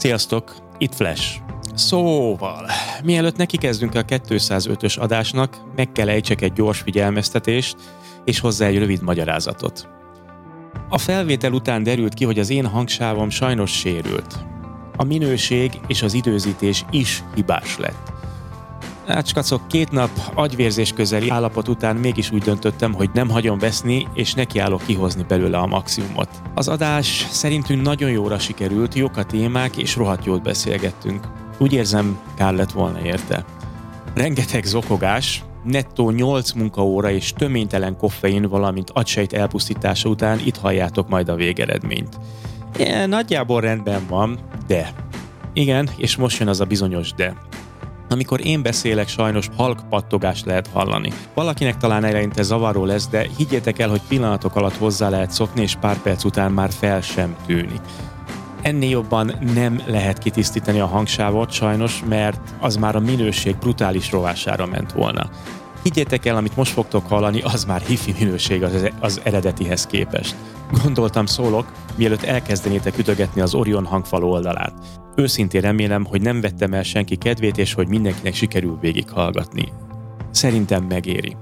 Sziasztok, itt Flash. Szóval, mielőtt neki kezdünk a 205-ös adásnak, meg kell ejtsek egy gyors figyelmeztetést, és hozzá egy rövid magyarázatot. A felvétel után derült ki, hogy az én hangsávom sajnos sérült. A minőség és az időzítés is hibás lett. Hát skacok, két nap agyvérzés közeli állapot után mégis úgy döntöttem, hogy nem hagyom veszni, és nekiállok kihozni belőle a maximumot. Az adás szerintünk nagyon jóra sikerült, jók a témák, és rohadt jót beszélgettünk. Úgy érzem, kár lett volna érte. Rengeteg zokogás, nettó 8 munkaóra és töménytelen koffein, valamint agysejt elpusztítása után itt halljátok majd a végeredményt. Ja, nagyjából rendben van, de. Igen, és most jön az a bizonyos de. Amikor én beszélek, sajnos halk pattogást lehet hallani. Valakinek talán eleinte zavaró lesz, de higgyétek el, hogy pillanatok alatt hozzá lehet szokni, és pár perc után már fel sem tűnik. Ennél jobban nem lehet kitisztítani a hangsávot sajnos, mert az már a minőség brutális rovására ment volna. Higgyétek el, amit most fogtok hallani, az már hifi minőség az, az eredetihez képest. Gondoltam szólok, mielőtt elkezdenétek ütögetni az Orion hangfal oldalát. Őszintén remélem, hogy nem vettem el senki kedvét, és hogy mindenkinek sikerül végighallgatni. Szerintem megéri.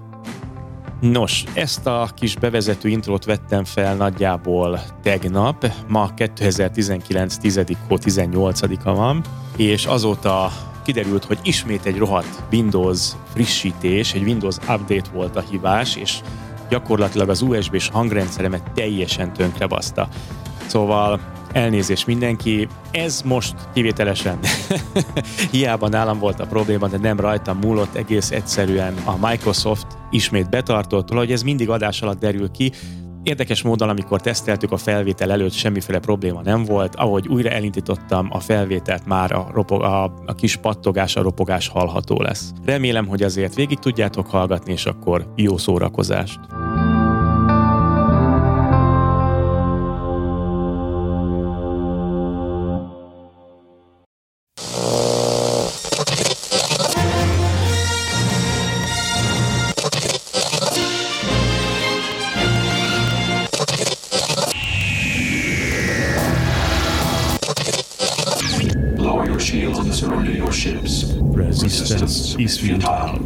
Nos, ezt a kis bevezető intrót vettem fel nagyjából tegnap, ma 2019. 10. 18-a van, és azóta kiderült, hogy ismét egy rohadt Windows frissítés, egy Windows update volt a hibás, és gyakorlatilag az USB-s hangrendszeremet teljesen tönkrebaszta. Szóval elnézés mindenki, ez most kivételesen hiába nálam volt a probléma, de nem rajtam múlott, egész egyszerűen a Microsoft ismét betartott, hogy ez mindig adás alatt derül ki, Érdekes módon, amikor teszteltük a felvétel előtt, semmiféle probléma nem volt. Ahogy újra elindítottam a felvételt, már a, ropog, a, a kis pattogás, a ropogás hallható lesz. Remélem, hogy azért végig tudjátok hallgatni, és akkor jó szórakozást! Is futile.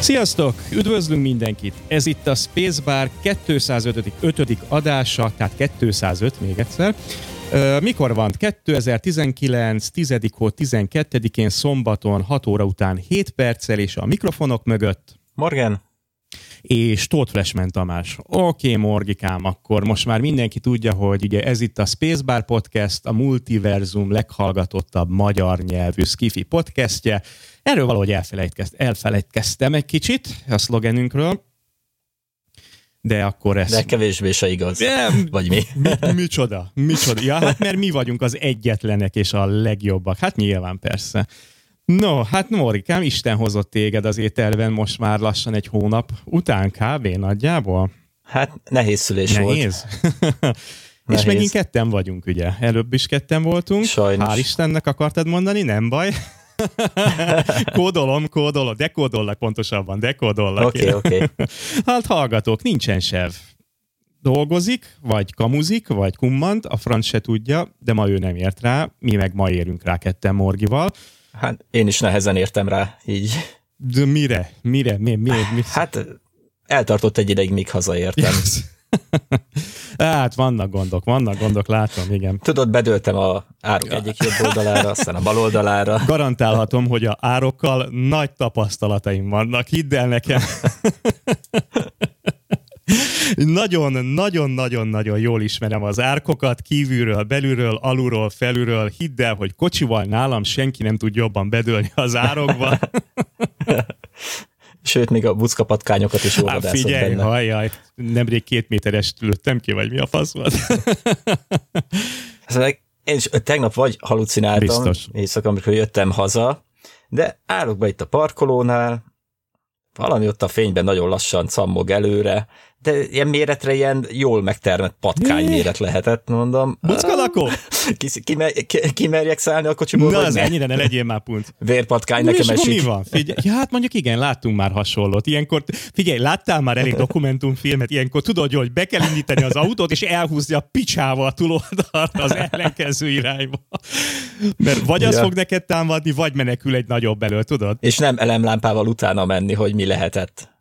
Sziasztok! Üdvözlünk mindenkit! Ez itt a Spacebar 205. 5. adása, tehát 205 még egyszer. Mikor van? 2019. 10. hó 12-én szombaton 6 óra után 7 perccel és a mikrofonok mögött. Morgan és Tóth Flashman Tamás. Oké, okay, Morgikám, akkor most már mindenki tudja, hogy ugye ez itt a Spacebar Podcast, a multiverzum leghallgatottabb magyar nyelvű skifi podcastje. Erről valahogy elfelejtkezt, elfelejtkeztem egy kicsit a szlogenünkről, de akkor ez... De kevésbé se igaz. De, Vagy mi? mi? Micsoda? Micsoda? Ja, hát mert mi vagyunk az egyetlenek és a legjobbak. Hát nyilván persze. No, hát Morikám, Isten hozott téged az ételben most már lassan egy hónap után kb. nagyjából. Hát nehéz szülés nehéz? volt. Nehéz. És megint ketten vagyunk, ugye? Előbb is ketten voltunk. Sajnos. Hál' Istennek akartad mondani, nem baj. kódolom, kódolom, dekódollak pontosabban, dekódollak. Oké, okay, oké. Okay. Hát hallgatók, nincsen sev. Dolgozik, vagy kamuzik, vagy kummant, a franc se tudja, de ma ő nem ért rá, mi meg ma érünk rá ketten Morgival. Hát én is nehezen értem rá, így. De mire? Mire? Mi, mi, mi? Hát eltartott egy ideig, míg hazaértem. hát vannak gondok, vannak gondok, látom, igen. Tudod, bedöltem a árok egyik jobb oldalára, aztán a bal oldalára. Garantálhatom, hogy a árokkal nagy tapasztalataim vannak, hidd el nekem. Nagyon-nagyon-nagyon-nagyon jól ismerem az árkokat, kívülről, belülről, alulról, felülről. Hidd el, hogy kocsival nálam senki nem tud jobban bedőlni az árokba. Sőt, még a buckapatkányokat is jól hát figyelj, benne. hajjaj, nemrég két méteres lőttem ki, vagy mi a fasz volt? én is tegnap vagy halucináltam, Biztos. éjszaka, amikor jöttem haza, de állok be itt a parkolónál, valami ott a fényben nagyon lassan cammog előre, de ilyen méretre ilyen jól megtermett patkány méret lehetett, mondom. Buckalakó? ki, ki, ki, ki merjek szállni a kocsiból? Na, az ennyire ne legyél már pont. Vérpatkány nekem esik. Mi van? Figyelj, ja, hát mondjuk igen, láttunk már hasonlót. Ilyenkor, figyelj, láttál már elég dokumentumfilmet, ilyenkor tudod, hogy be kell indítani az autót, és elhúzni a picsával a túloldalra az ellenkező irányba. Mert vagy az ja. fog neked támadni, vagy menekül egy nagyobb elől, tudod? És nem elemlámpával utána menni, hogy mi lehetett.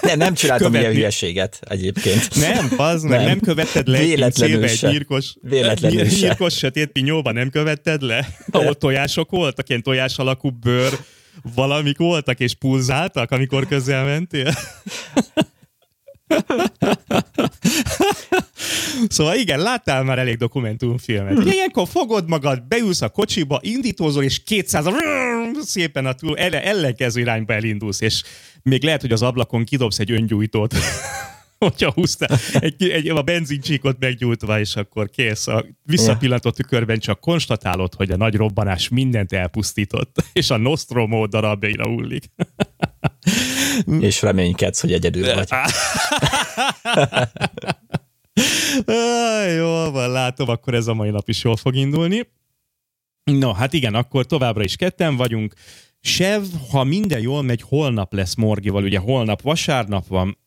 Nem, nem csináltam Követni. ilyen hülyeséget egyébként. Nem, az nem. nem követted le Véletlenül egy nyírkos, Véletlenül nyírkos sötét pinyóban nem követted le? Ahol tojások voltak, ilyen tojás alakú bőr, valamik voltak és pulzáltak, amikor közel mentél? szóval igen, láttál már elég dokumentumfilmet. Hmm. Ilyenkor fogod magad, beülsz a kocsiba, indítózol, és 200 szépen a túl ellenkező irányba elindulsz, és még lehet, hogy az ablakon kidobsz egy öngyújtót, hogyha húztál egy, egy, a benzincsíkot meggyújtva, és akkor kész. A visszapillantott tükörben csak konstatálod, hogy a nagy robbanás mindent elpusztított, és a Nostromo darabjaira hullik. és reménykedsz, hogy egyedül vagy. Jó van, látom, akkor ez a mai nap is jól fog indulni. No, hát igen, akkor továbbra is ketten vagyunk. Sev, ha minden jól megy, holnap lesz Morgival, ugye holnap vasárnap van.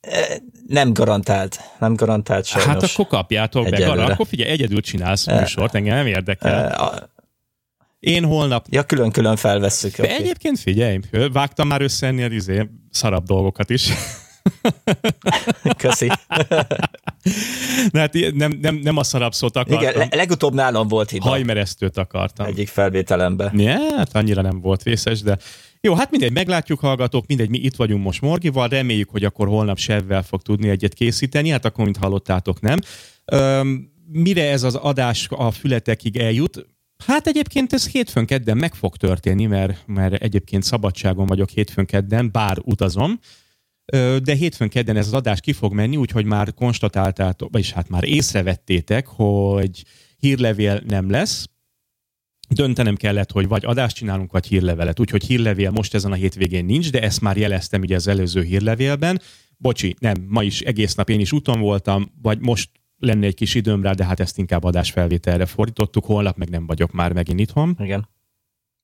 Nem garantált, nem garantált sajnos. Hát akkor kapjátok be, arra, akkor figyelj, egyedül csinálsz műsort, engem nem érdekel. Én holnap... Ja, külön-külön felvesszük. Okay. Egyébként figyelj, vágtam már össze ennél izé, szarabb dolgokat is. Köszi. Na hát nem, nem, nem a szarab szót akartam. Igen, legutóbb nálam volt hiba. Hajmeresztőt akartam. Egyik felvételemben. Ja, hát annyira nem volt vészes, de jó, hát mindegy, meglátjuk hallgatók, mindegy, mi itt vagyunk most Morgival, reméljük, hogy akkor holnap Sevvel fog tudni egyet készíteni, hát akkor, mint hallottátok, nem. Üm, mire ez az adás a fületekig eljut? Hát egyébként ez hétfőn kedden meg fog történni, mert, mert egyébként szabadságon vagyok hétfőn kedden, bár utazom, de hétfőn kedden ez az adás ki fog menni, úgyhogy már konstatáltátok, vagyis hát már észrevettétek, hogy hírlevél nem lesz, döntenem kellett, hogy vagy adást csinálunk, vagy hírlevelet. Úgyhogy hírlevél most ezen a hétvégén nincs, de ezt már jeleztem ugye az előző hírlevélben. Bocsi, nem, ma is egész nap én is úton voltam, vagy most lenne egy kis időm rá, de hát ezt inkább adásfelvételre fordítottuk, holnap meg nem vagyok már megint itthon. Igen.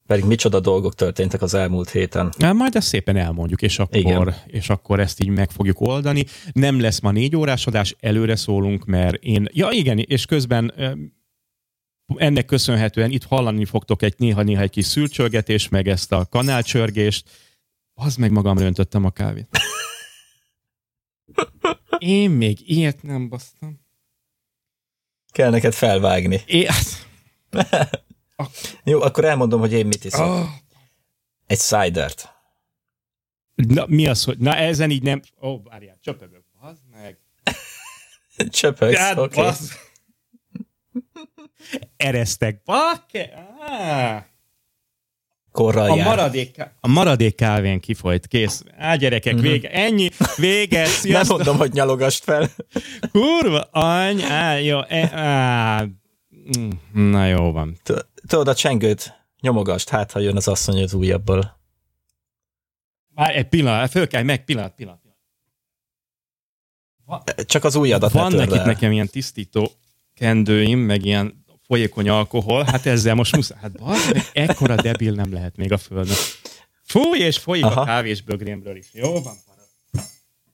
Pedig micsoda dolgok történtek az elmúlt héten. Na, majd ezt szépen elmondjuk, és akkor, és akkor ezt így meg fogjuk oldani. Nem lesz ma négy órás adás, előre szólunk, mert én... Ja igen, és közben ennek köszönhetően itt hallani fogtok egy néha-néha egy kis szülcsölgetés, meg ezt a kanálcsörgést. Az meg magam öntöttem a kávét. Én még ilyet nem basztam. Kell neked felvágni. É, Jó, akkor elmondom, hogy én mit iszom. Oh. Egy cidert. Na, mi az, hogy... Na, ezen így nem... Ó, oh, várjál, csöpögök. Az meg. Csöpögsz, hát, oké. Okay. Eresztek. Bakke! Ah. Korral a maradék, a maradék kávén kifolyt, kész. Á, gyerekek, mm-hmm. vége. Ennyi, vége, sziasztok. Nem mondom, hogy nyalogast fel. Kurva, any, á, jó, e, á, na jó van tudod, a csengőt nyomogast, hát ha jön az asszony az újabbal. Már egy pillanat, föl kell, meg pillanat, pillanat. Csak az ujjadat Vannak itt nekem ilyen tisztító kendőim, meg ilyen folyékony alkohol, hát ezzel most muszáj, hát baz, meg ekkora debil nem lehet még a földön. Fúj, és folyik Aha. a kávés bögrémről is. Jó van,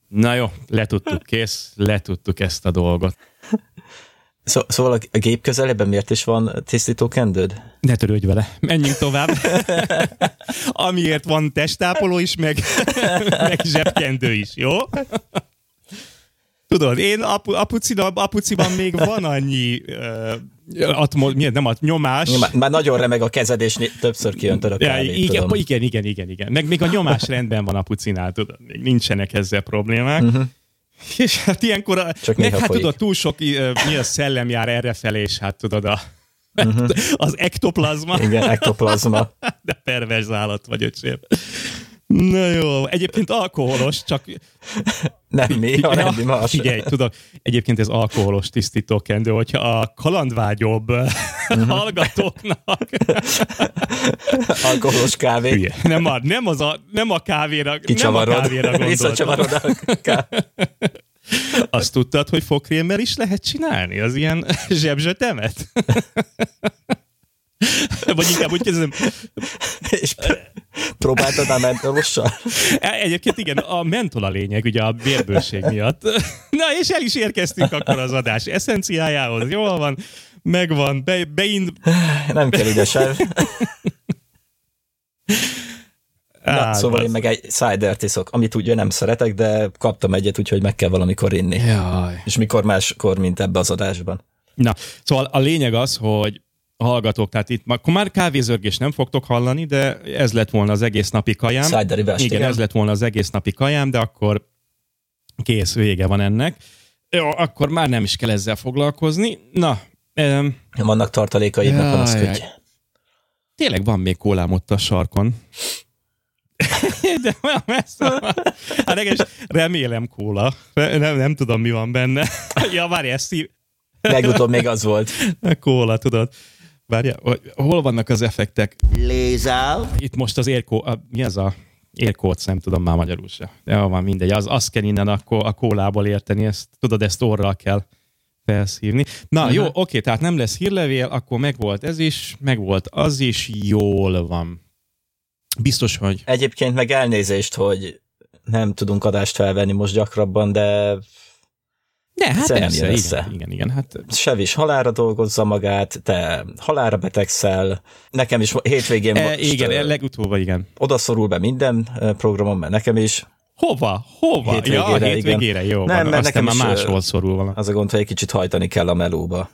Na jó, letudtuk, kész, letudtuk ezt a dolgot. Szó, szóval a gép közelében miért is van tisztító kendőd? Ne törődj vele, menjünk tovább. Amiért van testápoló is, meg, meg zsebkendő is, jó? Tudod, én apu, apuciban, apuciban még van annyi uh, atmo, miért nem a nyomás. Nyomás. Már nagyon remeg a kezed, és többször kiöntöd a kávét, ja, igen, igen, igen, igen, igen. Meg még a nyomás rendben van apucinál, tudod, még nincsenek ezzel problémák. Uh-huh. És hát ilyenkor, a, Csak meg hát folyik. tudod, túl sok mi a szellem jár errefelé, és hát tudod, a, uh-huh. az ektoplazma. Igen, ektoplazma. De perverz állat vagy, öcsém. Na jó, egyébként alkoholos, csak... Nem mi, a rendi más. Figyelj, tudod, egyébként ez alkoholos tisztítókendő, hogyha a kalandvágyobb uh-huh. hallgatóknak... alkoholos kávé. Hülye. Nem a, nem, az a, nem a kávéra, nem a kávéra gondoltam. A kávé. Azt tudtad, hogy fokrémmel is lehet csinálni az ilyen zsebzsötemet? Vagy inkább úgy kezdem. És próbáltad a mentolossal? E, egyébként igen, a mentol a lényeg, ugye a vérbőség miatt. Na, és el is érkeztünk akkor az adás eszenciájához. Jól van, megvan, be, beint... Nem kell sem. Na, Á, szóval az... én meg egy cider iszok, amit ugye nem szeretek, de kaptam egyet, úgyhogy meg kell valamikor inni. Jaj. És mikor máskor, mint ebbe az adásban. Na, szóval a lényeg az, hogy hallgatók, tehát itt akkor már kávézörgés nem fogtok hallani, de ez lett volna az egész napi kajám. Igen, igen, ez lett volna az egész napi kajám, de akkor kész, vége van ennek. Jó, akkor már nem is kell ezzel foglalkozni. Na. Um, Vannak tartalékaid, ne panaszkodj. Tényleg van még kólám ott a sarkon. De olyan messze Hát egész, remélem kóla. Nem, nem tudom, mi van benne. Ja, várj, ezt szív... Legutóbb még az volt. Kóla, tudod. Várja, hol vannak az effektek? Lézál. Itt most az érkó... A, mi az a érkóc, nem tudom már magyarul se. De jó, van mindegy, az, azt kell innen a, a kólából érteni, ezt, tudod, ezt orral kell felszívni. Na uh-huh. jó, oké, tehát nem lesz hírlevél, akkor megvolt ez is, megvolt az is, jól van. Biztos, hogy... Egyébként meg elnézést, hogy nem tudunk adást felvenni most gyakrabban, de de, hát persze, össze. Igen, igen, igen. Hát... Sevis halára dolgozza magát, te halára betegszel, nekem is hétvégén e, most... Igen, uh, legutóbb, igen. Oda szorul be minden programom, mert nekem is. Hova? Hova? Hétvégére, ja, hétvégére, igen. jó. Nem, van. mert nekem már máshol szorul van. Az a gond, hogy egy kicsit hajtani kell a melóba.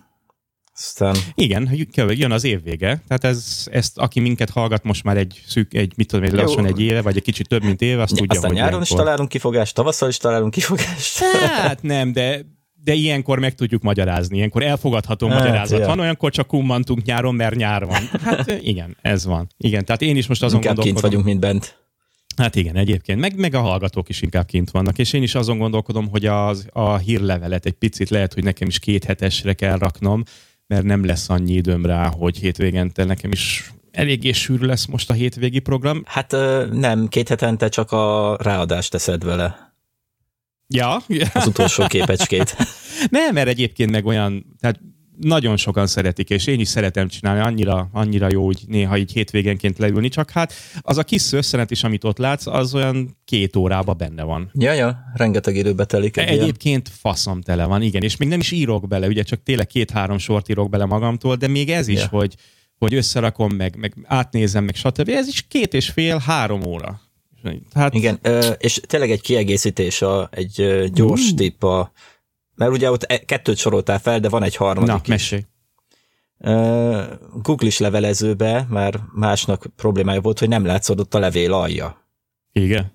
Aztán... Igen, jön az év vége, tehát ez, ezt, aki minket hallgat most már egy szűk, egy, mit tudom, egy lassan egy éve, vagy egy kicsit több, mint éve, azt tudja, Aztán hogy nyáron is találunk kifogást, tavasszal is találunk kifogást. Hát nem, de de ilyenkor meg tudjuk magyarázni, ilyenkor elfogadható hát, magyarázat ja. van, olyankor csak kummantunk nyáron, mert nyár van. Hát igen, ez van. Igen, tehát én is most azon Inkább gondolkodom. kint vagyunk, mint bent. Hát igen, egyébként. Meg, meg a hallgatók is inkább kint vannak, és én is azon gondolkodom, hogy az, a hírlevelet egy picit lehet, hogy nekem is két hetesre kell raknom, mert nem lesz annyi időm rá, hogy hétvégente nekem is eléggé sűrű lesz most a hétvégi program. Hát nem, két hetente csak a ráadást teszed vele. Ja. Az utolsó képecskét. nem, mert egyébként meg olyan, tehát nagyon sokan szeretik, és én is szeretem csinálni, annyira, annyira jó, hogy néha így hétvégenként leülni, csak hát az a kis összenet is, amit ott látsz, az olyan két órába benne van. Ja, ja, rengeteg időbe telik. Egy Egyébként ilyen. faszom tele van, igen, és még nem is írok bele, ugye csak tényleg két-három sort írok bele magamtól, de még ez is, ja. hogy, hogy összerakom, meg, meg átnézem, meg stb. Ez is két és fél, három óra. Hát... Igen, és tényleg egy kiegészítés, a, egy gyors uh. tipp a mert ugye ott e- kettőt soroltál fel, de van egy harmadik Na, mesélj. Google is levelezőbe már másnak problémája volt, hogy nem látszódott a levél alja. Igen.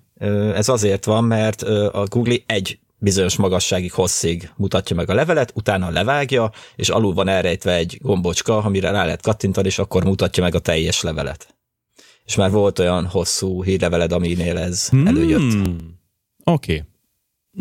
Ez azért van, mert a Google egy bizonyos magasságig hosszig mutatja meg a levelet, utána levágja, és alul van elrejtve egy gombocska, amire rá lehet kattintani, és akkor mutatja meg a teljes levelet. És már volt olyan hosszú hírleveled, aminél ez hmm. előjött. Oké. Okay.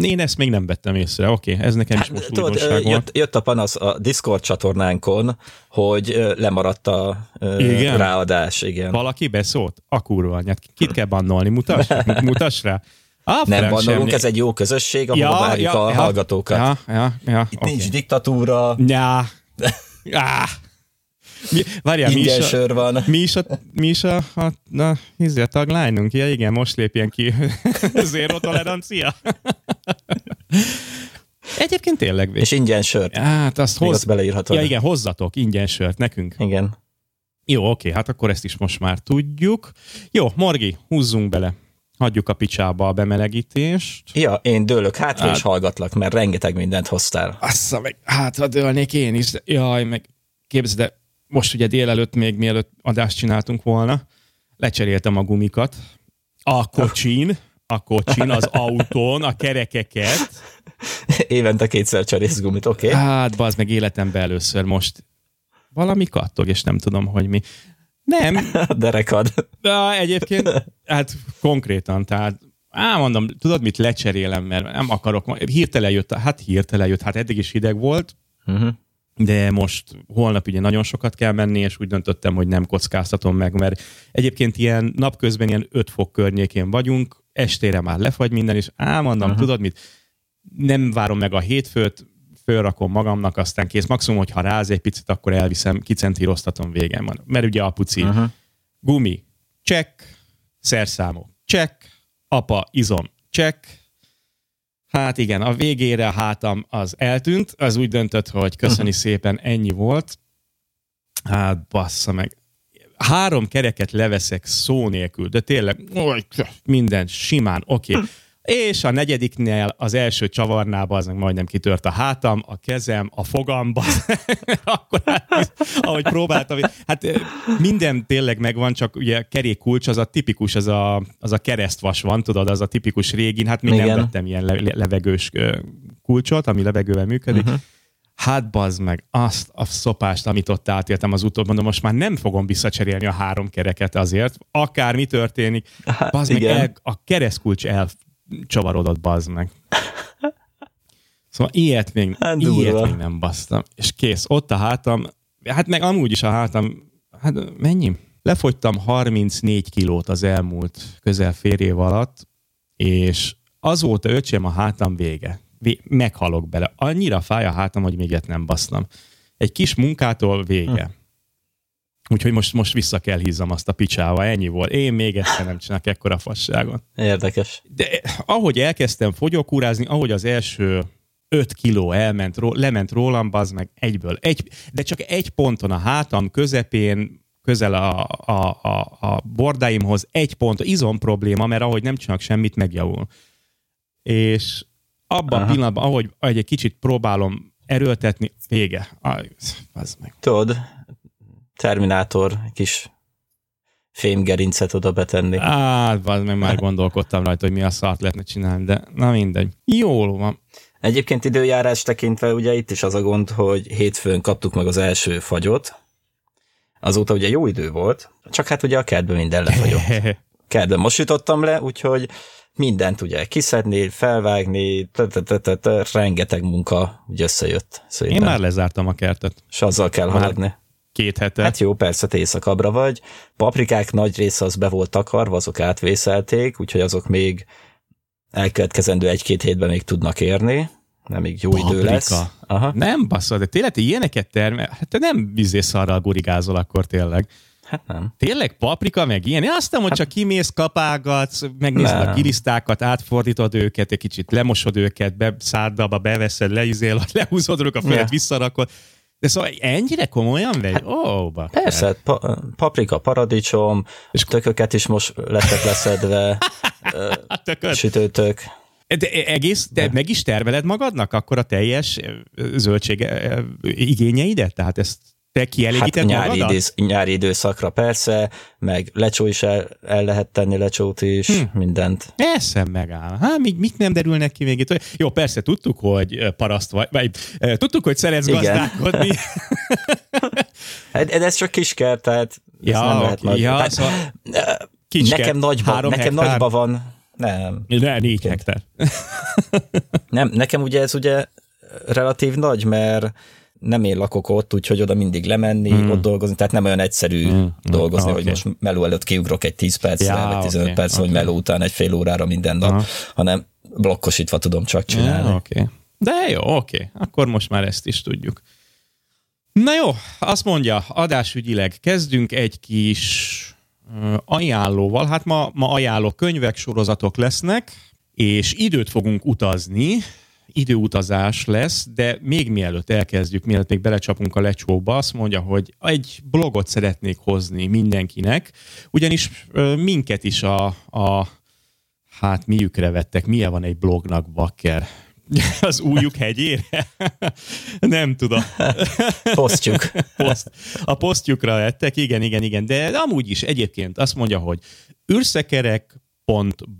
Én ezt még nem vettem észre, oké, okay, ez nekem is most tudod, jött, jött a panasz a Discord csatornánkon, hogy lemaradt a igen? ráadás, igen. Valaki beszólt? A kurva anyát. Kit kell bannolni? Mutass, mutass rá. Ah, nem bannolunk, ez egy jó közösség, ahol ja, várjuk ja, a ja, hallgatókat. Ja, ja, ja, Itt okay. nincs diktatúra. Ja. Ah. Mi, várjál, mi is, a, sör van. Mi is a, mi is a, a, na, a taglányunk? Ja igen, most lépjen ki. Zero tolerancia. Egyébként tényleg. És ingyen sört. Hát azt hoz... azt beleírhatod. Ja igen, hozzatok ingyen sört nekünk. Igen. Jó, oké, hát akkor ezt is most már tudjuk. Jó, Morgi, húzzunk bele. Hagyjuk a picsába a bemelegítést. Ja, én dőlök hátra hát, és hallgatlak, mert rengeteg mindent hoztál. Assza, meg hátra dőlnék én is. De, jaj, meg képzeld, de most ugye délelőtt még mielőtt adást csináltunk volna, lecseréltem a gumikat, a kocsin, a kocsin, az autón, a kerekeket. Évente kétszer cserélsz gumit, oké? Okay. Hát, az meg életemben először most valami kattog, és nem tudom, hogy mi. Nem. Derekad. De egyébként, hát konkrétan, tehát Á, mondom, tudod mit, lecserélem, mert nem akarok, hirtelen jött, hát hirtelen jött, hát eddig is hideg volt, uh-huh de most holnap ugye nagyon sokat kell menni, és úgy döntöttem, hogy nem kockáztatom meg, mert egyébként ilyen napközben ilyen 5 fok környékén vagyunk, estére már lefagy minden, és álmondom, uh-huh. tudod mit? nem várom meg a hétfőt, fölrakom magamnak, aztán kész. Maximum, hogyha ráz egy picit, akkor elviszem, kicentíroztatom végem van. Mert ugye apuci, uh-huh. gumi, check, szerszámok, check, apa, izom, check, Hát igen, a végére a hátam az eltűnt, az úgy döntött, hogy köszöni uh-huh. szépen, ennyi volt. Hát bassza meg. Három kereket leveszek szó nélkül, de tényleg minden simán, oké. Okay. És a negyediknél az első csavarnába az majdnem kitört a hátam, a kezem, a fogamba. Akkor hát, ahogy próbáltam, hát minden tényleg megvan, csak ugye kerék kulcs, az a tipikus, az a, az a keresztvas van, tudod, az a tipikus régin, hát még Igen. nem vettem ilyen le, levegős kulcsot, ami levegővel működik. Uh-huh. Hát bazd meg, azt a szopást, amit ott átéltem az utóbb, mondom, most már nem fogom visszacserélni a három kereket azért, akár mi történik. Hát, bazd meg, el, a keresztkulcs el csavarodott, bazd meg. Szóval ilyet még, hát ilyet még nem basztam. És kész, ott a hátam, hát meg amúgy is a hátam, hát mennyi? Lefogytam 34 kilót az elmúlt közel fél év alatt, és azóta öcsém a hátam vége. Meghalok bele. Annyira fáj a hátam, hogy még ilyet nem basztam. Egy kis munkától vége. Úgyhogy most, most vissza kell hízzam azt a picsába, ennyi volt. Én még ezt nem csinálok ekkora fasságon. Érdekes. De ahogy elkezdtem fogyókúrázni, ahogy az első 5 kiló elment, lement rólam, az meg egyből. Egy, de csak egy ponton a hátam közepén, közel a, a, a, a bordáimhoz egy pont, izom probléma, mert ahogy nem csinálok semmit, megjavul. És abban Aha. a pillanatban, ahogy, egy kicsit próbálom erőltetni, vége. Az meg. Tudod, Terminátor kis fémgerincet oda betenni. Á, az meg már gondolkodtam rajta, hogy mi a szart lehetne csinálni, de na mindegy. Jól van. Egyébként időjárás tekintve ugye itt is az a gond, hogy hétfőn kaptuk meg az első fagyot, azóta ugye jó idő volt, csak hát ugye a kertben minden lefagyott. Kertben most jutottam le, úgyhogy mindent ugye kiszedni, felvágni, rengeteg munka ugye összejött. Én már lezártam a kertet. És azzal kell haladni két hete. Hát jó, persze, te éjszakabbra vagy. Paprikák nagy része az be volt takarva, azok átvészelték, úgyhogy azok még elkövetkezendő egy-két hétben még tudnak érni. Nem, még jó Paprika. idő lesz. Aha. Nem basszol, de tényleg te ilyeneket termel, hát te nem vizészarral gurigázol akkor tényleg. Hát nem. Tényleg paprika, meg ilyen? Én azt nem, hogy hát... csak kimész, kapálgatsz, megnézed nem. a gilisztákat, átfordítod őket, egy kicsit lemosod őket, be, száddalba beveszed, leüzél, lehúzod a fejet, visszarakod. De szóval ennyire komolyan vegy? Hát, Ó, oh, Persze, pa- paprika, paradicsom, és tököket is most lettek leszedve, sütőtök. De egész, de meg is terveled magadnak akkor a teljes zöldség igényeidet? Tehát ezt te kielégíted hát nyári, idősz, nyári időszakra persze, meg lecsó is el, el lehet tenni lecsót is, hm. mindent. Eszem megáll. Hát még mit nem derül neki még itt? Jó, persze tudtuk, hogy paraszt vagy, vagy tudtuk, hogy szeretsz Igen. gazdálkodni. hát, ez csak kisker, tehát ja, nem okay, lehet nagy. Ja, tehát, szóval kisker, nekem nagyba, nekem hektár. nagyba van. Nem. Ne, négy hektár. nem, nekem ugye ez ugye relatív nagy, mert nem én lakok ott, úgyhogy oda mindig lemenni, mm. ott dolgozni, tehát nem olyan egyszerű mm. dolgozni, mm. hogy okay. most meló előtt kiugrok egy 10 percre, ja, vagy 15 okay. perc, okay. vagy meló után egy fél órára minden nap, uh-huh. hanem blokkosítva tudom csak csinálni. Ja, okay. De jó, oké, okay. akkor most már ezt is tudjuk. Na jó, azt mondja, adásügyileg kezdünk egy kis ajánlóval. Hát ma, ma ajánló könyvek, sorozatok lesznek, és időt fogunk utazni, időutazás lesz, de még mielőtt elkezdjük, mielőtt még belecsapunk a lecsóba, azt mondja, hogy egy blogot szeretnék hozni mindenkinek, ugyanis minket is a, a hát miükre vettek, milyen van egy blognak, bakker? Az újjuk hegyére? Nem tudom. Posztjuk. Poszt. A posztjukra vettek, igen, igen, igen, de amúgy is egyébként azt mondja, hogy űrszekerek,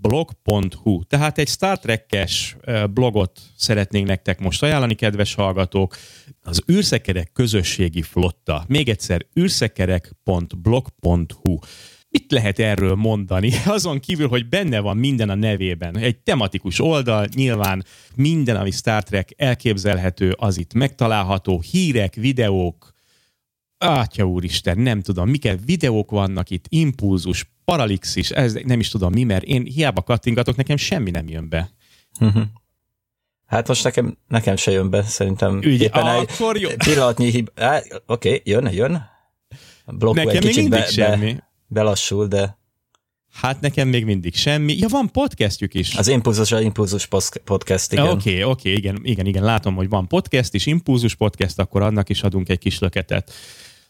blog.hu. Tehát egy Star Trek-es blogot szeretnénk nektek most ajánlani, kedves hallgatók. Az űrszekerek közösségi flotta. Még egyszer, űrszekerek.blog.hu. Mit lehet erről mondani? Azon kívül, hogy benne van minden a nevében. Egy tematikus oldal, nyilván minden, ami Star Trek elképzelhető, az itt megtalálható. Hírek, videók, Átya úristen, nem tudom, miket videók vannak itt, impulzus, paralixis, ez nem is tudom mi, mert én hiába kattingatok, nekem semmi nem jön be. Uh-huh. Hát most nekem, nekem se jön be, szerintem Ügy, éppen akkor jó. pillanatnyi hib... Oké, okay, jön, jön. Blokk nekem egy kicsit be, semmi. Be, belassul, de... Hát nekem még mindig semmi. Ja, van podcastjük is. Az Impulzus, a Impulzus podcast, igen. Oké, okay, oké, okay, igen, igen, igen, látom, hogy van podcast is, Impulzus podcast, akkor annak is adunk egy kis löketet.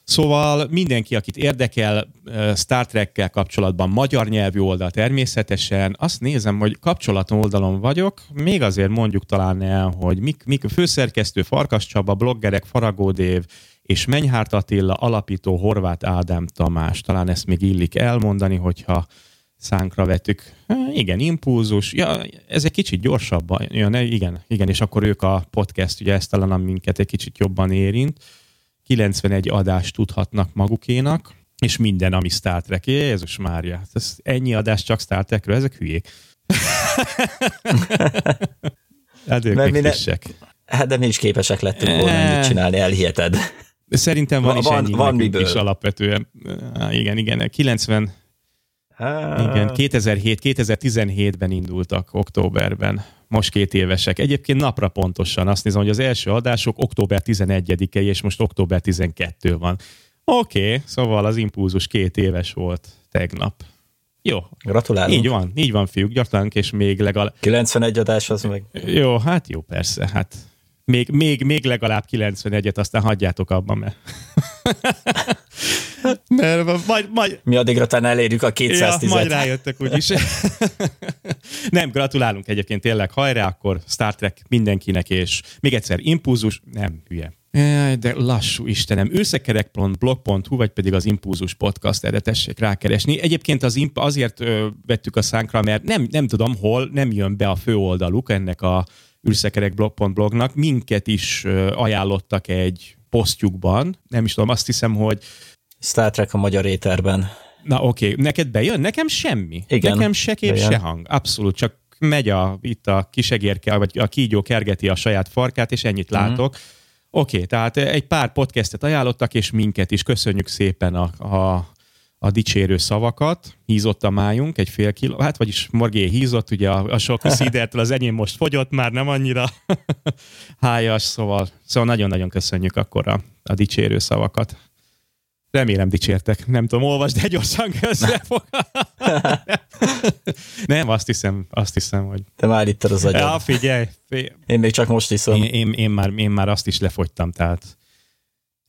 Szóval mindenki, akit érdekel Star Trek-kel kapcsolatban magyar nyelvű oldal természetesen, azt nézem, hogy kapcsolaton oldalon vagyok, még azért mondjuk talán el, hogy mik, mik főszerkesztő Farkas Csaba, bloggerek Faragó Dév és Menyhárt Attila, alapító Horváth Ádám Tamás. Talán ezt még illik elmondani, hogyha szánkra vettük. Igen, impulzus. Ja, ez egy kicsit gyorsabban. Ja, ne, igen, igen, és akkor ők a podcast, ugye ezt talán minket egy kicsit jobban érint 91 adást tudhatnak magukénak, és minden, ami Star Trek. Jézus Mária, ez ennyi adás csak Star Trekről, ezek hülyék. hát ők Mert ne... Hát de mi is képesek lettünk volna ennyit csinálni, elhiheted. Szerintem van, van is ennyi van miből. is alapvetően. Igen, igen, 90, igen, 2007-2017-ben indultak októberben, most két évesek. Egyébként napra pontosan azt nézem, hogy az első adások október 11-e, és most október 12 van. Oké, okay, szóval az impulzus két éves volt tegnap. Jó. Gratulálunk. Így van, így van, fiúk, gratulálunk, és még legalább... 91 adás az meg... Jó, hát jó, persze, hát még, még, még legalább 91-et, aztán hagyjátok abban, mert... mert majd, majd... Mi addigra talán elérjük a 210 ja, majd rájöttek úgyis. nem, gratulálunk egyébként tényleg, hajrá, akkor Star Trek mindenkinek, és még egyszer impulzus, nem, hülye. De lassú Istenem. Őszekerek.blog.hu, vagy pedig az Impulzus Podcast, erre tessék rákeresni. Egyébként az imp- azért ö, vettük a szánkra, mert nem, nem tudom hol, nem jön be a főoldaluk ennek a űrszekerekblog.blognak. Minket is ajánlottak egy posztjukban, nem is tudom, azt hiszem, hogy Star Trek a magyar éterben. Na oké, okay. neked bejön? Nekem semmi. Igen, Nekem se kép, bejön. se hang. Abszolút, csak megy a, itt a kisegérke, vagy a kígyó kergeti a saját farkát, és ennyit mm-hmm. látok. Oké, okay, tehát egy pár podcastet ajánlottak, és minket is. Köszönjük szépen a, a, a dicsérő szavakat. Hízott a májunk, egy fél kiló, hát vagyis Morgé hízott, ugye a, a sok szídertől az enyém most fogyott, már nem annyira hájas, szóval, szóval nagyon-nagyon köszönjük akkor a, a dicsérő szavakat. Remélem dicsértek. Nem tudom, olvasd, de gyorsan közre fog. nem, azt hiszem, azt hiszem, hogy... Te már itt az agyad. Ja, figyelj. figyelj. Én még csak most iszom. Én, én, én, már, én már azt is lefogytam, tehát...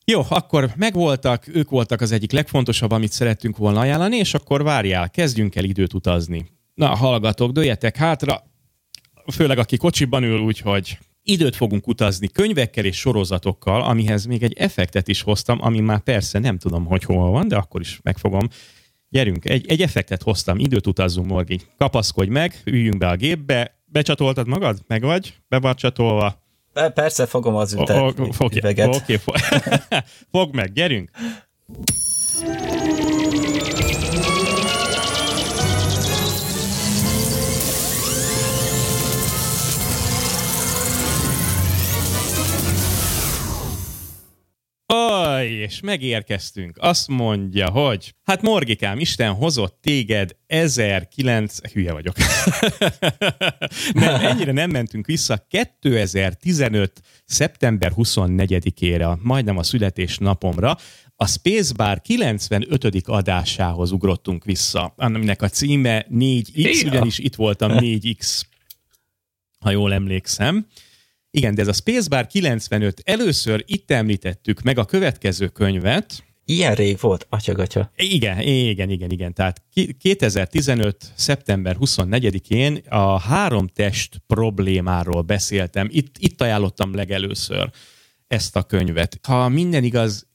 Jó, akkor megvoltak, ők voltak az egyik legfontosabb, amit szerettünk volna ajánlani, és akkor várjál, kezdjünk el időt utazni. Na, hallgatok, dőjetek hátra, főleg aki kocsiban ül, úgyhogy időt fogunk utazni könyvekkel és sorozatokkal, amihez még egy effektet is hoztam, ami már persze nem tudom, hogy hol van, de akkor is megfogom. Gyerünk, egy, egy effektet hoztam, időt utazzunk, Morgi. Kapaszkodj meg, üljünk be a gépbe. Becsatoltad magad? Meg vagy? Be vagy csatolva? Persze, fogom az ütet, Oké, fog meg, gyerünk! Aj, és megérkeztünk. Azt mondja, hogy hát Morgikám, Isten hozott téged 1009... Hülye vagyok. nem, ennyire nem mentünk vissza. 2015. szeptember 24-ére, majdnem a születésnapomra, a Spacebar 95. adásához ugrottunk vissza, aminek a címe 4X, ugyanis itt voltam 4X, ha jól emlékszem. Igen, de ez a Spacebar 95, először itt említettük meg a következő könyvet. Ilyen rég volt, atyagatya. Igen, igen, igen, igen. Tehát 2015. szeptember 24-én a három test problémáról beszéltem. Itt, itt ajánlottam legelőször ezt a könyvet. Ha minden igaz,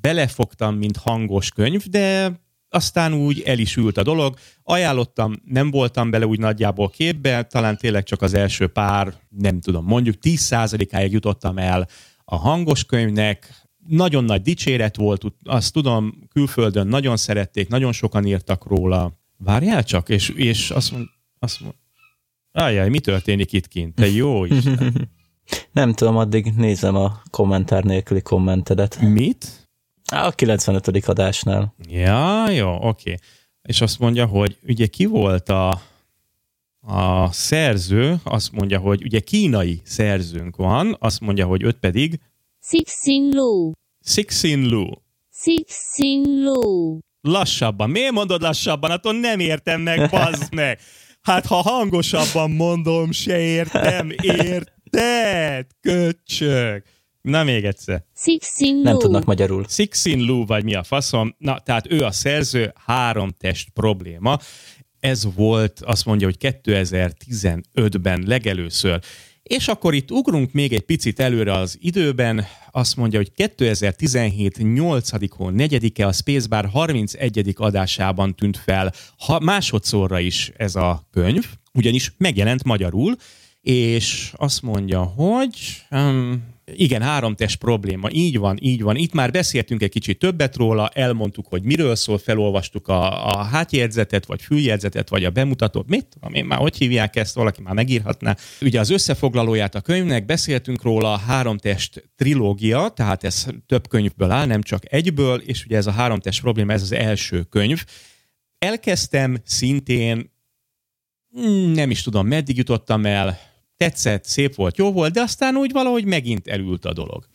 belefogtam, mint hangos könyv, de aztán úgy el is ült a dolog. Ajánlottam, nem voltam bele úgy nagyjából képbe, talán tényleg csak az első pár, nem tudom, mondjuk 10%-áig jutottam el a hangos könyvnek, nagyon nagy dicséret volt, azt tudom, külföldön nagyon szerették, nagyon sokan írtak róla. Várjál csak, és, és azt mond, azt mond, Ajjaj, mi történik itt kint? Te jó is. Nem tudom, addig nézem a kommentár nélküli kommentedet. Mit? A 95. adásnál. Ja, jó, oké. És azt mondja, hogy ugye ki volt a, A szerző azt mondja, hogy ugye kínai szerzőnk van, azt mondja, hogy öt pedig Sixin Lu. Sixin Lu. Sixin Lu. Lassabban. Miért mondod lassabban? Attól nem értem meg, bazd meg. Hát ha hangosabban mondom, se értem, érted? Köcsög. Na még egyszer. Sixin Lu. Nem tudnak magyarul. Sixin Lu, vagy mi a faszom. Na, tehát ő a szerző, három test probléma. Ez volt, azt mondja, hogy 2015-ben legelőször. És akkor itt ugrunk még egy picit előre az időben, azt mondja, hogy 2017 8. hó 4 a Spacebar 31. adásában tűnt fel ha másodszorra is ez a könyv, ugyanis megjelent magyarul, és azt mondja, hogy um, igen, háromtest probléma, így van, így van. Itt már beszéltünk egy kicsit többet róla, elmondtuk, hogy miről szól, felolvastuk a, a hátjegyzetet, vagy füljegyzetet, vagy a bemutatót, mit tudom én már, hogy hívják ezt, valaki már megírhatná. Ugye az összefoglalóját a könyvnek, beszéltünk róla, a háromtest trilógia, tehát ez több könyvből áll, nem csak egyből, és ugye ez a háromtest probléma, ez az első könyv. Elkezdtem szintén, hmm, nem is tudom, meddig jutottam el, tetszett, szép volt, jó volt, de aztán úgy valahogy megint elült a dolog.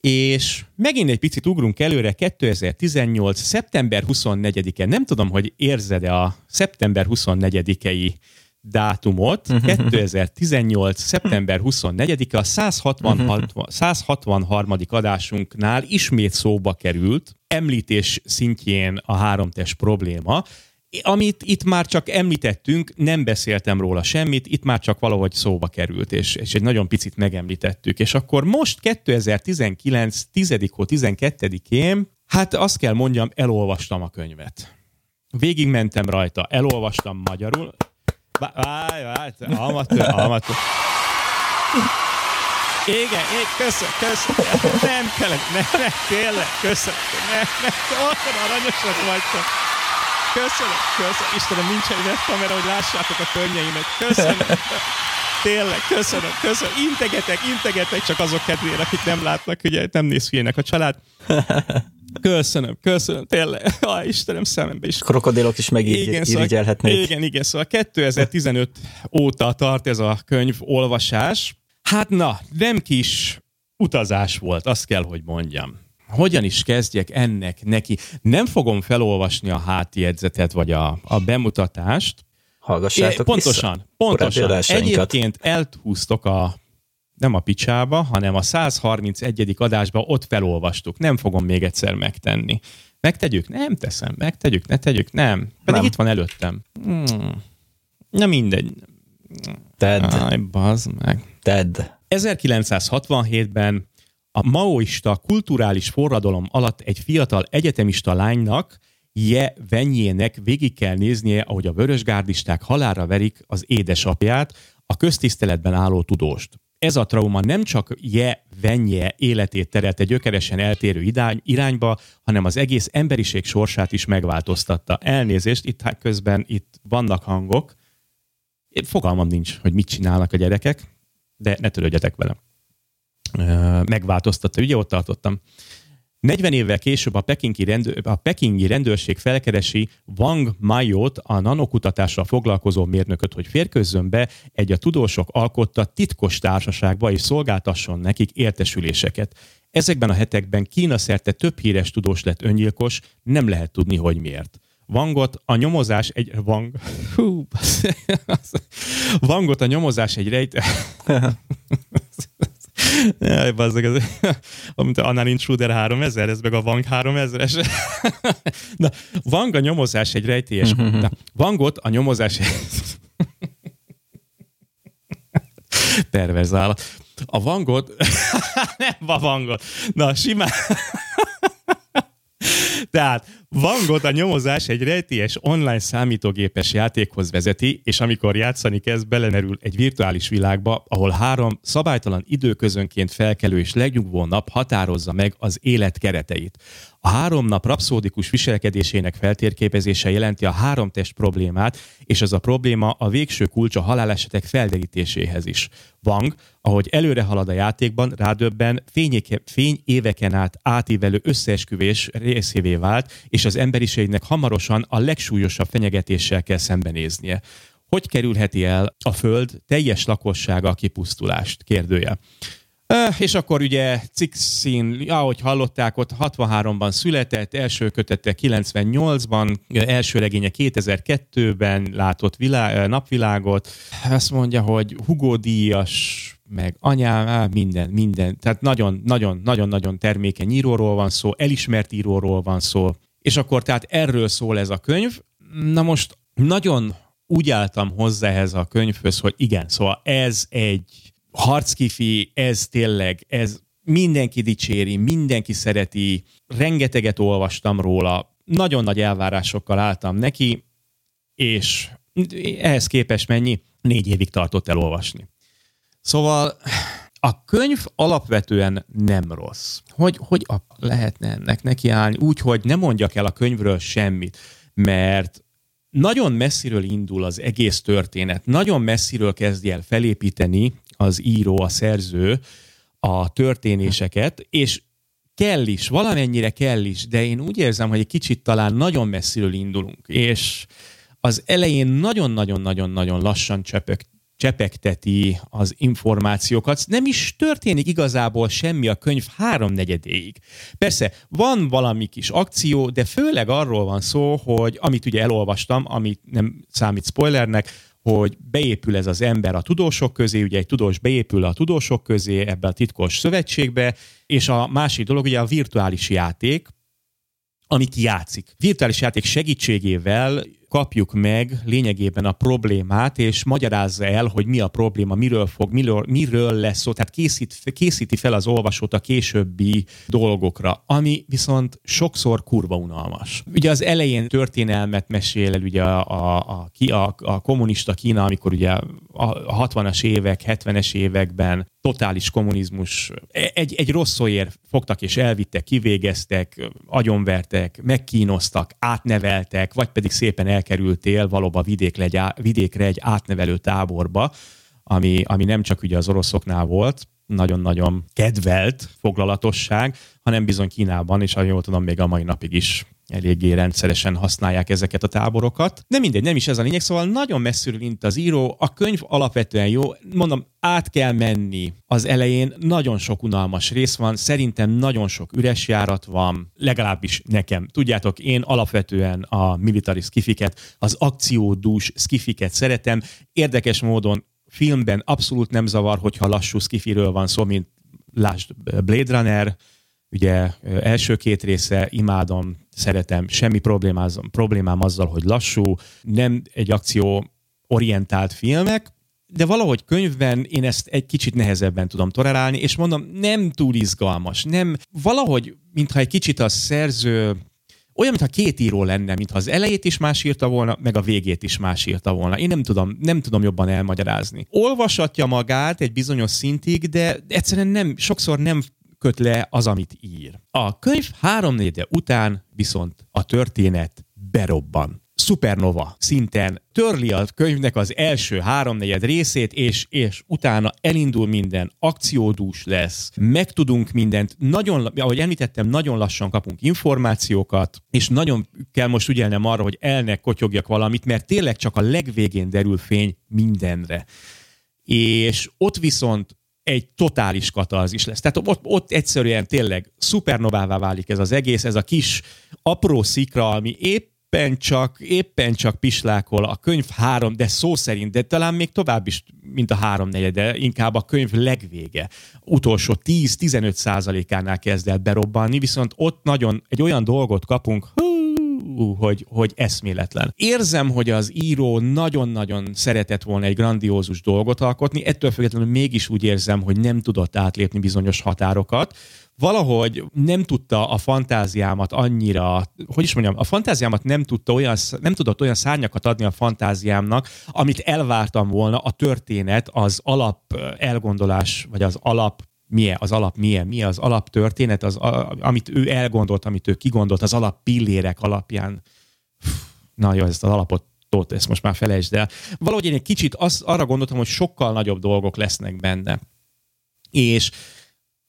És megint egy picit ugrunk előre, 2018. szeptember 24-e, nem tudom, hogy érzed-e a szeptember 24-ei dátumot, 2018. szeptember 24-e a 160, 163. adásunknál ismét szóba került, említés szintjén a háromtest probléma, amit itt már csak említettünk, nem beszéltem róla semmit, itt már csak valahogy szóba került, és, és egy nagyon picit megemlítettük. És akkor most 2019. 10. 12-én, hát azt kell mondjam, elolvastam a könyvet. Végigmentem rajta, elolvastam magyarul. Várj, várj, amatőr, amatőr. Igen, én köszönöm, köszönöm. Nem kellett, nem, nem, tényleg, köszönöm. Nem, nem, olyan aranyosak vagytok. Köszönöm, köszönöm. Istenem, nincs egy webkamera, hogy lássátok a könnyeimet. Köszönöm. Tényleg, köszönöm, köszönöm. Integetek, integetek csak azok kedvére, akik nem látnak, ugye nem néz hülyének a család. Köszönöm, köszönöm, tényleg. Ah, Istenem, szemembe is. Krokodilok is megirigyelhetnék. Szóval, igen, igen, szóval 2015 óta tart ez a könyv olvasás. Hát na, nem kis utazás volt, azt kell, hogy mondjam hogyan is kezdjek ennek neki. Nem fogom felolvasni a hátjegyzetet, vagy a, a bemutatást. Hallgassátok Pontosan, vissza. pontosan. Egyébként elhúztok a nem a picsába, hanem a 131. adásba ott felolvastuk. Nem fogom még egyszer megtenni. Megtegyük? Nem teszem. Megtegyük? Ne tegyük? Nem. Pedig nem. itt van előttem. Hmm. Na mindegy. Tedd. Aj, bazd meg. Tedd. 1967-ben a maoista kulturális forradalom alatt egy fiatal egyetemista lánynak, Je Venyének végig kell néznie, ahogy a vörösgárdisták halára verik az édesapját, a köztiszteletben álló tudóst. Ez a trauma nem csak Je Venye életét terelte gyökeresen eltérő irány, irányba, hanem az egész emberiség sorsát is megváltoztatta. Elnézést, itt közben itt vannak hangok. Fogalmam nincs, hogy mit csinálnak a gyerekek, de ne törődjetek velem megváltoztatta. Ugye ott tartottam. 40 évvel később a pekingi, rendőr, a pekingi rendőrség felkeresi Wang Mayot, a nanokutatással foglalkozó mérnököt, hogy férkőzzön be egy a tudósok alkotta titkos társaságba és szolgáltasson nekik értesüléseket. Ezekben a hetekben Kína szerte több híres tudós lett öngyilkos, nem lehet tudni, hogy miért. Vangot a nyomozás egy... Vang... Hú, Vangot a nyomozás egy rejt... Jaj, bazzag, ez, amit annál Intruder 3000, ez meg a Vang 3000-es. Na, Vang a nyomozás egy rejtélyes... Na, Vangot a nyomozás egy... Perverz állat. A Vangot... Nem a Vangot. Na, simán... Tehát Vangot a nyomozás egy rejtélyes online számítógépes játékhoz vezeti, és amikor játszani kezd, belemerül egy virtuális világba, ahol három szabálytalan időközönként felkelő és legnyugvó nap határozza meg az élet kereteit. A három nap rapszódikus viselkedésének feltérképezése jelenti a három test problémát, és ez a probléma a végső kulcs a halálesetek felderítéséhez is. Wang, ahogy előre halad a játékban, rádöbben fény éveken át átívelő összeesküvés részévé vált, és az emberiségnek hamarosan a legsúlyosabb fenyegetéssel kell szembenéznie hogy kerülheti el a Föld teljes lakossága a kipusztulást? Kérdője. És akkor ugye Cixin, ahogy hallották, ott 63-ban született, első kötete 98-ban, első regénye 2002-ben látott világ, napvilágot. Azt mondja, hogy Hugo Díjas, meg anyám, minden, minden. Tehát nagyon, nagyon, nagyon, nagyon termékeny íróról van szó, elismert íróról van szó. És akkor tehát erről szól ez a könyv. Na most nagyon úgy álltam hozzá ehhez a könyvhöz, hogy igen, szóval ez egy harckifi, ez tényleg, ez mindenki dicséri, mindenki szereti, rengeteget olvastam róla, nagyon nagy elvárásokkal álltam neki, és ehhez képest mennyi? Négy évig tartott elolvasni. Szóval a könyv alapvetően nem rossz. Hogy, hogy a, lehetne ennek nekiállni? Úgy, hogy ne mondjak el a könyvről semmit, mert nagyon messziről indul az egész történet, nagyon messziről kezdi el felépíteni az író, a szerző a történéseket, és kell is, valamennyire kell is, de én úgy érzem, hogy egy kicsit talán nagyon messziről indulunk, és az elején nagyon-nagyon-nagyon-nagyon lassan csepög, csepegteti az információkat. Nem is történik igazából semmi a könyv háromnegyedéig. Persze, van valami kis akció, de főleg arról van szó, hogy amit ugye elolvastam, amit nem számít spoilernek, hogy beépül ez az ember a tudósok közé, ugye egy tudós beépül a tudósok közé ebbe a titkos szövetségbe, és a másik dolog ugye a virtuális játék, amit játszik. Virtuális játék segítségével kapjuk meg lényegében a problémát, és magyarázza el, hogy mi a probléma, miről fog, miről, miről lesz szó, tehát készít, készíti fel az olvasót a későbbi dolgokra, ami viszont sokszor kurva unalmas. Ugye az elején történelmet mesél el ugye a, a, a, a, a kommunista Kína, amikor ugye a 60-as évek, 70-es években totális kommunizmus, egy, egy rossz szóért fogtak és elvittek, kivégeztek, agyonvertek, megkínoztak, átneveltek, vagy pedig szépen elkerültél valóban vidékre egy, vidékre egy átnevelő táborba, ami, ami nem csak ugye az oroszoknál volt, nagyon-nagyon kedvelt foglalatosság, hanem bizony Kínában, és ahogy jól tudom, még a mai napig is eléggé rendszeresen használják ezeket a táborokat. De mindegy, nem is ez a lényeg, szóval nagyon messziről int az író, a könyv alapvetően jó, mondom, át kell menni az elején, nagyon sok unalmas rész van, szerintem nagyon sok üres járat van, legalábbis nekem. Tudjátok, én alapvetően a military skifiket, az akciódús skifiket szeretem, érdekes módon filmben abszolút nem zavar, hogyha lassú skifiről van szó, mint lásd Blade Runner, ugye első két része imádom, szeretem, semmi problémám azzal, hogy lassú, nem egy akció orientált filmek, de valahogy könyvben én ezt egy kicsit nehezebben tudom tolerálni, és mondom, nem túl izgalmas, nem, valahogy, mintha egy kicsit a szerző olyan, mintha két író lenne, mintha az elejét is más írta volna, meg a végét is más írta volna. Én nem tudom, nem tudom jobban elmagyarázni. Olvasatja magát egy bizonyos szintig, de egyszerűen nem, sokszor nem köt le az, amit ír. A könyv háromnégyde után viszont a történet berobban szupernova szinten törli a könyvnek az első háromnegyed részét, és, és utána elindul minden, akciódús lesz, megtudunk mindent, nagyon, ahogy említettem, nagyon lassan kapunk információkat, és nagyon kell most ügyelnem arra, hogy elnek kotyogjak valamit, mert tényleg csak a legvégén derül fény mindenre. És ott viszont egy totális is lesz. Tehát ott, ott egyszerűen tényleg szupernovává válik ez az egész, ez a kis apró szikra, ami éppen csak, éppen csak pislákol a könyv három, de szó szerint, de talán még tovább is, mint a három negyede, inkább a könyv legvége. Utolsó 10-15 százalékánál kezd el berobbanni, viszont ott nagyon egy olyan dolgot kapunk, hú, hogy, hogy eszméletlen. Érzem, hogy az író nagyon-nagyon szeretett volna egy grandiózus dolgot alkotni, ettől függetlenül mégis úgy érzem, hogy nem tudott átlépni bizonyos határokat, valahogy nem tudta a fantáziámat annyira, hogy is mondjam, a fantáziámat nem, tudta olyan, nem tudott olyan szárnyakat adni a fantáziámnak, amit elvártam volna a történet, az alap elgondolás, vagy az alap milyen, az alap milyen, mi az alaptörténet, az, amit ő elgondolt, amit ő kigondolt, az alap pillérek alapján. Na jó, ezt az alapot Tóth, ezt most már felejtsd el. Valahogy én egy kicsit az, arra gondoltam, hogy sokkal nagyobb dolgok lesznek benne. És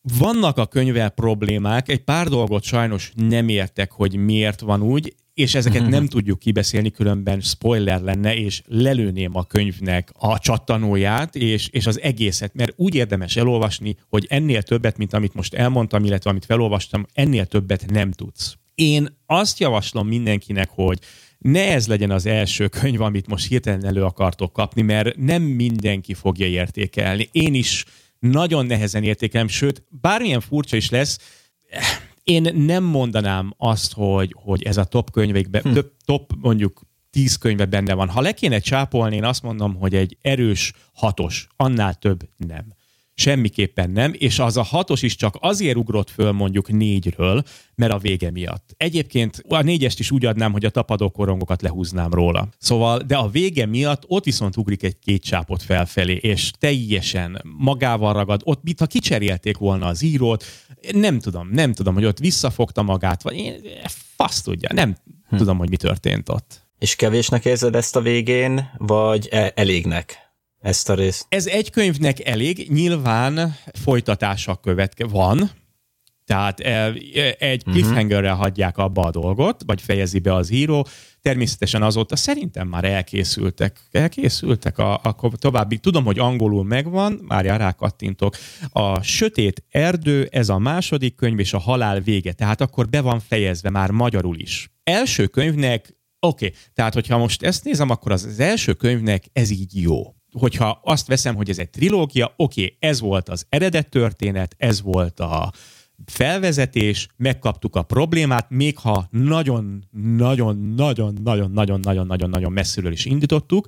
vannak a könyvvel problémák, egy pár dolgot sajnos nem értek, hogy miért van úgy. És ezeket nem tudjuk kibeszélni, különben spoiler lenne, és lelőném a könyvnek a csattanóját, és, és az egészet, mert úgy érdemes elolvasni, hogy ennél többet, mint amit most elmondtam, illetve amit felolvastam, ennél többet nem tudsz. Én azt javaslom mindenkinek, hogy ne ez legyen az első könyv, amit most hirtelen elő akartok kapni, mert nem mindenki fogja értékelni. Én is nagyon nehezen értékelem, sőt, bármilyen furcsa is lesz, én nem mondanám azt, hogy, hogy ez a top könyvekben, hm. top mondjuk tíz könyve benne van. Ha le kéne csápolni, én azt mondom, hogy egy erős hatos, annál több nem. Semmiképpen nem, és az a hatos is csak azért ugrott föl mondjuk négyről, mert a vége miatt. Egyébként a négyest is úgy adnám, hogy a tapadó korongokat lehúznám róla. Szóval, de a vége miatt ott viszont ugrik egy két csápot felfelé, és teljesen magával ragad, ott mintha kicserélték volna az írót, nem tudom, nem tudom, hogy ott visszafogta magát, vagy én, fasz tudja, nem hm. tudom, hogy mi történt ott. És kevésnek érzed ezt a végén, vagy e- elégnek? Ezt a részt. Ez egy könyvnek elég, nyilván folytatása követke van, tehát e, e, egy mhm. cliffhangerrel hagyják abba a dolgot, vagy fejezi be az író. Természetesen azóta szerintem már elkészültek, elkészültek a, a további. Tudom, hogy angolul megvan, már rákattintok. A Sötét Erdő, ez a második könyv, és a Halál vége. Tehát akkor be van fejezve már magyarul is. Első könyvnek, oké, okay, tehát hogyha most ezt nézem, akkor az, az első könyvnek ez így jó hogyha azt veszem, hogy ez egy trilógia, oké, okay, ez volt az eredet történet, ez volt a felvezetés, megkaptuk a problémát, még ha nagyon-nagyon-nagyon-nagyon-nagyon-nagyon-nagyon messziről is indítottuk,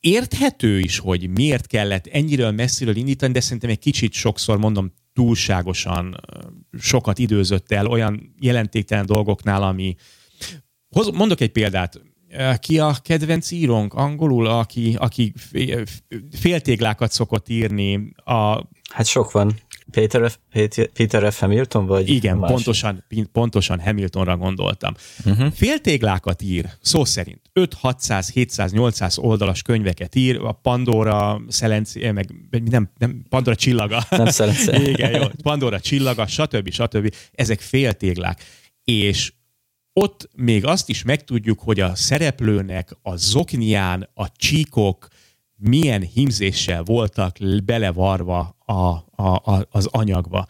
érthető is, hogy miért kellett ennyiről messziről indítani, de szerintem egy kicsit sokszor mondom túlságosan sokat időzött el olyan jelentéktelen dolgoknál, ami Mondok egy példát. Ki a kedvenc írónk angolul, aki, aki féltéglákat szokott írni? A... Hát sok van. Peter F. Peter F. Hamilton, vagy Igen, pontosan, pontosan Hamiltonra gondoltam. Uh-huh. Féltéglákat ír, szó szerint. 5, 600, 700, 800 oldalas könyveket ír, a Pandora, Szelenci, meg nem, nem, Pandora csillaga. Nem Szelenci. Igen, jó, Pandora csillaga, stb. stb. Ezek féltéglák. És ott még azt is megtudjuk, hogy a szereplőnek a zoknián a csíkok milyen himzéssel voltak belevarva a, a, a, az anyagba.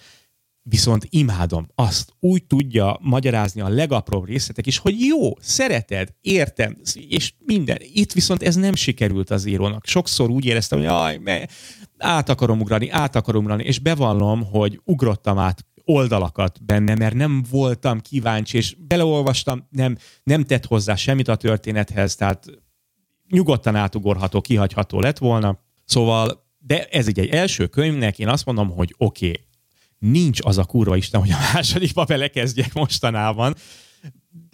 Viszont imádom, azt úgy tudja magyarázni a legapróbb részletek is, hogy jó, szereted, értem, és minden. Itt viszont ez nem sikerült az írónak. Sokszor úgy éreztem, hogy aj, át akarom ugrani, át akarom ugrani, és bevallom, hogy ugrottam át oldalakat benne, mert nem voltam kíváncsi, és beleolvastam, nem, nem tett hozzá semmit a történethez, tehát nyugodtan átugorható, kihagyható lett volna. Szóval, de ez egy, egy első könyvnek, én azt mondom, hogy oké, okay, nincs az a kurva Isten, hogy a másodikba belekezdjek mostanában.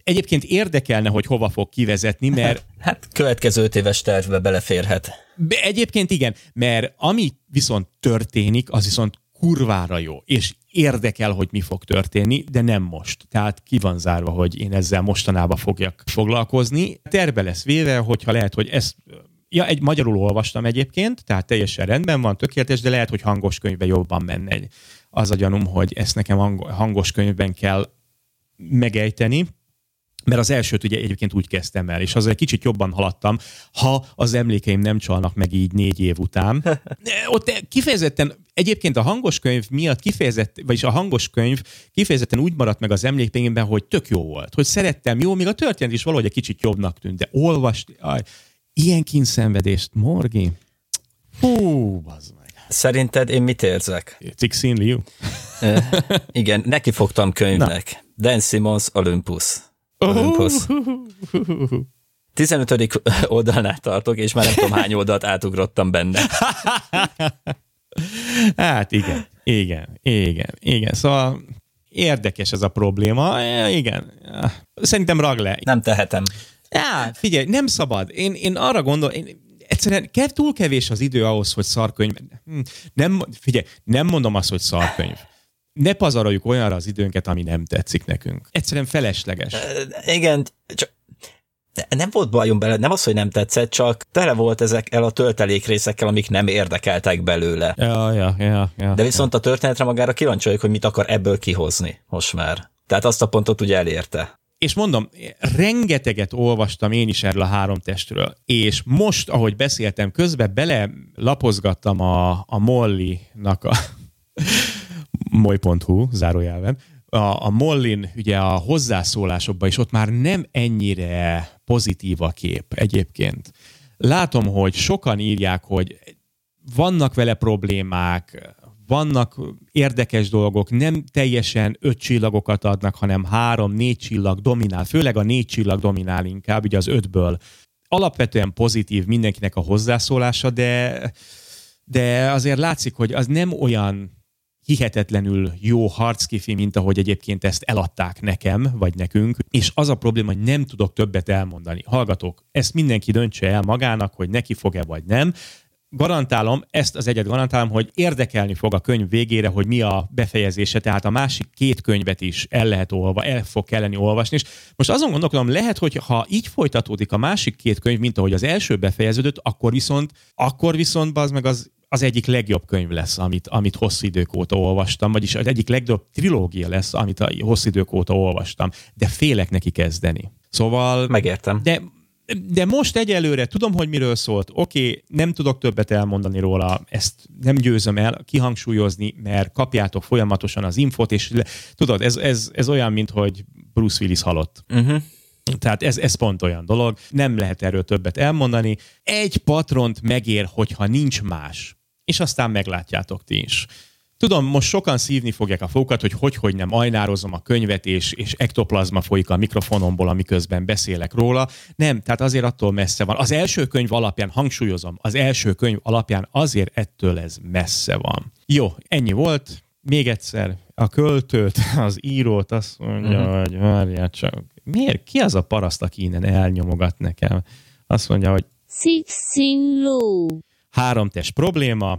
Egyébként érdekelne, hogy hova fog kivezetni, mert... Hát következő öt éves tervbe beleférhet. Egyébként igen, mert ami viszont történik, az viszont kurvára jó, és érdekel, hogy mi fog történni, de nem most. Tehát ki van zárva, hogy én ezzel mostanában fogjak foglalkozni. Terve lesz véve, hogyha lehet, hogy ezt Ja, egy magyarul olvastam egyébként, tehát teljesen rendben van, tökéletes, de lehet, hogy hangos könyvben jobban menne. Az a gyanúm, hogy ezt nekem hangos könyvben kell megejteni, mert az elsőt ugye egyébként úgy kezdtem el, és az egy kicsit jobban haladtam, ha az emlékeim nem csalnak meg így négy év után. Ott kifejezetten, egyébként a hangos könyv miatt kifejezett, vagyis a hangos könyv kifejezetten úgy maradt meg az emlékeimben, hogy tök jó volt, hogy szerettem, jó, még a történet is valahogy egy kicsit jobbnak tűnt, de olvast, aj, ilyen kínszenvedést, Morgi, hú, bazd meg. Szerinted én mit érzek? It's in you. igen, neki fogtam könyvnek. Na. Dan Simmons Olympus. Olympus. 15. oldalnál tartok, és már nem tudom hány oldalt átugrottam benne. hát igen, igen, igen, igen. Szóval érdekes ez a probléma. Igen. Szerintem rag le. Nem tehetem. Ja, figyelj, nem szabad. Én, én arra gondol, én, egyszerűen kev, túl kevés az idő ahhoz, hogy szarkönyv. Hm, nem, figyelj, nem mondom azt, hogy szarkönyv ne pazaroljuk olyanra az időnket, ami nem tetszik nekünk. Egyszerűen felesleges. Igen, csak nem volt bajom bele, nem az, hogy nem tetszett, csak tele volt ezekkel a töltelék részekkel, amik nem érdekeltek belőle. Ja, ja, ja, ja, De viszont ja. a történetre magára kíváncsi hogy mit akar ebből kihozni most már. Tehát azt a pontot ugye elérte. És mondom, rengeteget olvastam én is erről a három testről, és most, ahogy beszéltem, közben bele lapozgattam a, a Molly-nak a moly.hu zárójelben, a, a Mollin ugye a hozzászólásokban is ott már nem ennyire pozitív a kép egyébként. Látom, hogy sokan írják, hogy vannak vele problémák, vannak érdekes dolgok, nem teljesen öt csillagokat adnak, hanem három, négy csillag dominál, főleg a négy csillag dominál inkább, ugye az ötből. Alapvetően pozitív mindenkinek a hozzászólása, de, de azért látszik, hogy az nem olyan hihetetlenül jó harckifi, mint ahogy egyébként ezt eladták nekem, vagy nekünk, és az a probléma, hogy nem tudok többet elmondani. Hallgatók, ezt mindenki döntse el magának, hogy neki fog-e vagy nem, garantálom, ezt az egyet garantálom, hogy érdekelni fog a könyv végére, hogy mi a befejezése, tehát a másik két könyvet is el lehet olva, el fog kelleni olvasni, és most azon gondolkodom, lehet, hogy ha így folytatódik a másik két könyv, mint ahogy az első befejeződött, akkor viszont, akkor viszont az meg az az egyik legjobb könyv lesz, amit, amit hosszú idők óta olvastam, vagyis az egyik legjobb trilógia lesz, amit a hosszú idők óta olvastam, de félek neki kezdeni. Szóval... Megértem. De de most egyelőre tudom, hogy miről szólt. Oké, okay, nem tudok többet elmondani róla, ezt nem győzöm el kihangsúlyozni, mert kapjátok folyamatosan az infot, és le, tudod, ez, ez, ez olyan, mint hogy Bruce Willis halott. Uh-huh. Tehát ez, ez pont olyan dolog, nem lehet erről többet elmondani. Egy patront megér, hogyha nincs más, és aztán meglátjátok ti is. Tudom, most sokan szívni fogják a fokat, hogy hogy, hogy nem ajnározom a könyvet, és, és ektoplazma folyik a mikrofonomból, amiközben beszélek róla. Nem, tehát azért attól messze van. Az első könyv alapján, hangsúlyozom, az első könyv alapján azért ettől ez messze van. Jó, ennyi volt. Még egyszer, a költőt, az írót azt mondja, uh-huh. hogy várjál csak, miért, ki az a paraszt, aki innen elnyomogat nekem? Azt mondja, hogy Sixing low. Három test probléma,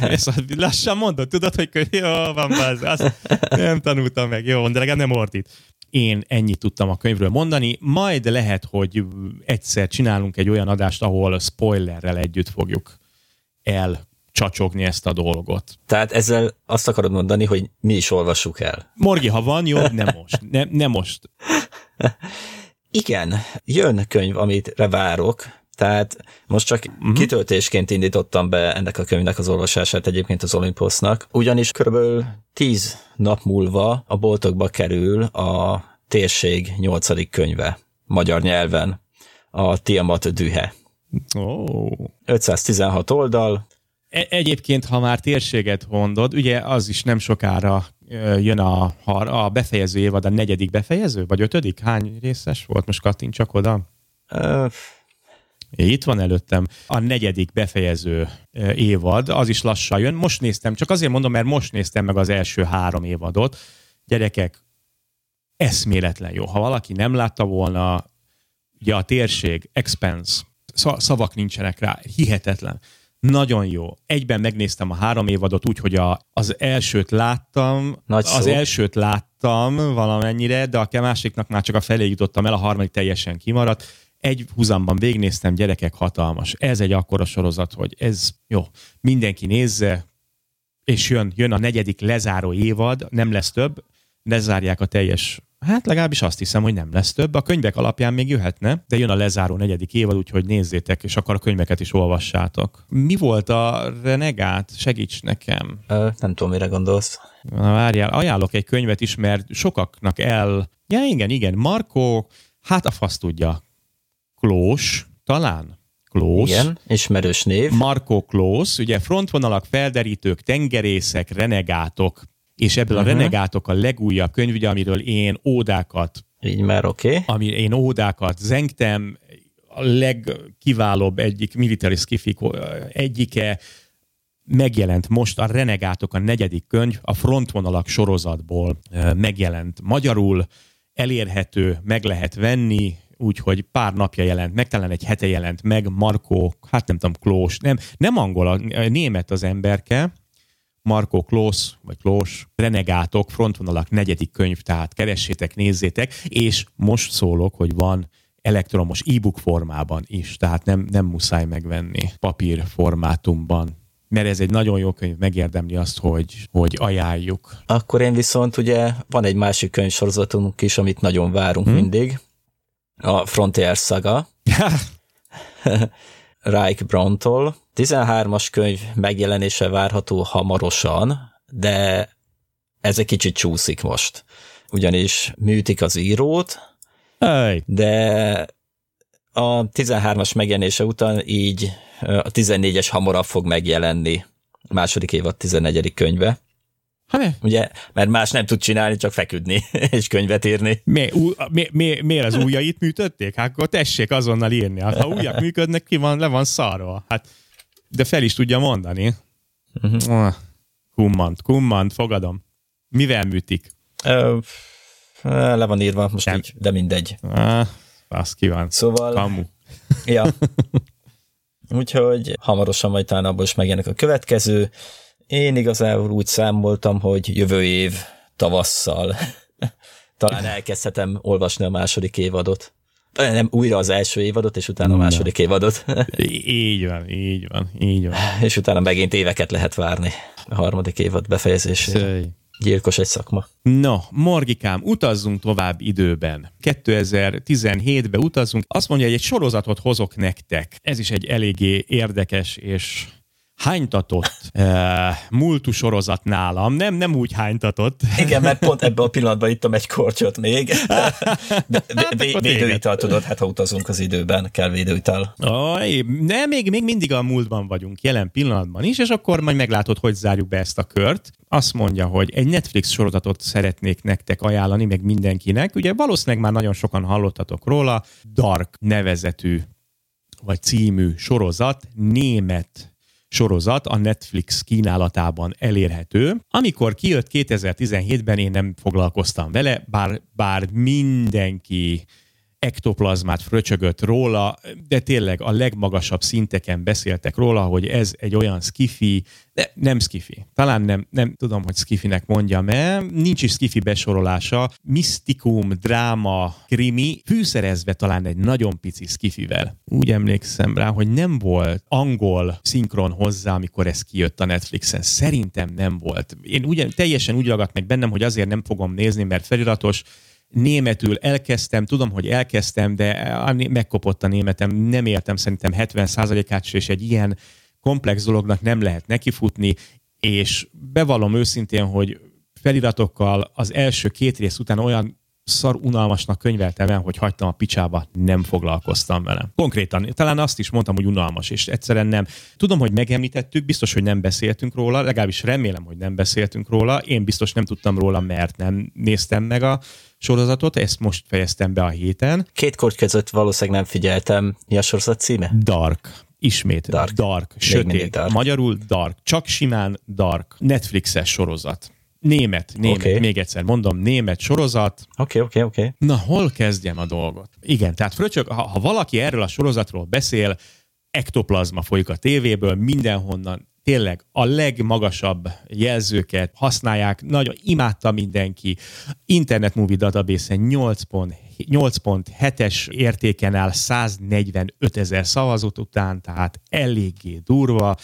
ezt lassan mondod, tudod, hogy jó, van bázz, azt nem tanultam meg, jó, de legalább nem ordít. Én ennyit tudtam a könyvről mondani, majd lehet, hogy egyszer csinálunk egy olyan adást, ahol spoilerrel együtt fogjuk el csacsogni ezt a dolgot. Tehát ezzel azt akarod mondani, hogy mi is olvassuk el. Morgi, ha van, jó, nem most. Ne, nem most. Igen, jön könyv, amit várok, tehát most csak uh-huh. kitöltésként indítottam be ennek a könyvnek az olvasását egyébként az Olympusnak, ugyanis körülbelül tíz nap múlva a boltokba kerül a térség nyolcadik könyve magyar nyelven, a Tiamat dühe. Oh. 516 oldal. E- egyébként, ha már térséget mondod, ugye az is nem sokára jön a, a befejező évad, a negyedik befejező, vagy ötödik? Hány részes volt? Most kattintsak oda. Uh, itt van előttem a negyedik befejező évad, az is lassan jön. Most néztem, csak azért mondom, mert most néztem meg az első három évadot. Gyerekek, eszméletlen jó. Ha valaki nem látta volna, ugye a térség, expense, szavak nincsenek rá, hihetetlen. Nagyon jó. Egyben megnéztem a három évadot úgy, hogy a, az elsőt láttam, Nagy az szó. elsőt láttam valamennyire, de a másiknak már csak a felé jutottam el, a harmadik teljesen kimaradt egy húzamban végnéztem, gyerekek hatalmas. Ez egy akkora sorozat, hogy ez jó, mindenki nézze, és jön, jön a negyedik lezáró évad, nem lesz több, lezárják a teljes Hát legalábbis azt hiszem, hogy nem lesz több. A könyvek alapján még jöhetne, de jön a lezáró negyedik évad, úgyhogy nézzétek, és akkor a könyveket is olvassátok. Mi volt a renegát? Segíts nekem. Ö, nem tudom, mire gondolsz. Na, várjál, ajánlok egy könyvet is, mert sokaknak el... Ja, igen, igen, Marco, hát a fasz tudja. Klós, talán? Klós. Igen, ismerős név. Marco Klós, ugye frontvonalak, felderítők, tengerészek, renegátok, és ebből uh-huh. a renegátok a legújabb könyv, ugye, amiről én ódákat, Így már oké. Okay. ami én ódákat zengtem, a legkiválóbb egyik military skifik egyike, megjelent most a Renegátok a negyedik könyv, a frontvonalak sorozatból megjelent magyarul, elérhető, meg lehet venni, úgyhogy pár napja jelent meg, talán egy hete jelent meg, Markó, hát nem tudom, Klós, nem, nem angol, a német az emberke, Markó Klós, vagy Klós, Renegátok, frontvonalak negyedik könyv, tehát keressétek, nézzétek, és most szólok, hogy van elektromos e-book formában is, tehát nem, nem muszáj megvenni papír formátumban. mert ez egy nagyon jó könyv, megérdemli azt, hogy, hogy ajánljuk. Akkor én viszont ugye van egy másik könyvsorozatunk is, amit nagyon várunk hmm. mindig, a Frontier Saga, Reich Brontól. 13-as könyv megjelenése várható hamarosan, de ez egy kicsit csúszik most. Ugyanis műtik az írót, hey. de a 13-as megjelenése után így a 14-es hamarabb fog megjelenni. A második évad 14. könyve. Hát, Ugye, mert más nem tud csinálni, csak feküdni és könyvet írni. Mi, ú, mi, mi, miért az ujjait műtötték? Hát akkor tessék azonnal írni. Hát, ha ujjak működnek, ki van, le van szarva. Hát, de fel is tudja mondani. Uh-huh. Kummant, kummant, fogadom. Mivel műtik? Ö, le van írva most nem. így, de mindegy. Ah, az ki van. Szóval... Kamu. Ja. Úgyhogy hamarosan majd talán abból is megjelenik a következő. Én igazából úgy számoltam, hogy jövő év tavasszal talán elkezdhetem olvasni a második évadot. Nem, újra az első évadot, és utána a második évadot. így van, így van, így van. És utána megint éveket lehet várni a harmadik évad befejezésére. Szöj. Gyilkos egy szakma. No, Morgikám, utazzunk tovább időben. 2017-be utazunk. Azt mondja, hogy egy sorozatot hozok nektek. Ez is egy eléggé érdekes és hánytatott multu sorozat nálam. Nem, nem úgy hánytatott. Igen, mert pont ebben a pillanatban ittam egy kortyot még. De, de, hát védőital tudod, hát ha utazunk az időben, kell védőital. Oh, de még, még mindig a múltban vagyunk, jelen pillanatban is, és akkor majd meglátod, hogy zárjuk be ezt a kört. Azt mondja, hogy egy Netflix sorozatot szeretnék nektek ajánlani, meg mindenkinek. Ugye valószínűleg már nagyon sokan hallottatok róla. Dark nevezetű vagy című sorozat, német sorozat a Netflix kínálatában elérhető. Amikor kijött 2017-ben, én nem foglalkoztam vele, bár, bár mindenki ektoplazmát fröcsögött róla, de tényleg a legmagasabb szinteken beszéltek róla, hogy ez egy olyan skifi, de nem skifi. Talán nem, nem tudom, hogy skifinek mondjam mert nincs is skifi besorolása. Misztikum, dráma, krimi, fűszerezve talán egy nagyon pici skifivel. Úgy emlékszem rá, hogy nem volt angol szinkron hozzá, amikor ez kijött a Netflixen. Szerintem nem volt. Én ugyan, teljesen úgy ragadt meg bennem, hogy azért nem fogom nézni, mert feliratos, németül elkezdtem, tudom, hogy elkezdtem, de megkopott a németem, nem értem szerintem 70%-át, és egy ilyen komplex dolognak nem lehet nekifutni, és bevallom őszintén, hogy feliratokkal az első két rész után olyan szar unalmasnak könyveltem el, hogy hagytam a picsába, nem foglalkoztam vele. Konkrétan, talán azt is mondtam, hogy unalmas, és egyszerűen nem. Tudom, hogy megemlítettük, biztos, hogy nem beszéltünk róla, legalábbis remélem, hogy nem beszéltünk róla. Én biztos nem tudtam róla, mert nem néztem meg a sorozatot, ezt most fejeztem be a héten. Két kort között valószínűleg nem figyeltem. Mi a sorozat címe? Dark. Ismét Dark, dark sötét. Dark. Magyarul Dark. Csak simán Dark. Netflixes sorozat. Német, német, okay. még egyszer mondom, német sorozat. Oké, okay, oké, okay, oké. Okay. Na, hol kezdjem a dolgot? Igen, tehát fröcsök, ha, ha valaki erről a sorozatról beszél, ektoplazma folyik a tévéből, mindenhonnan tényleg a legmagasabb jelzőket használják, nagyon imádta mindenki. Internet Movie Database-en 8.7-es értéken áll 145 ezer szavazat után, tehát eléggé durva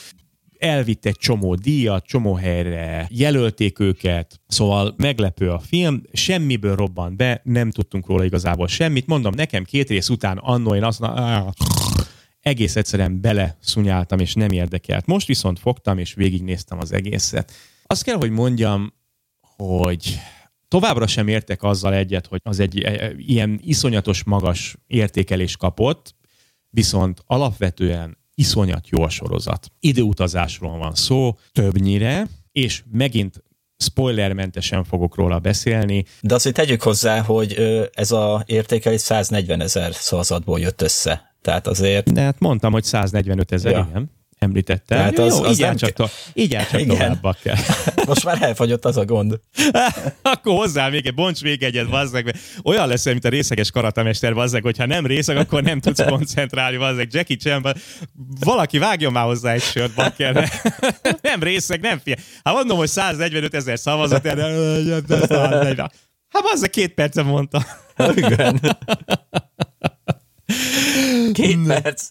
elvitt egy csomó díjat, csomó helyre jelölték őket, szóval meglepő a film, semmiből robbant be, nem tudtunk róla igazából semmit. Mondom, nekem két rész után annó én azt egész egyszerűen bele szunyáltam, és nem érdekelt. Most viszont fogtam, és végignéztem az egészet. Azt kell, hogy mondjam, hogy továbbra sem értek azzal egyet, hogy az egy e, e, ilyen iszonyatos magas értékelés kapott, viszont alapvetően iszonyat jó a sorozat. Időutazásról van szó, többnyire, és megint spoilermentesen fogok róla beszélni. De hogy tegyük hozzá, hogy ez a értékelés 140 ezer szavazatból jött össze. Tehát azért... De hát mondtam, hogy 145 ezer, ja. igen említette. Tehát az, Jó, az így, nem... csak, to- így csak tovább kell. Most már elfagyott az a gond. akkor hozzá még egy, bonts még egyet, bazzeg. Olyan lesz, mint a részeges karatamester, bazzeg, hogyha nem részeg, akkor nem tudsz koncentrálni, bazzeg. Jackie Chan, valaki vágjon már hozzá egy sört, bakker. nem részeg, nem fia. Hát mondom, hogy 145 ezer szavazat, de Hát bazzeg, két percen mondta. Igen. Két perc.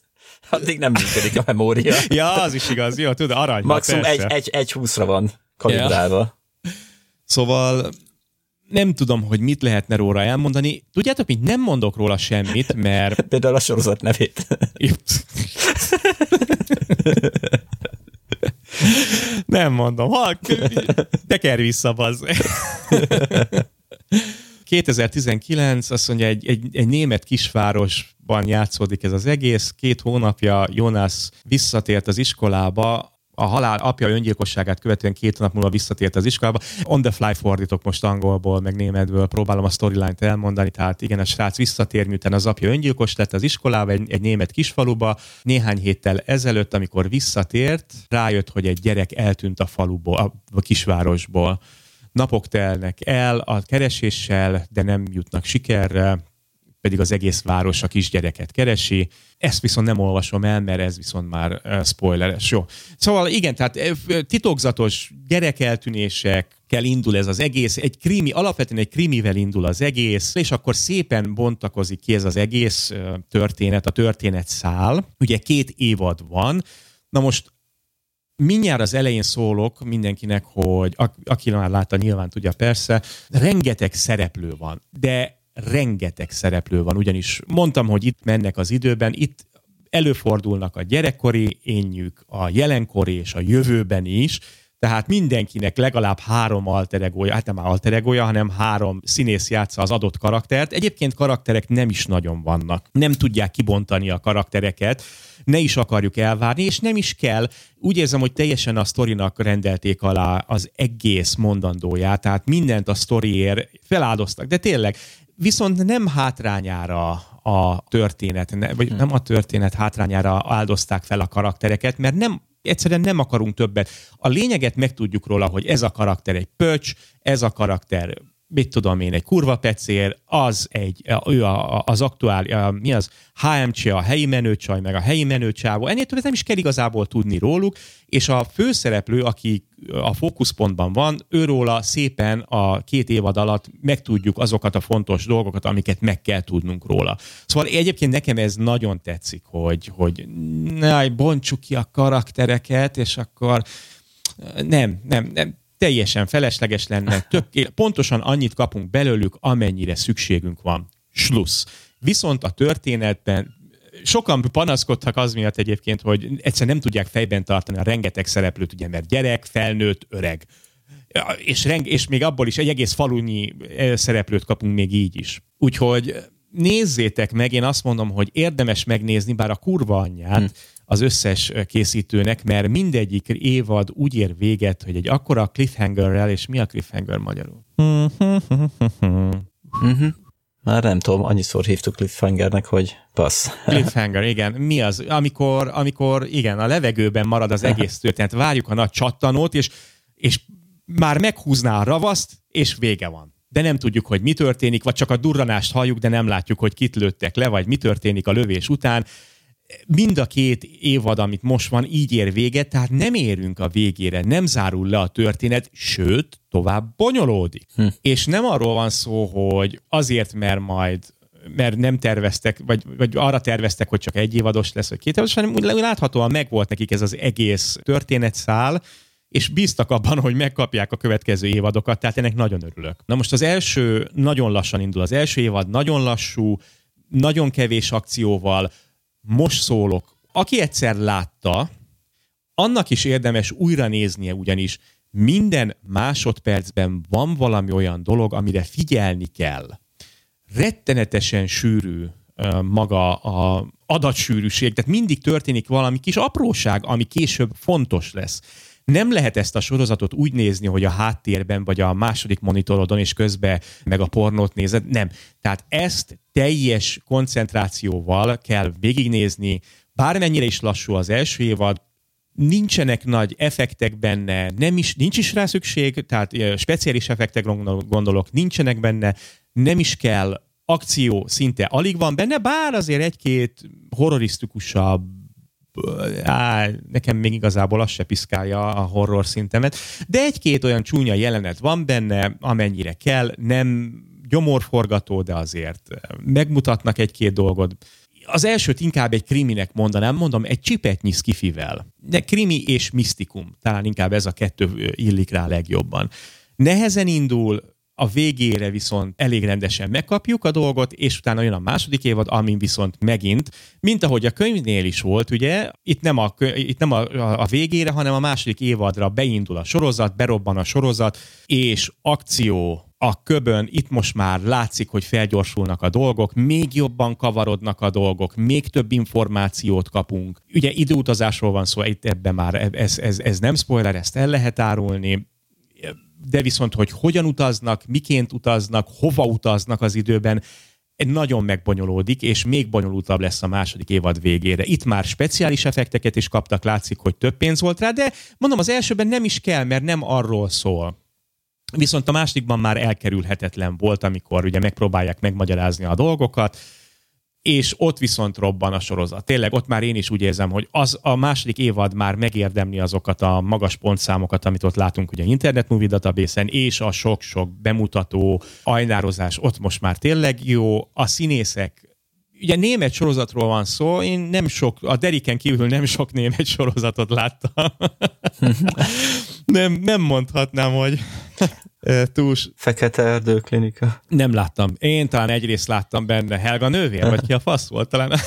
Addig nem működik a memória. Ja, az is igaz. Jó, tudod, arany. Maximum egy, egy, egy húszra van kalibrálva. Szóval nem tudom, hogy mit lehetne róla elmondani. Tudjátok, mint nem mondok róla semmit, mert... Például a sorozat nevét. nem mondom. Ha, teker vissza, bazz. 2019, azt mondja, egy, egy, egy német kisvárosban játszódik ez az egész. Két hónapja Jonas visszatért az iskolába, a halál apja öngyilkosságát követően két nap múlva visszatért az iskolába. On the fly fordítok most angolból, meg németből, próbálom a storyline-t elmondani, tehát igen, a srác visszatér, miután az apja öngyilkos lett az iskolába, egy, egy német kisfaluba. Néhány héttel ezelőtt, amikor visszatért, rájött, hogy egy gyerek eltűnt a faluból, a, a kisvárosból. Napok telnek el a kereséssel, de nem jutnak sikerre, pedig az egész város a kisgyereket keresi. Ezt viszont nem olvasom el, mert ez viszont már spoileres. Jó. Szóval igen, tehát titokzatos gyerekeltűnésekkel indul ez az egész, egy krimi, alapvetően egy krimivel indul az egész, és akkor szépen bontakozik ki ez az egész történet, a történet szál. Ugye két évad van, Na most mindjárt az elején szólok mindenkinek, hogy aki már látta, nyilván tudja persze, rengeteg szereplő van, de rengeteg szereplő van, ugyanis mondtam, hogy itt mennek az időben, itt előfordulnak a gyerekkori énjük, a jelenkori és a jövőben is, tehát mindenkinek legalább három alteregója, hát nem alteregója, hanem három színész játsza az adott karaktert. Egyébként karakterek nem is nagyon vannak. Nem tudják kibontani a karaktereket, ne is akarjuk elvárni, és nem is kell. Úgy érzem, hogy teljesen a sztorinak rendelték alá az egész mondandóját, tehát mindent a sztoriért feláldoztak. De tényleg, viszont nem hátrányára a történet, vagy nem a történet hátrányára áldozták fel a karaktereket, mert nem egyszerűen nem akarunk többet. A lényeget megtudjuk róla, hogy ez a karakter egy pöcs, ez a karakter mit tudom én, egy kurva pecér, az egy, ő a, az aktuál, a, mi az, HMC, a helyi menőcsaj, meg a helyi menőcsávó, ennél többet nem is kell igazából tudni róluk, és a főszereplő, aki a fókuszpontban van, őróla szépen a két évad alatt megtudjuk azokat a fontos dolgokat, amiket meg kell tudnunk róla. Szóval egyébként nekem ez nagyon tetszik, hogy, hogy ne, bontsuk ki a karaktereket, és akkor nem, nem, nem, teljesen felesleges lenne, tök, pontosan annyit kapunk belőlük, amennyire szükségünk van. Schluss. Viszont a történetben sokan panaszkodtak az miatt egyébként, hogy egyszer nem tudják fejben tartani a rengeteg szereplőt, ugye, mert gyerek, felnőtt, öreg. És, reng, és még abból is egy egész falunyi szereplőt kapunk még így is. Úgyhogy nézzétek meg, én azt mondom, hogy érdemes megnézni, bár a kurva anyját, hm az összes készítőnek, mert mindegyik évad úgy ér véget, hogy egy akkora cliffhangerrel, és mi a cliffhanger magyarul? Uh-huh. Már nem tudom, annyiszor hívtuk cliffhangernek, hogy passz. Cliffhanger, igen. Mi az? Amikor, amikor igen, a levegőben marad az egész történet. Várjuk a nagy csattanót, és, és már meghúzná a ravaszt, és vége van. De nem tudjuk, hogy mi történik, vagy csak a durranást halljuk, de nem látjuk, hogy kit lőttek le, vagy mi történik a lövés után mind a két évad, amit most van, így ér véget, tehát nem érünk a végére, nem zárul le a történet, sőt, tovább bonyolódik. Hm. És nem arról van szó, hogy azért, mert majd mert nem terveztek, vagy, vagy arra terveztek, hogy csak egy évados lesz, vagy két évados, hanem láthatóan megvolt nekik ez az egész történetszál, és bíztak abban, hogy megkapják a következő évadokat, tehát ennek nagyon örülök. Na most az első nagyon lassan indul, az első évad nagyon lassú, nagyon kevés akcióval, most szólok. Aki egyszer látta, annak is érdemes újra néznie, ugyanis minden másodpercben van valami olyan dolog, amire figyelni kell. Rettenetesen sűrű maga a adatsűrűség, tehát mindig történik valami kis apróság, ami később fontos lesz. Nem lehet ezt a sorozatot úgy nézni, hogy a háttérben vagy a második monitorodon és közben meg a pornót nézed. Nem. Tehát ezt teljes koncentrációval kell végignézni, bármennyire is lassú az első évad, nincsenek nagy effektek benne, nem is, nincs is rá szükség, tehát speciális effektek gondolok, nincsenek benne, nem is kell, akció szinte alig van benne, bár azért egy-két horrorisztikusabb á, nekem még igazából az se piszkálja a horror szintemet, de egy-két olyan csúnya jelenet van benne, amennyire kell, nem gyomorforgató, de azért megmutatnak egy-két dolgot. az elsőt inkább egy kriminek mondanám, mondom, egy csipetnyi skifivel. De krimi és misztikum, talán inkább ez a kettő illik rá legjobban. Nehezen indul, a végére viszont elég rendesen megkapjuk a dolgot, és utána jön a második évad, amin viszont megint, mint ahogy a könyvnél is volt, ugye, itt nem a, itt nem a, a végére, hanem a második évadra beindul a sorozat, berobban a sorozat, és akció, a köbön, itt most már látszik, hogy felgyorsulnak a dolgok, még jobban kavarodnak a dolgok, még több információt kapunk. Ugye időutazásról van szó, itt ebben már ez, ez, ez nem spoiler, ezt el lehet árulni, de viszont, hogy hogyan utaznak, miként utaznak, hova utaznak az időben, nagyon megbonyolódik, és még bonyolultabb lesz a második évad végére. Itt már speciális effekteket is kaptak, látszik, hogy több pénz volt rá, de mondom, az elsőben nem is kell, mert nem arról szól. Viszont a másodikban már elkerülhetetlen volt, amikor ugye megpróbálják megmagyarázni a dolgokat, és ott viszont robban a sorozat. Tényleg ott már én is úgy érzem, hogy az a második évad már megérdemli azokat a magas pontszámokat, amit ott látunk ugye Internet Movie Database-en, és a sok-sok bemutató, ajnározás ott most már tényleg jó. A színészek ugye német sorozatról van szó, én nem sok, a Deriken kívül nem sok német sorozatot láttam. nem, nem mondhatnám, hogy túl... Fekete Erdő Klinika. Nem láttam. Én talán egyrészt láttam benne Helga nővér, vagy ki a fasz volt talán.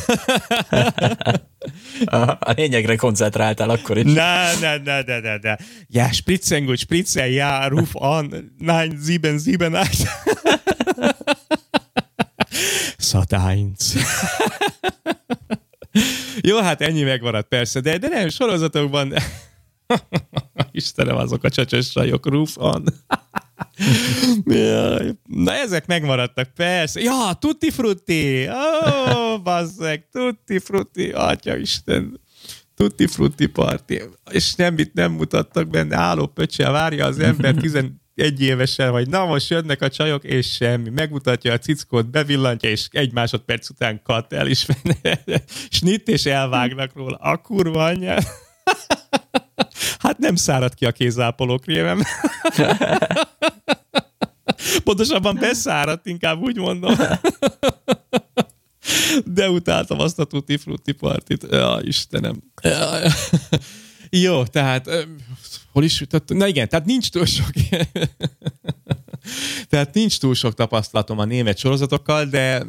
a, lényegre koncentráltál akkor is. Na, na, na, na, na, na. Ja, spritzen gut, spritzen, ja, ruf an, nein, sieben, sieben, acht. Szatáinc. Jó, hát ennyi megmaradt persze, de, de nem, sorozatokban Istenem, azok a csöcsös rajok, rúfon. Na, ezek megmaradtak, persze. Ja, tutti frutti! Ó, oh, bazzeg, tutti frutti, atya Isten. Tutti frutti party. És semmit nem mutattak benne, álló pöccse, várja az ember 11 évesen, vagy na most jönnek a csajok, és semmi. Megmutatja a cickót, bevillantja, és egy másodperc után kat el, és snit, és elvágnak róla. A kurva anyja. Hát nem szárad ki a kézápoló krémem. Pontosabban beszáradt, inkább úgy mondom. De utáltam azt a tutti frutti partit. Ja, Istenem. Ja. Jó, tehát hol is jutottunk? Na igen, tehát nincs túl sok tehát nincs túl sok tapasztalatom a német sorozatokkal, de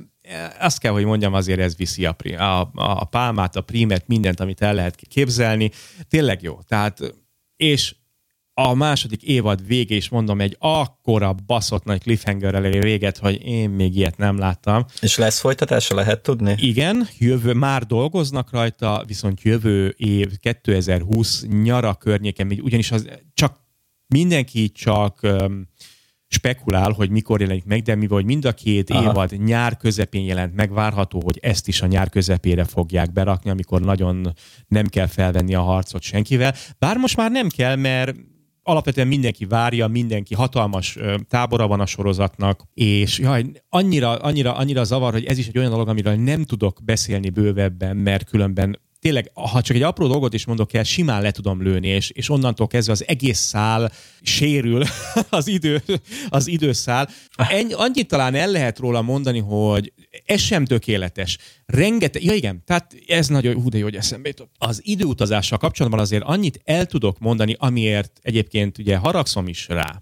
azt kell, hogy mondjam, azért ez viszi a, a, a pálmát, a prímet, mindent, amit el lehet képzelni. Tényleg jó. Tehát, és a második évad vége is mondom, egy akkora baszott nagy cliffhangerrel elé véget, hogy én még ilyet nem láttam. És lesz folytatása, lehet tudni? Igen, jövő, már dolgoznak rajta, viszont jövő év 2020 nyara környéken, ugyanis az csak mindenki csak um, spekulál, hogy mikor jelenik meg, de mivel mind a két Aha. évad nyár közepén jelent meg, várható, hogy ezt is a nyár közepére fogják berakni, amikor nagyon nem kell felvenni a harcot senkivel. Bár most már nem kell, mert alapvetően mindenki várja, mindenki hatalmas tábora van a sorozatnak, és jaj, annyira, annyira, annyira zavar, hogy ez is egy olyan dolog, amiről nem tudok beszélni bővebben, mert különben tényleg, ha csak egy apró dolgot is mondok el, simán le tudom lőni, és, és onnantól kezdve az egész szál sérül, az, idő, az időszál. Ennyi, annyit talán el lehet róla mondani, hogy ez sem tökéletes. Rengeteg, ja igen, tehát ez nagyon, hú, de jó, hogy eszembe jutott. Az időutazással kapcsolatban azért annyit el tudok mondani, amiért egyébként ugye haragszom is rá,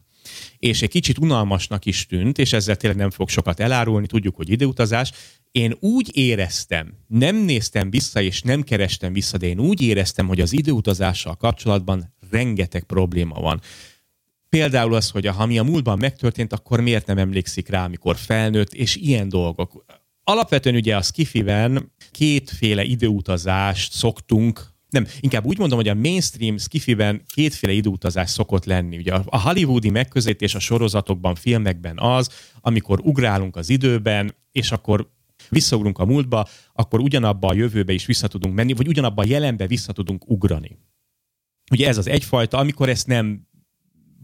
és egy kicsit unalmasnak is tűnt, és ezzel tényleg nem fog sokat elárulni, tudjuk, hogy időutazás, én úgy éreztem, nem néztem vissza, és nem kerestem vissza, de én úgy éreztem, hogy az időutazással kapcsolatban rengeteg probléma van. Például az, hogy ha mi a múltban megtörtént, akkor miért nem emlékszik rá, amikor felnőtt, és ilyen dolgok. Alapvetően ugye a skifiben kétféle időutazást szoktunk nem, inkább úgy mondom, hogy a mainstream skifiben kétféle időutazás szokott lenni. Ugye a hollywoodi megközelítés a sorozatokban, filmekben az, amikor ugrálunk az időben, és akkor visszaugrunk a múltba, akkor ugyanabba a jövőbe is vissza tudunk menni, vagy ugyanabba a jelenbe vissza tudunk ugrani. Ugye ez az egyfajta, amikor ezt nem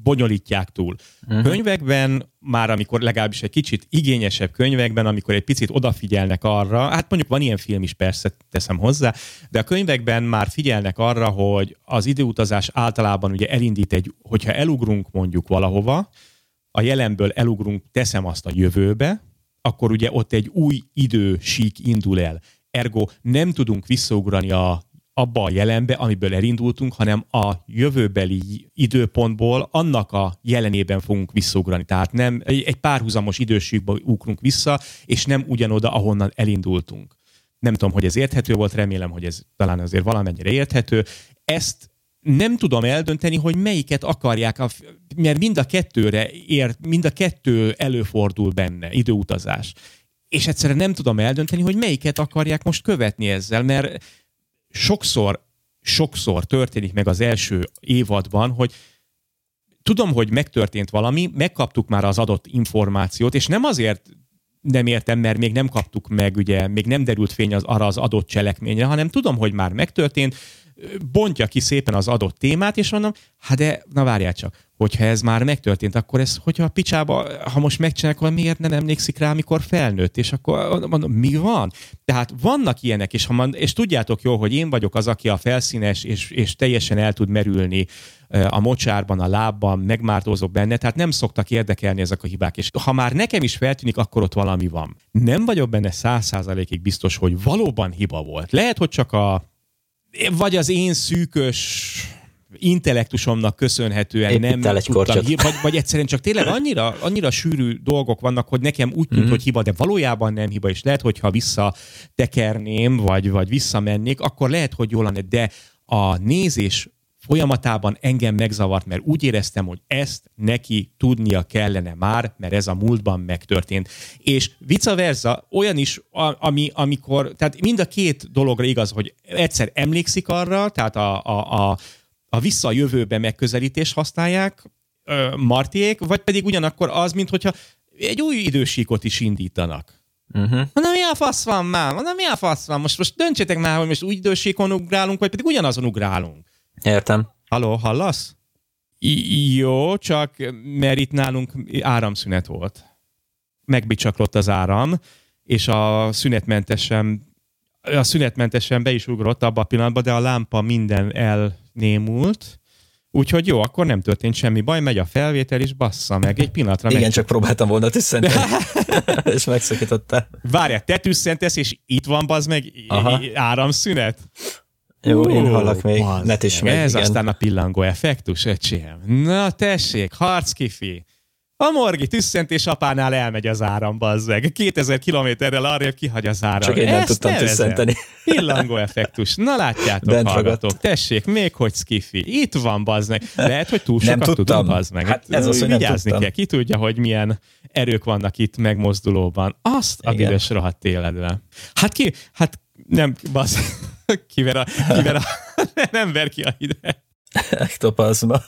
bonyolítják túl. Uh-huh. Könyvekben, már amikor legalábbis egy kicsit igényesebb könyvekben, amikor egy picit odafigyelnek arra, hát mondjuk van ilyen film is persze, teszem hozzá, de a könyvekben már figyelnek arra, hogy az időutazás általában ugye elindít egy, hogyha elugrunk mondjuk valahova, a jelenből elugrunk, teszem azt a jövőbe, akkor ugye ott egy új idősík indul el. ergo nem tudunk visszaugrani a abba a jelenbe, amiből elindultunk, hanem a jövőbeli időpontból annak a jelenében fogunk visszaugrani. Tehát nem egy párhuzamos időségbe ugrunk vissza, és nem ugyanoda, ahonnan elindultunk. Nem tudom, hogy ez érthető volt, remélem, hogy ez talán azért valamennyire érthető. Ezt nem tudom eldönteni, hogy melyiket akarják, mert mind a kettőre ér, mind a kettő előfordul benne, időutazás. És egyszerűen nem tudom eldönteni, hogy melyiket akarják most követni ezzel, mert sokszor, sokszor történik meg az első évadban, hogy tudom, hogy megtörtént valami, megkaptuk már az adott információt, és nem azért nem értem, mert még nem kaptuk meg, ugye, még nem derült fény az, arra az adott cselekményre, hanem tudom, hogy már megtörtént, bontja ki szépen az adott témát, és mondom, hát de, na várjál csak, hogyha ez már megtörtént, akkor ez, hogyha a picsába, ha most megcsinálják, akkor miért nem emlékszik rá, amikor felnőtt, és akkor mondom, mi van? Tehát vannak ilyenek, és, ha man, és tudjátok jó, hogy én vagyok az, aki a felszínes, és, és teljesen el tud merülni a mocsárban, a lábban, megmártózok benne, tehát nem szoktak érdekelni ezek a hibák. És ha már nekem is feltűnik, akkor ott valami van. Nem vagyok benne száz százalékig biztos, hogy valóban hiba volt. Lehet, hogy csak a vagy az én szűkös intellektusomnak köszönhetően Épp nem egy tudtam, vagy, vagy egyszerűen csak tényleg annyira, annyira sűrű dolgok vannak, hogy nekem úgy tűnt, mm-hmm. hogy hiba, de valójában nem hiba, és lehet, hogyha visszatekerném, vagy, vagy visszamennék, akkor lehet, hogy jól lenne, de a nézés folyamatában engem megzavart, mert úgy éreztem, hogy ezt neki tudnia kellene már, mert ez a múltban megtörtént. És vice versa, olyan is, ami, amikor, tehát mind a két dologra igaz, hogy egyszer emlékszik arra, tehát a, a, a, a visszajövőbe megközelítés használják Martiék, vagy pedig ugyanakkor az, mint hogyha egy új idősíkot is indítanak. Uh-huh. Mondom, mi a fasz van már? Mondom, mi a fasz van? Most, most döntsétek már, hogy most új idősíkon ugrálunk, vagy pedig ugyanazon ugrálunk. Értem. Haló, hallasz? I- jó, csak mert itt nálunk áramszünet volt. Megbicsaklott az áram, és a szünetmentesen a szünetmentesen be is ugrott abba a pillanatban, de a lámpa minden elnémult, Úgyhogy jó, akkor nem történt semmi baj, megy a felvétel, és bassza meg egy pillanatra. Igen, meg... csak próbáltam volna tüsszenteni, és megszakítottál. Várjál, te tüsszentesz, és itt van, bazd meg, Aha. áramszünet? Jó, uh, én hallak még, net is meg. Ez igen. aztán a pillangó effektus, öcsém. Na tessék, harckifi. A morgi tüsszentés apánál elmegy az áram, bazzeg. 2000 kilométerrel arra kihagy az áram. Csak én nem Ezt tudtam nevezem. tüsszenteni. Pillangó effektus. Na látjátok, Bent hallgatók. Ragadt. Tessék, még hogy skifi. Itt van, bazzeg. Lehet, hogy túl sokat nem tudtam. tudom, bazzeg. Hát ez az, hogy Vigyázni kell. Ki tudja, hogy milyen erők vannak itt megmozdulóban. Azt a büdös rohadt életben. Hát ki, hát nem, basz, kiver a, kiver a, nem ver ki a ide. Ektopazma.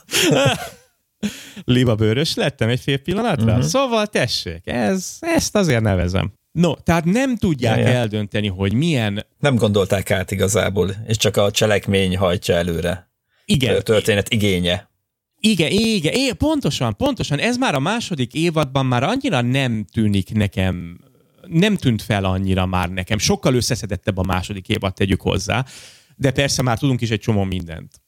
Libabőrös lettem egy fél pillanatra? Uh-huh. Szóval tessék, ez, ezt azért nevezem. No, tehát nem tudják ja, ja. eldönteni, hogy milyen... Nem gondolták át igazából, és csak a cselekmény hajtja előre. Igen. A történet igénye. Igen, igen, igen, pontosan, pontosan. Ez már a második évadban már annyira nem tűnik nekem nem tűnt fel annyira már nekem. Sokkal összeszedettebb a második évad, tegyük hozzá. De persze már tudunk is egy csomó mindent.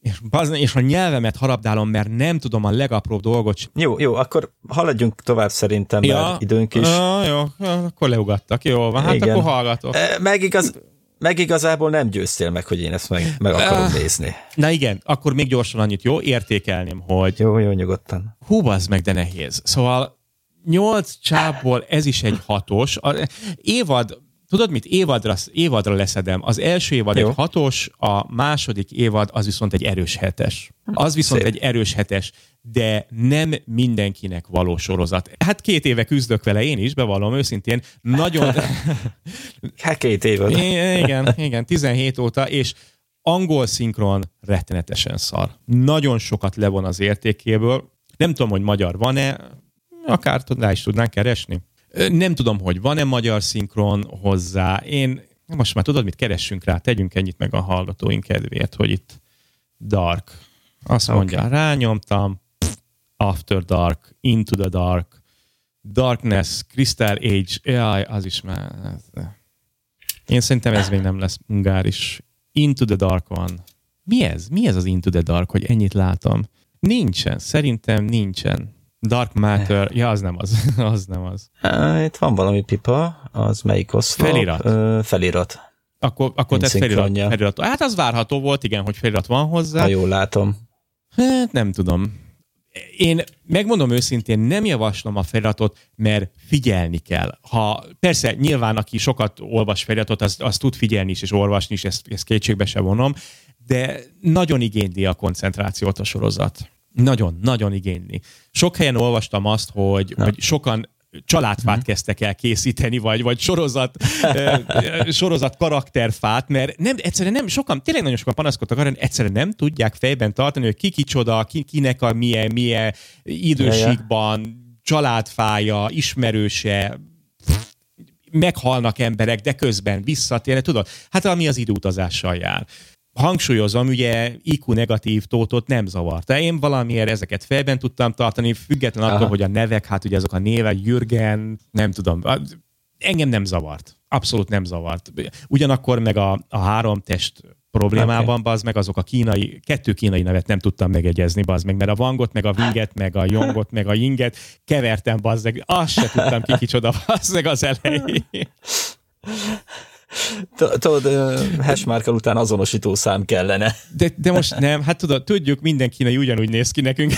És, és a nyelvemet harabdálom, mert nem tudom a legapróbb dolgot. Jó, jó, akkor haladjunk tovább szerintem, ja, mert időnk is. Ja, jó, akkor leugattak, jó van, hát Igen. akkor hallgatok. Meg, igaz, meg igazából nem győztél meg, hogy én ezt meg, meg akarom nézni. Na igen, akkor még gyorsan annyit, jó? Értékelném, hogy... Jó, jó, nyugodtan. Hú, az meg, de nehéz. Szóval nyolc csápból ez is egy hatos. A, évad, tudod mit? Évadra, évadra leszedem. Az első évad Jó. egy hatos, a második évad az viszont egy erős hetes. Az viszont Szép. egy erős hetes, de nem mindenkinek való sorozat. Hát két éve küzdök vele én is, bevallom őszintén. Nagyon... hát két éve. Igen, igen, 17 óta, és angol szinkron rettenetesen szar. Nagyon sokat levon az értékéből. Nem tudom, hogy magyar van-e, akár rá is tudnánk keresni. Nem tudom, hogy van-e magyar szinkron hozzá. Én most már tudod, mit keressünk rá, tegyünk ennyit meg a hallgatóink kedvéért, hogy itt Dark. Azt mondja, okay. rányomtam, After Dark, Into the Dark, Darkness, Crystal Age, jaj, az is már... Én szerintem ez még nem lesz ungáris. Into the Dark van. Mi ez? Mi ez az Into the Dark, hogy ennyit látom? Nincsen, szerintem nincsen. Dark Matter, ja, az nem az. az nem az. Itt van valami pipa, az melyik oszlop? Felirat. Ö, felirat. Akkor, akkor tesz felirat, felirat. Hát az várható volt, igen, hogy felirat van hozzá. Ha jól látom. Hát nem tudom. Én megmondom őszintén, nem javaslom a feliratot, mert figyelni kell. Ha, persze, nyilván aki sokat olvas feliratot, az, az tud figyelni is és olvasni is, ezt, ezt kétségbe se vonom, de nagyon igényli a koncentrációt a sorozat. Nagyon, nagyon igényli. Sok helyen olvastam azt, hogy, hogy sokan családfát kezdtek el készíteni, vagy, vagy sorozat, sorozat karakterfát, mert nem, egyszerűen nem, sokan, tényleg nagyon sokan panaszkodtak arra, hogy egyszerűen nem tudják fejben tartani, hogy ki kicsoda, ki, kinek a milyen, milyen időségban, családfája, ismerőse, meghalnak emberek, de közben visszatérnek, tudod? Hát ami az időutazással jár. Hangsúlyozom, ugye IQ negatív tótot nem zavarta. Én valamiért ezeket fejben tudtam tartani, független attól, Aha. hogy a nevek, hát ugye azok a névek, Jürgen, nem tudom, engem nem zavart. Abszolút nem zavart. Ugyanakkor meg a, a három test problémában, okay. az meg azok a kínai, kettő kínai nevet nem tudtam megegyezni, bazd meg, mert a Vangot, meg a Vinget, meg a Jongot, meg a Yinget kevertem, bazd meg, azt se tudtam ki kicsoda, bazd meg az elején. Tudod, ö, hashmarkkal után azonosító szám kellene. De, de most nem, hát tudod, tudjuk, minden kínai ugyanúgy néz ki nekünk.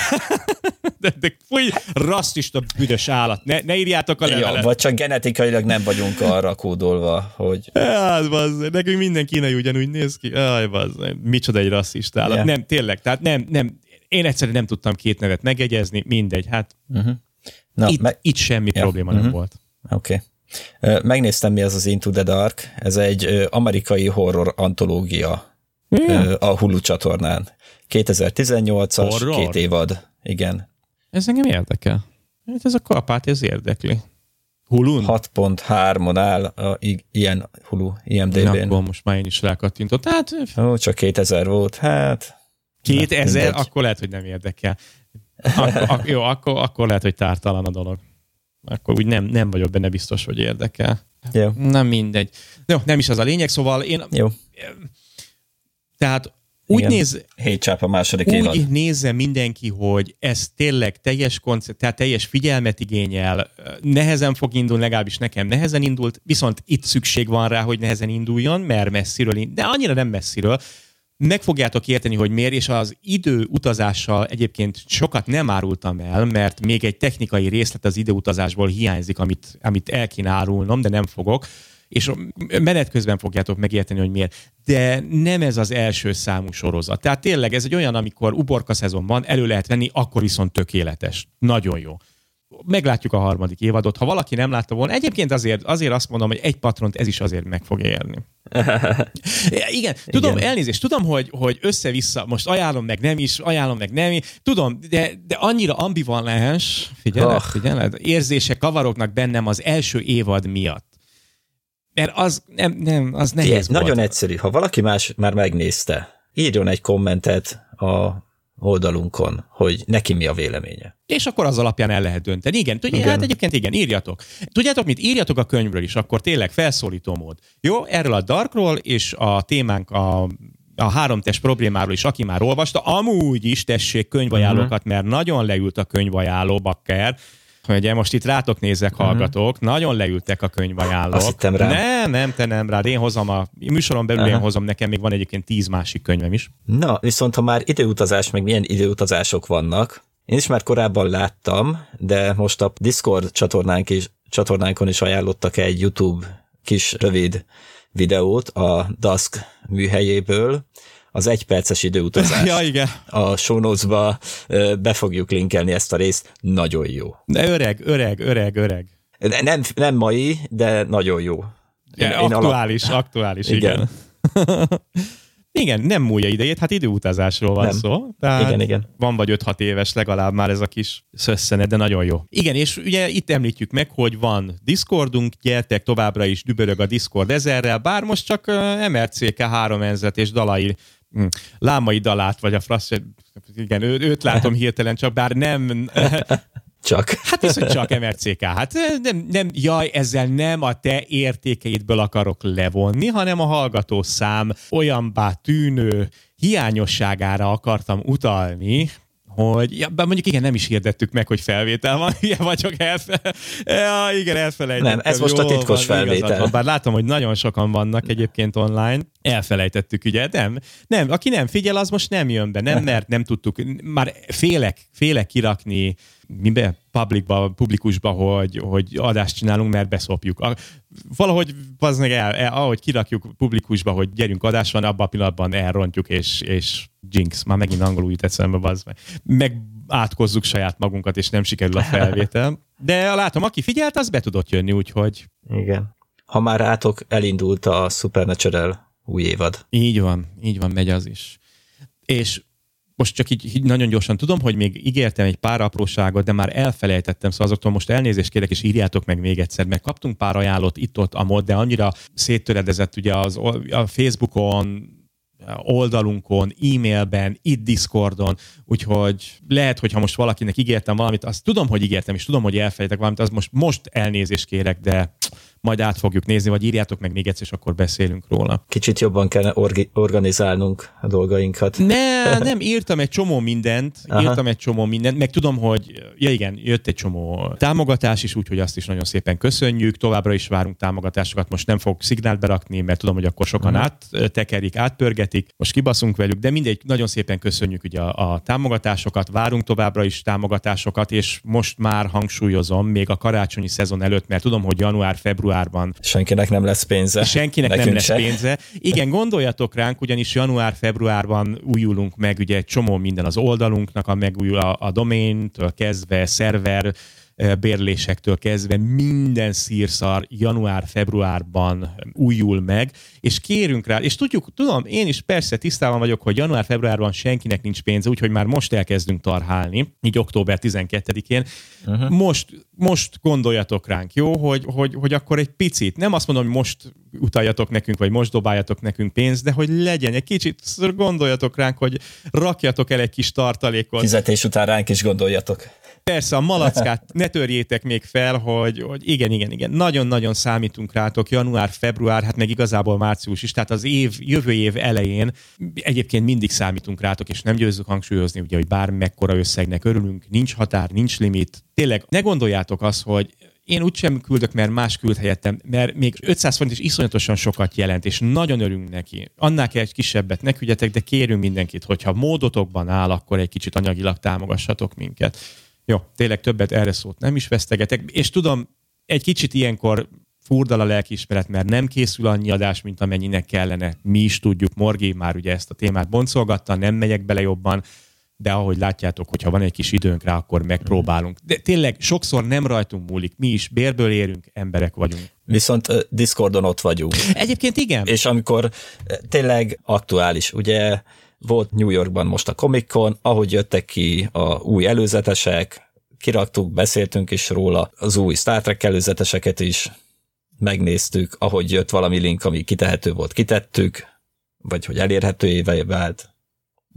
De, de fúj, rasszista büdös állat, ne, ne írjátok a Ja, levelet. vagy csak genetikailag nem vagyunk arra kódolva, hogy Hát, bazd, nekünk minden kínai ugyanúgy néz ki. Aj, bazd, micsoda egy rasszista állat. Ja. Nem, tényleg, tehát nem, nem, én egyszerűen nem tudtam két nevet megegyezni, mindegy, hát Na, itt, meg, itt semmi Ja, probléma mhm. nem volt. Oké. Okay. Megnéztem, mi az az Into the Dark. Ez egy amerikai horror antológia ö, a Hulu csatornán. 2018-as, Horror? két évad. Igen. Ez engem érdekel. Hát ez a kapát, ez érdekli. Hulun? 6.3-on áll a, i- ilyen Hulu, Na, IMDb-n. akkor most már én is rákattintott. Hát Ó, csak 2000 volt, hát... 2000, mindegy. akkor lehet, hogy nem érdekel. Akkor, ak, jó, akkor, akkor lehet, hogy tártalan a dolog. Akkor úgy nem, nem vagyok benne biztos, hogy érdekel. Jó, Nem mindegy. Jó, nem is az a lényeg, szóval én, jó. tehát úgy Igen. néz, Hét csáp a második évad. úgy nézze mindenki, hogy ez tényleg teljes koncept, tehát teljes figyelmet igényel, nehezen fog indulni, legalábbis nekem nehezen indult, viszont itt szükség van rá, hogy nehezen induljon, mert messziről, ind- de annyira nem messziről, meg fogjátok érteni, hogy miért, és az idő utazással egyébként sokat nem árultam el, mert még egy technikai részlet az időutazásból hiányzik, amit, amit el kéne árulnom, de nem fogok, és menet közben fogjátok megérteni, hogy miért. De nem ez az első számú sorozat. Tehát tényleg ez egy olyan, amikor uborka szezon van, elő lehet venni, akkor viszont tökéletes. Nagyon jó. Meglátjuk a harmadik évadot. Ha valaki nem látta volna, egyébként azért, azért azt mondom, hogy egy patront ez is azért meg fog érni. Igen, tudom, Igen. elnézést, tudom, hogy, hogy össze-vissza, most ajánlom meg nem is, ajánlom meg nem is, tudom, de, de annyira ambivalens, figyeled, Ah. figyeled, érzések kavarognak bennem az első évad miatt. Mert az nem, nem, az nehéz volt. nagyon egyszerű. Ha valaki más már megnézte, írjon egy kommentet a oldalunkon, hogy neki mi a véleménye. És akkor az alapján el lehet dönteni. Igen, tudja, Igen. hát egyébként igen, írjatok. Tudjátok mit? Írjatok a könyvről is, akkor tényleg felszólító mód. Jó, erről a Darkról, és a témánk a a háromtest problémáról is, aki már olvasta, amúgy is tessék könyvajánlókat, mert nagyon leült a könyvajánló bakker, Ugye most itt rátok nézek, hallgatók, nagyon leültek a könyvajánlók. Azt hittem rám. Nem, nem, te nem rád. Én hozom a műsoron belül, én Aha. hozom, nekem még van egyébként tíz másik könyvem is. Na, viszont ha már időutazás, meg milyen időutazások vannak, én is már korábban láttam, de most a Discord csatornánk is, csatornánkon is ajánlottak egy YouTube kis rövid videót a Dusk műhelyéből, az egyperces időutazás. Ja, igen. A ö, be fogjuk linkelni ezt a részt, nagyon jó. De öreg, öreg, öreg, öreg. Nem, nem mai, de nagyon jó. Ja, Én- én aktuális, aktuális, igen. Igen. igen, nem múlja idejét, hát időutazásról van Nem. szó. Tehát Igen, igen. Van vagy 5-6 éves legalább már ez a kis szösszenet, de nagyon jó. Igen, és ugye itt említjük meg, hogy van Discordunk, gyertek továbbra is dübörög a Discord ezerrel, bár most csak MRCK 3 enzet és dalai Lámai dalát, vagy a frasz, igen, ő, őt látom hirtelen, csak bár nem, Csak. Hát ez, hogy csak MRCK. Hát nem, nem, jaj, ezzel nem a te értékeidből akarok levonni, hanem a hallgató szám olyanbá tűnő hiányosságára akartam utalni, hogy ja, bár mondjuk igen, nem is hirdettük meg, hogy felvétel van, ilyen vagy csak elfe... ja, igen, elfelejtettem. Nem, ez most a titkos van, felvétel. Van, bár látom, hogy nagyon sokan vannak egyébként online. Elfelejtettük, ugye? Nem, nem, aki nem figyel, az most nem jön be, nem, mert nem tudtuk, már félek, félek kirakni mibe, publicba, publikusba, hogy, hogy adást csinálunk, mert beszopjuk. A, valahogy az meg el, el, ahogy kirakjuk publikusba, hogy gyerünk adás van, abban a pillanatban elrontjuk, és, és jinx, már megint angolul jut eszembe, az meg. meg átkozzuk saját magunkat, és nem sikerül a felvétel. De látom, aki figyelt, az be tudott jönni, úgyhogy... Igen. Ha már átok, elindult a Supernatural új évad. Így van, így van, megy az is. És most csak így, így nagyon gyorsan tudom, hogy még ígértem egy pár apróságot, de már elfelejtettem, szóval azoktól most elnézést kérek, és írjátok meg még egyszer, mert kaptunk pár ajánlót itt-ott a mod, de annyira széttöredezett ugye az, a Facebookon, oldalunkon, e-mailben, itt Discordon, úgyhogy lehet, hogy ha most valakinek ígértem valamit, azt tudom, hogy ígértem, és tudom, hogy elfelejtek valamit, az most, most elnézést kérek, de majd át fogjuk nézni, vagy írjátok meg még egyszer, és akkor beszélünk róla. Kicsit jobban kell orgi- organizálnunk a dolgainkat. Ne, nem, írtam egy csomó mindent, Aha. írtam egy csomó mindent, meg tudom, hogy, ja igen, jött egy csomó támogatás is, úgyhogy azt is nagyon szépen köszönjük, továbbra is várunk támogatásokat, most nem fog szignált berakni, mert tudom, hogy akkor sokan uh-huh. áttekerik, átpörgetik, most kibaszunk velük, de mindegy, nagyon szépen köszönjük ugye a, a támogatásokat, várunk továbbra is támogatásokat, és most már hangsúlyozom, még a karácsonyi szezon előtt, mert tudom, hogy január, februárban. Senkinek nem lesz pénze. Senkinek Nekünk nem lesz se. pénze. Igen, gondoljatok ránk, ugyanis január-februárban újulunk meg, ugye egy csomó minden az oldalunknak, a megújul a, a domain-től kezdve, szerver, bérlésektől kezdve minden szírszar január-februárban újul meg, és kérünk rá, és tudjuk, tudom, én is persze tisztában vagyok, hogy január-februárban senkinek nincs pénze, úgyhogy már most elkezdünk tarhálni, így október 12-én. Uh-huh. Most, most gondoljatok ránk, jó, hogy, hogy, hogy akkor egy picit, nem azt mondom, hogy most utaljatok nekünk, vagy most dobáljatok nekünk pénzt, de hogy legyen egy kicsit, gondoljatok ránk, hogy rakjatok el egy kis tartalékot. Fizetés után ránk is gondoljatok. Persze, a malackát ne törjétek még fel, hogy, hogy igen, igen, igen, nagyon-nagyon számítunk rátok, január, február, hát meg igazából március is, tehát az év, jövő év elején egyébként mindig számítunk rátok, és nem győzzük hangsúlyozni, ugye, hogy bármekkora összegnek örülünk, nincs határ, nincs limit. Tényleg, ne gondoljátok azt, hogy én úgysem küldök, mert más küld helyettem, mert még 500 forint is iszonyatosan sokat jelent, és nagyon örülünk neki. Annál kell egy kisebbet, ne küldjetek, de kérünk mindenkit, hogyha módotokban áll, akkor egy kicsit anyagilag támogassatok minket. Jó, tényleg többet erre szót nem is vesztegetek, és tudom, egy kicsit ilyenkor furdal a lelkiismeret, mert nem készül annyi adás, mint amennyinek kellene. Mi is tudjuk, Morgi már ugye ezt a témát boncolgatta, nem megyek bele jobban, de ahogy látjátok, hogyha van egy kis időnk rá, akkor megpróbálunk. De tényleg sokszor nem rajtunk múlik, mi is bérből érünk, emberek vagyunk. Viszont Discordon ott vagyunk. Egyébként igen. És amikor tényleg aktuális, ugye volt New Yorkban most a Comic Con, ahogy jöttek ki a új előzetesek, kiraktuk, beszéltünk is róla, az új Star Trek előzeteseket is megnéztük, ahogy jött valami link, ami kitehető volt, kitettük, vagy hogy elérhetővé vált.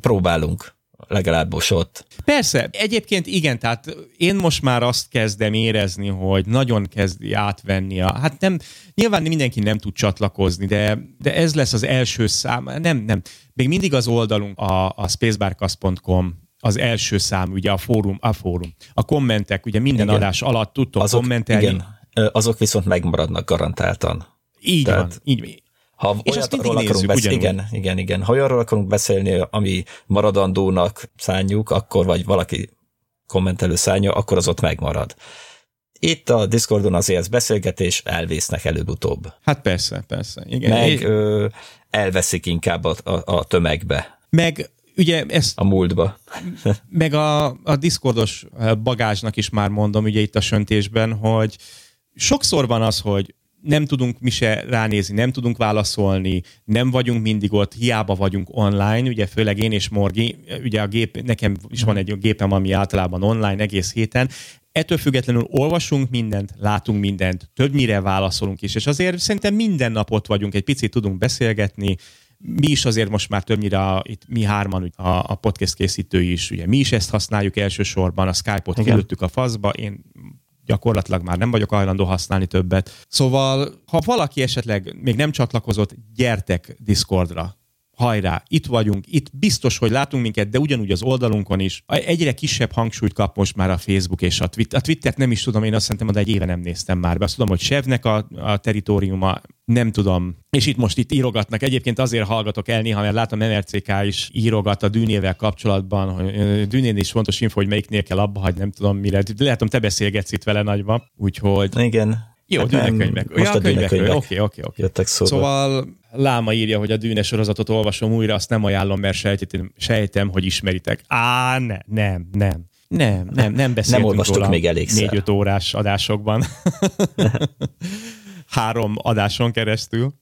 Próbálunk legalább most ott. Persze, egyébként igen, tehát én most már azt kezdem érezni, hogy nagyon kezdi átvenni a, hát nem, nyilván mindenki nem tud csatlakozni, de, de ez lesz az első szám, nem, nem, még mindig az oldalunk a, a spacebarcast.com az első szám, ugye a fórum, a fórum. A kommentek, ugye minden igen. adás alatt tudtok azok, kommentelni. Igen, azok viszont megmaradnak garantáltan. Így Tehát... van, így, ha és azt arról akarunk beszélni, igen, igen, igen. Ha arról akarunk beszélni, ami maradandónak szánjuk, akkor vagy valaki kommentelő szánja, akkor az ott megmarad. Itt a Discordon azért ez beszélgetés, elvésznek előbb-utóbb. Hát persze, persze. Igen. Meg ö, elveszik inkább a, a, a tömegbe. Meg ugye ezt... A múltba. meg a, a Discordos bagázsnak is már mondom, ugye itt a söntésben, hogy sokszor van az, hogy nem tudunk mi se ránézni, nem tudunk válaszolni, nem vagyunk mindig ott, hiába vagyunk online, ugye főleg én és Morgi, ugye a gép, nekem is van egy gépem, ami általában online egész héten, Ettől függetlenül olvasunk mindent, látunk mindent, többnyire válaszolunk is, és azért szerintem minden nap ott vagyunk, egy picit tudunk beszélgetni, mi is azért most már többnyire a, itt mi hárman a, a podcast készítői is, ugye mi is ezt használjuk elsősorban, a Skype-ot kilőttük a faszba, én gyakorlatilag már nem vagyok hajlandó használni többet. Szóval, ha valaki esetleg még nem csatlakozott, gyertek Discordra. Hajrá, itt vagyunk, itt biztos, hogy látunk minket, de ugyanúgy az oldalunkon is. Egyre kisebb hangsúlyt kap most már a Facebook és a Twitter. A Twittert nem is tudom, én azt szerintem, hogy egy éve nem néztem már be. Azt tudom, hogy Sevnek a, a teritoriuma, nem tudom. És itt most itt írogatnak. Egyébként azért hallgatok el néha, mert látom MRCK is írogat a dűnével kapcsolatban, hogy dűnén is fontos info, hogy melyiknél kell abba hagyni, nem tudom mire. Látom, te beszélgetsz itt vele nagyba, úgyhogy... Igen, jó, hát dűnekönyvek. Most a dűnekönyvek. Oké, oké, oké. Jöttek szóba. Szóval Láma írja, hogy a dűnes sorozatot olvasom újra, azt nem ajánlom, mert sejtem, sejtem hogy ismeritek. Á, ne, nem, nem. Nem, nem, nem beszéltünk Nem olvastuk róla még elégszer. négy-öt órás adásokban. Három adáson keresztül.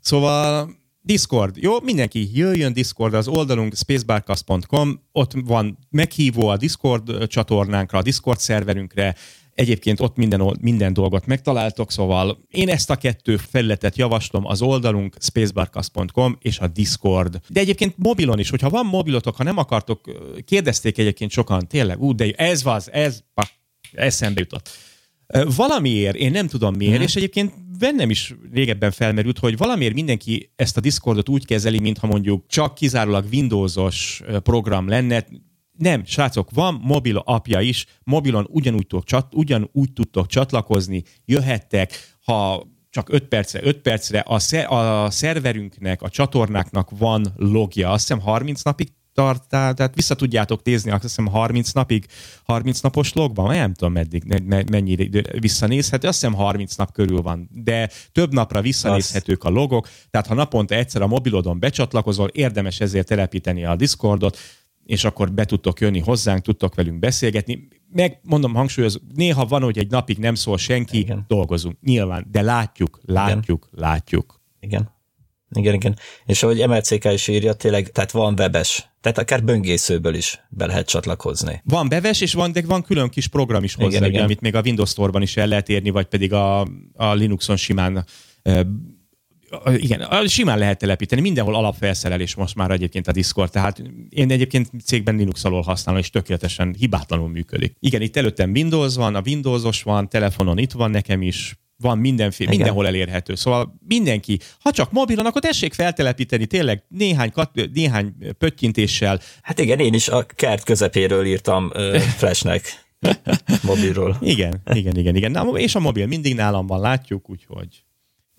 Szóval Discord. Jó, mindenki jöjjön Discord az oldalunk spacebarcast.com, ott van meghívó a Discord csatornánkra, a Discord szerverünkre, Egyébként ott minden, minden dolgot megtaláltok, szóval én ezt a kettő felületet javaslom, az oldalunk spacebarcast.com és a Discord. De egyébként mobilon is, hogyha van mobilotok, ha nem akartok, kérdezték egyébként sokan, tényleg, ú, de ez van, ez, eszembe jutott. Valamiért, én nem tudom miért, hmm. és egyébként bennem is régebben felmerült, hogy valamiért mindenki ezt a Discordot úgy kezeli, mintha mondjuk csak kizárólag Windowsos program lenne, nem, srácok, van mobil apja is, mobilon ugyanúgy, tudtok, csat, ugyanúgy tudtok csatlakozni, jöhettek, ha csak 5 percre, 5 percre a, szer, a szerverünknek, a csatornáknak van logja, azt hiszem 30 napig tart, tehát vissza tudjátok nézni, azt hiszem 30 napig, 30 napos logban, nem tudom meddig, mennyire visszanézhető, azt hiszem 30 nap körül van, de több napra visszanézhetők a logok, tehát ha naponta egyszer a mobilodon becsatlakozol, érdemes ezért telepíteni a Discordot, és akkor be tudtok jönni hozzánk, tudtok velünk beszélgetni. Meg mondom, hangsúlyoz, néha van, hogy egy napig nem szól senki, igen. dolgozunk. Nyilván, de látjuk, látjuk, igen. látjuk. Igen. Igen, igen. És ahogy MLCK is írja, tényleg, tehát van webes, tehát akár böngészőből is be lehet csatlakozni. Van webes, és van, de van külön kis program is hozzá, igen, igen. amit még a Windows Store-ban is el lehet érni, vagy pedig a, a Linuxon simán igen, simán lehet telepíteni, mindenhol alapfelszerelés most már egyébként a Discord, tehát én egyébként cégben Linux alól használom, és tökéletesen hibátlanul működik. Igen, itt előttem Windows van, a Windowsos van, telefonon itt van nekem is, van mindenféle, Igen. mindenhol elérhető. Szóval mindenki, ha csak mobilon, akkor tessék feltelepíteni tényleg néhány, kat, néhány pöttyintéssel. Hát igen, én is a kert közepéről írtam uh, Flashnek. mobilról. Igen, igen, igen, igen. Na, és a mobil mindig nálam van, látjuk, úgyhogy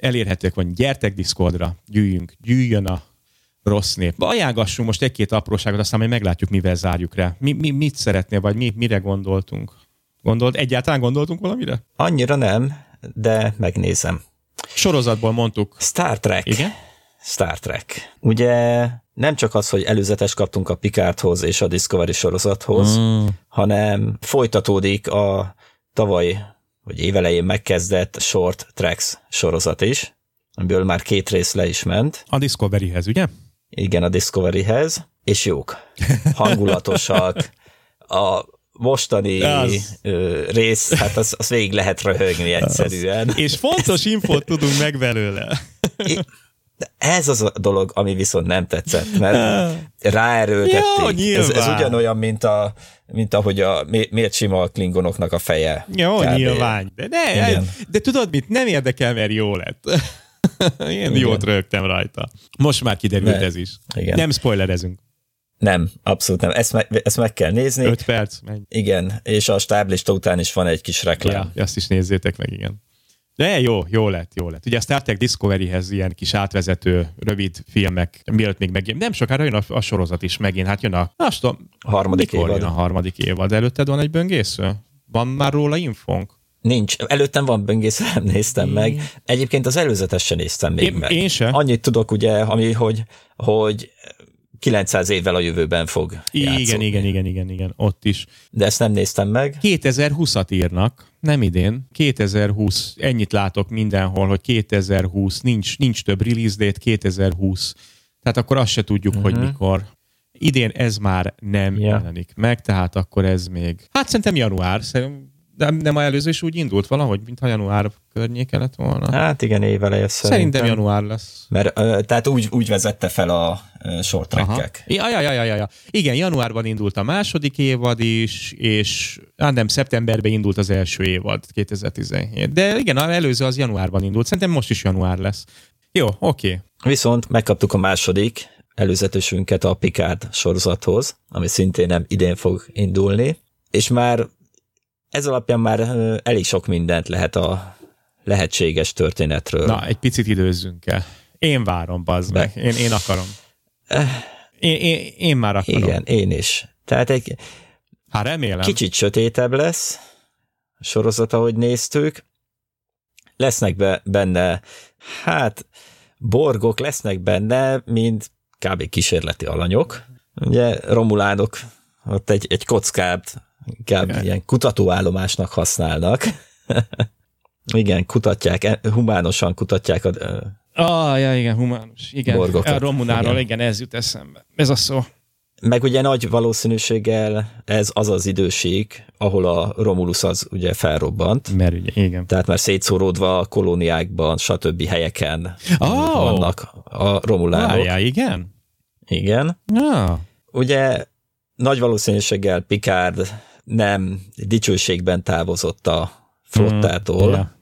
elérhetők van. Gyertek Discordra, gyűjjünk, gyűjjön a rossz nép. Ajánlassunk most egy-két apróságot, aztán majd meglátjuk, mivel zárjuk rá. Mi, mi, mit szeretnél, vagy mi, mire gondoltunk? Gondolt, egyáltalán gondoltunk valamire? Annyira nem, de megnézem. Sorozatból mondtuk. Star Trek. Igen? Star Trek. Ugye nem csak az, hogy előzetes kaptunk a Picardhoz és a Discovery sorozathoz, mm. hanem folytatódik a tavaly vagy évelején megkezdett Short Tracks sorozat is, amiből már két rész le is ment. A Discoveryhez, ugye? Igen, a Discoveryhez, és jók. Hangulatosak. A mostani az... rész, hát az, az végig lehet röhögni egyszerűen. Az. És fontos infót tudunk meg belőle. De ez az a dolog, ami viszont nem tetszett, mert ráerőltették. Jó, ez, ez ugyanolyan, mint, a, mint ahogy a, miért sima a klingonoknak a feje. Jó, kb. nyilván. De, ne, de tudod mit, nem érdekel, mert jó lett. Én Igen. jót rögtem rajta. Most már kiderült de, ez is. Igen. Nem spoilerezünk. Nem, abszolút nem. Ezt meg, ezt meg kell nézni. Öt perc, menj. Igen, és a stáblista után is van egy kis reklám. Ja, azt is nézzétek meg, igen. De jó, jó lett, jó lett. Ugye a Star Trek Discoveryhez ilyen kis átvezető, rövid filmek, mielőtt még megint, nem sokára jön a, a sorozat is megint, hát jön a, azt tudom, a harmadik mikor évad. jön a harmadik évad, előtted van egy böngésző? Van már róla infónk? Nincs. Előttem van böngésző, nem néztem meg. Egyébként az előzetes sem néztem még én, meg. Én sem. Annyit tudok ugye, ami, hogy, hogy 900 évvel a jövőben fog Igen, játszódni. igen, igen, igen, igen, ott is. De ezt nem néztem meg. 2020-at írnak, nem idén, 2020, ennyit látok mindenhol, hogy 2020, nincs, nincs több release date, 2020. Tehát akkor azt se tudjuk, uh-huh. hogy mhm. mikor. Idén ez már nem yeah. jelenik meg, tehát akkor ez még... Hát szerintem január, szerintem de nem a előző is úgy indult valahogy, mintha január környéke lett volna. Hát igen, éveleje szerintem. Szerintem január lesz. Mert tehát úgy, úgy vezette fel a short track Ja, ja, ja, ja, ja. Igen, januárban indult a második évad is, és hát nem, szeptemberben indult az első évad, 2017. De igen, az előző az januárban indult. Szerintem most is január lesz. Jó, oké. Okay. Viszont megkaptuk a második előzetesünket a Picard sorozathoz, ami szintén nem idén fog indulni, és már ez alapján már elég sok mindent lehet a lehetséges történetről. Na, egy picit időzzünk el. Én várom, bazd meg. Én, én akarom. Én, én, én már akarom. Igen, én is. Tehát egy Hát remélem. kicsit sötétebb lesz a sorozat, ahogy néztük. Lesznek be, benne, hát borgok lesznek benne, mint kb. kísérleti alanyok. Ugye romulánok ott egy, egy kockát inkább Igen. ilyen kutatóállomásnak használnak. Igen, kutatják, e- humánosan kutatják a Ah, ja, igen, humánus. Igen, Borgokat. a Romunáról, igen. Igen. igen, ez jut eszembe. Ez a szó. Meg ugye nagy valószínűséggel ez az az időség, ahol a Romulus az ugye felrobbant. Mert ugye, igen. Tehát már szétszóródva a kolóniákban, stb. helyeken Oh. vannak a romulánok. Várjál, igen? Igen. Ah, Ugye nagy valószínűséggel Picard nem dicsőségben távozott a flottától, Mm, ja.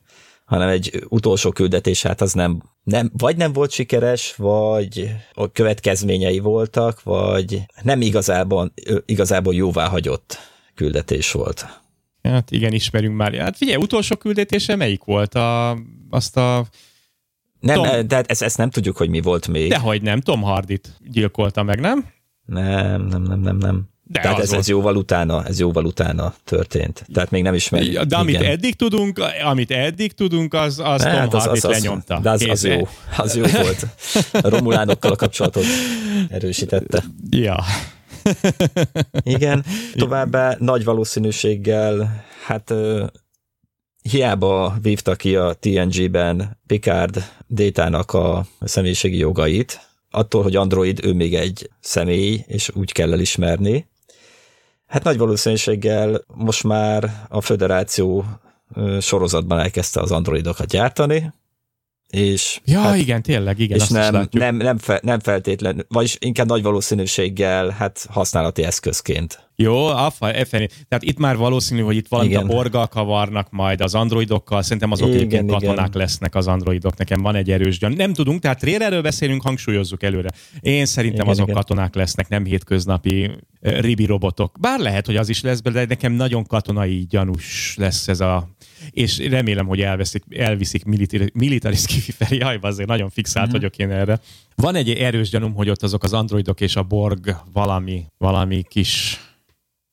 hanem egy utolsó küldetés, hát az nem, nem, vagy nem volt sikeres, vagy a következményei voltak, vagy nem igazából, igazából jóvá hagyott küldetés volt. Hát igen, ismerünk már. Hát figyelj, utolsó küldetése melyik volt? A, azt a... Nem, Tom- de ezt, ezt nem tudjuk, hogy mi volt még. Dehogy nem, Tom Hardit gyilkolta meg, nem? Nem, nem, nem, nem, nem. De Tehát az ez, ez jóval utána, ez jóval utána történt. Tehát még nem ismerjük. De amit Igen. eddig tudunk, amit eddig tudunk, az, az Tom Hát Hardit lenyomta. De az, az jó, az jó volt. A romulánokkal a kapcsolatot erősítette. Ja. Igen, továbbá nagy valószínűséggel, hát hiába vívta ki a TNG-ben Picard Détának a személyiségi jogait, attól, hogy android, ő még egy személy, és úgy kell elismerni. Hát nagy valószínűséggel most már a föderáció sorozatban elkezdte az androidokat gyártani, és Ja, hát, igen, tényleg, igen, és nem, nem, nem, fe, nem feltétlen, vagyis inkább nagy valószínűséggel hát használati eszközként. Jó, affa, efeni. Tehát itt már valószínű, hogy itt valamit Igen. a borgal kavarnak majd az androidokkal, szerintem azok Igen, katonák lesznek az androidok, nekem van egy erős gyan. Nem tudunk, tehát erről beszélünk, hangsúlyozzuk előre. Én szerintem Igen, azok igen. katonák lesznek, nem hétköznapi ribi robotok. Bár lehet, hogy az is lesz de nekem nagyon katonai gyanús lesz ez a és remélem, hogy elveszik, elviszik militari, military skifi felé. Jaj, azért nagyon fixált Mhm. vagyok én erre. Van egy erős gyanúm, hogy ott azok az androidok és a Borg valami, valami kis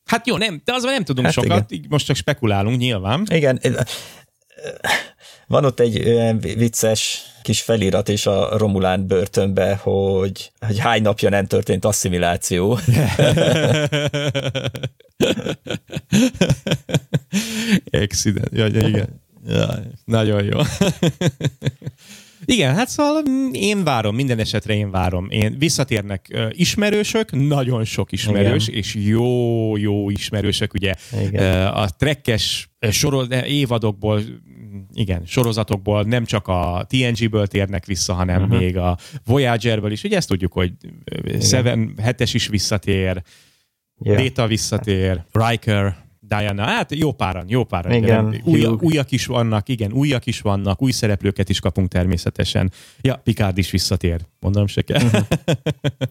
Hát jó, nem, de azon nem tudunk hát sokat, így most csak spekulálunk nyilván. Igen, van ott egy vicces kis felirat is a Romulán börtönbe, hogy, hogy hány napja nem történt asszimiláció. Accident. Ja, ja, igen. Ja, nagyon jó. Igen, hát szóval mm, én várom, minden esetre én várom. Én visszatérnek ö, ismerősök, nagyon sok ismerős, Igen. és jó, jó ismerősök, ugye Igen. Ö, a trekkes soroz, évadokból, mm, igen, sorozatokból nem csak a TNG-ből térnek vissza, hanem uh-huh. még a Voyager-ből is. Ugye ezt tudjuk, hogy ö, Seven, hetes is visszatér, Ja. Data visszatér, Riker, Diana, hát jó páran, jó páran. Igen, új, újak is vannak, igen, újak is vannak, új szereplőket is kapunk természetesen. Ja, Picard is visszatér, mondanom se kell. Mhm.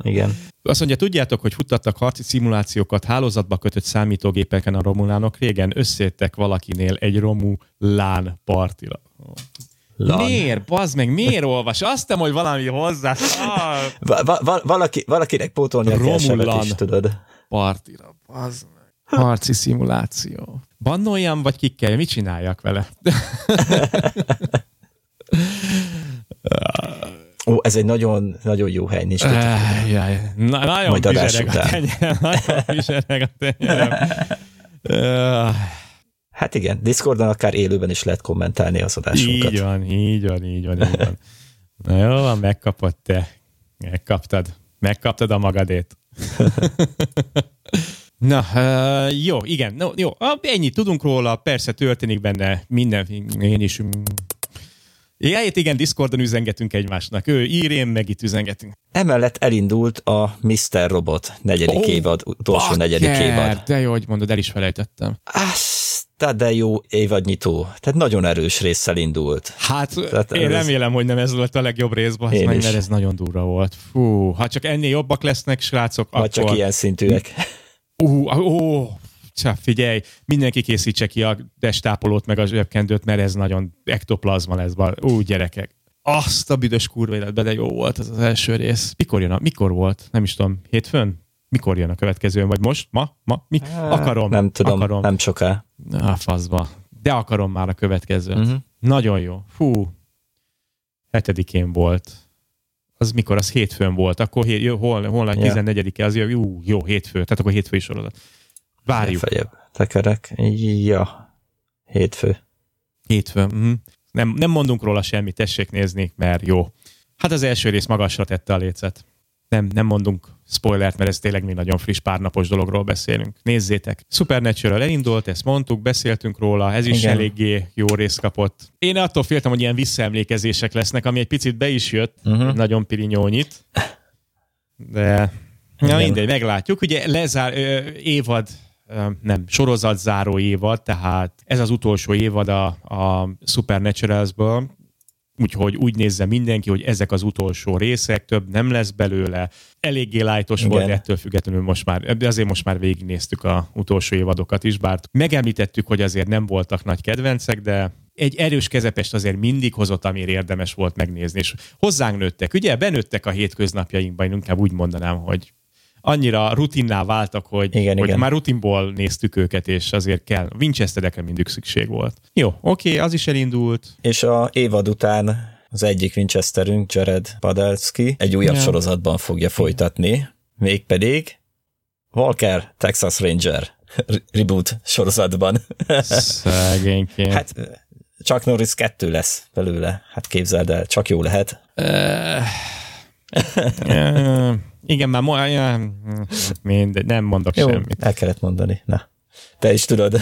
Igen. Azt mondja, tudjátok, hogy futtattak harci szimulációkat hálózatba kötött számítógépeken a romulánok régen, összéttek valakinél egy romulán partira. Lan. Miért? Bazd meg, miért olvas? Azt nem, hogy valami hozzá. Ah, Va- va- va- valaki, valakinek pótolni kell Romulan. is, tudod. partira, bazd meg. Harci szimuláció. Bannoljam, vagy kikkel? Mit csináljak vele? Ó, ez egy nagyon, nagyon jó hely, nincs mit. Jaj, na, nagyon Majd adás bizsereg a után. tenyerem. Nagyon bizsereg a tenyerem. Hát igen, Discordon akár élőben is lehet kommentálni az adásunkat. Így van, így van, így van, így van. Na jó, van, megkapod te. Megkaptad. Megkaptad a magadét. Na, uh, jó, igen, no, jó, ennyit tudunk róla, persze történik benne minden, én is. Ja, igen, Discordon üzengetünk egymásnak. Ő ír, én meg itt üzengetünk. Emellett elindult a Mr. Robot negyedik Ó, évad, utolsó Bakker, negyedik évad. De jó, hogy mondod, el is felejtettem. Azt Tadeo évadnyitó. Tehát nagyon erős résszel indult. Hát Tehát én ez- remélem, hogy nem ez volt a legjobb rész, bassz Én meg, mert ez nagyon durva volt. Fú, ha csak ennél jobbak lesznek, srácok, csak akkor... ilyen szintűek. Uh, ó, csak figyelj, mindenki készítse ki a testápolót meg a zsebkendőt, mert ez nagyon ektoplazma lesz. bar- Ú, gyerekek. Azt a büdös kurva életben, de jó volt ez az első rész. Mikor jön a, mikor volt? Nem is tudom, hétfőn? Mikor jön a következő? Vagy most? Ma? Ma? Mi? Akarom. Nem tudom, Akarom. nem soká. A faszba. De akarom már a következőt. Mhm. Nagyon jó. Fú. Hetedikén volt. Az mikor? Az hétfőn volt. Akkor hé, hol, holnap Ja. 14-e, az jó, jó, jó, hétfő. Tehát akkor hétfői sorozat. Várjuk. Feljebb tekerek. Ja. Hétfő. Hétfő. Uh-huh. Nem, nem mondunk róla semmit, tessék nézni, mert jó. Hát az első rész magasra tette a lécet. Nem, nem mondunk spoilert, mert ez tényleg még nagyon friss, párnapos dologról beszélünk. Nézzétek. Supernatural elindult, ezt mondtuk, beszéltünk róla, ez is Igen. eléggé jó részt kapott. Én attól féltem, hogy ilyen visszaemlékezések lesznek, ami egy picit be is jött, Uh-huh. nagyon pirinyónyit. De ja, Igen. mindegy, meglátjuk. Ugye lezár, ö, évad, ö, nem, sorozatzáró évad, tehát ez az utolsó évad a, a Supernaturals-ből, úgyhogy úgy nézze mindenki, hogy ezek az utolsó részek, több nem lesz belőle. Eléggé lájtos Igen. volt, de ettől függetlenül most már, de azért most már végignéztük a utolsó évadokat is, bár megemlítettük, hogy azért nem voltak nagy kedvencek, de egy erős kezepest azért mindig hozott, amire érdemes volt megnézni, és hozzánk nőttek. Ugye benőttek a hétköznapjainkban, én inkább úgy mondanám, hogy annyira rutinná váltak, hogy, Igen, hogy igen. már rutinból néztük őket, és azért kell. Winchesterekre mindig szükség volt. Jó, oké, az is elindult. És a évad után az egyik Winchesterünk, Jared Padelski, egy újabb Ja. sorozatban fogja folytatni, mégpedig Walker, Texas Ranger re- reboot sorozatban. Szegényként. Hát, csak Norris 2 lesz belőle. Hát képzeld el, csak jó lehet. Igen, már mo- ja, mindegy, nem mondok Jó, semmit. el kellett mondani. Na, te is tudod.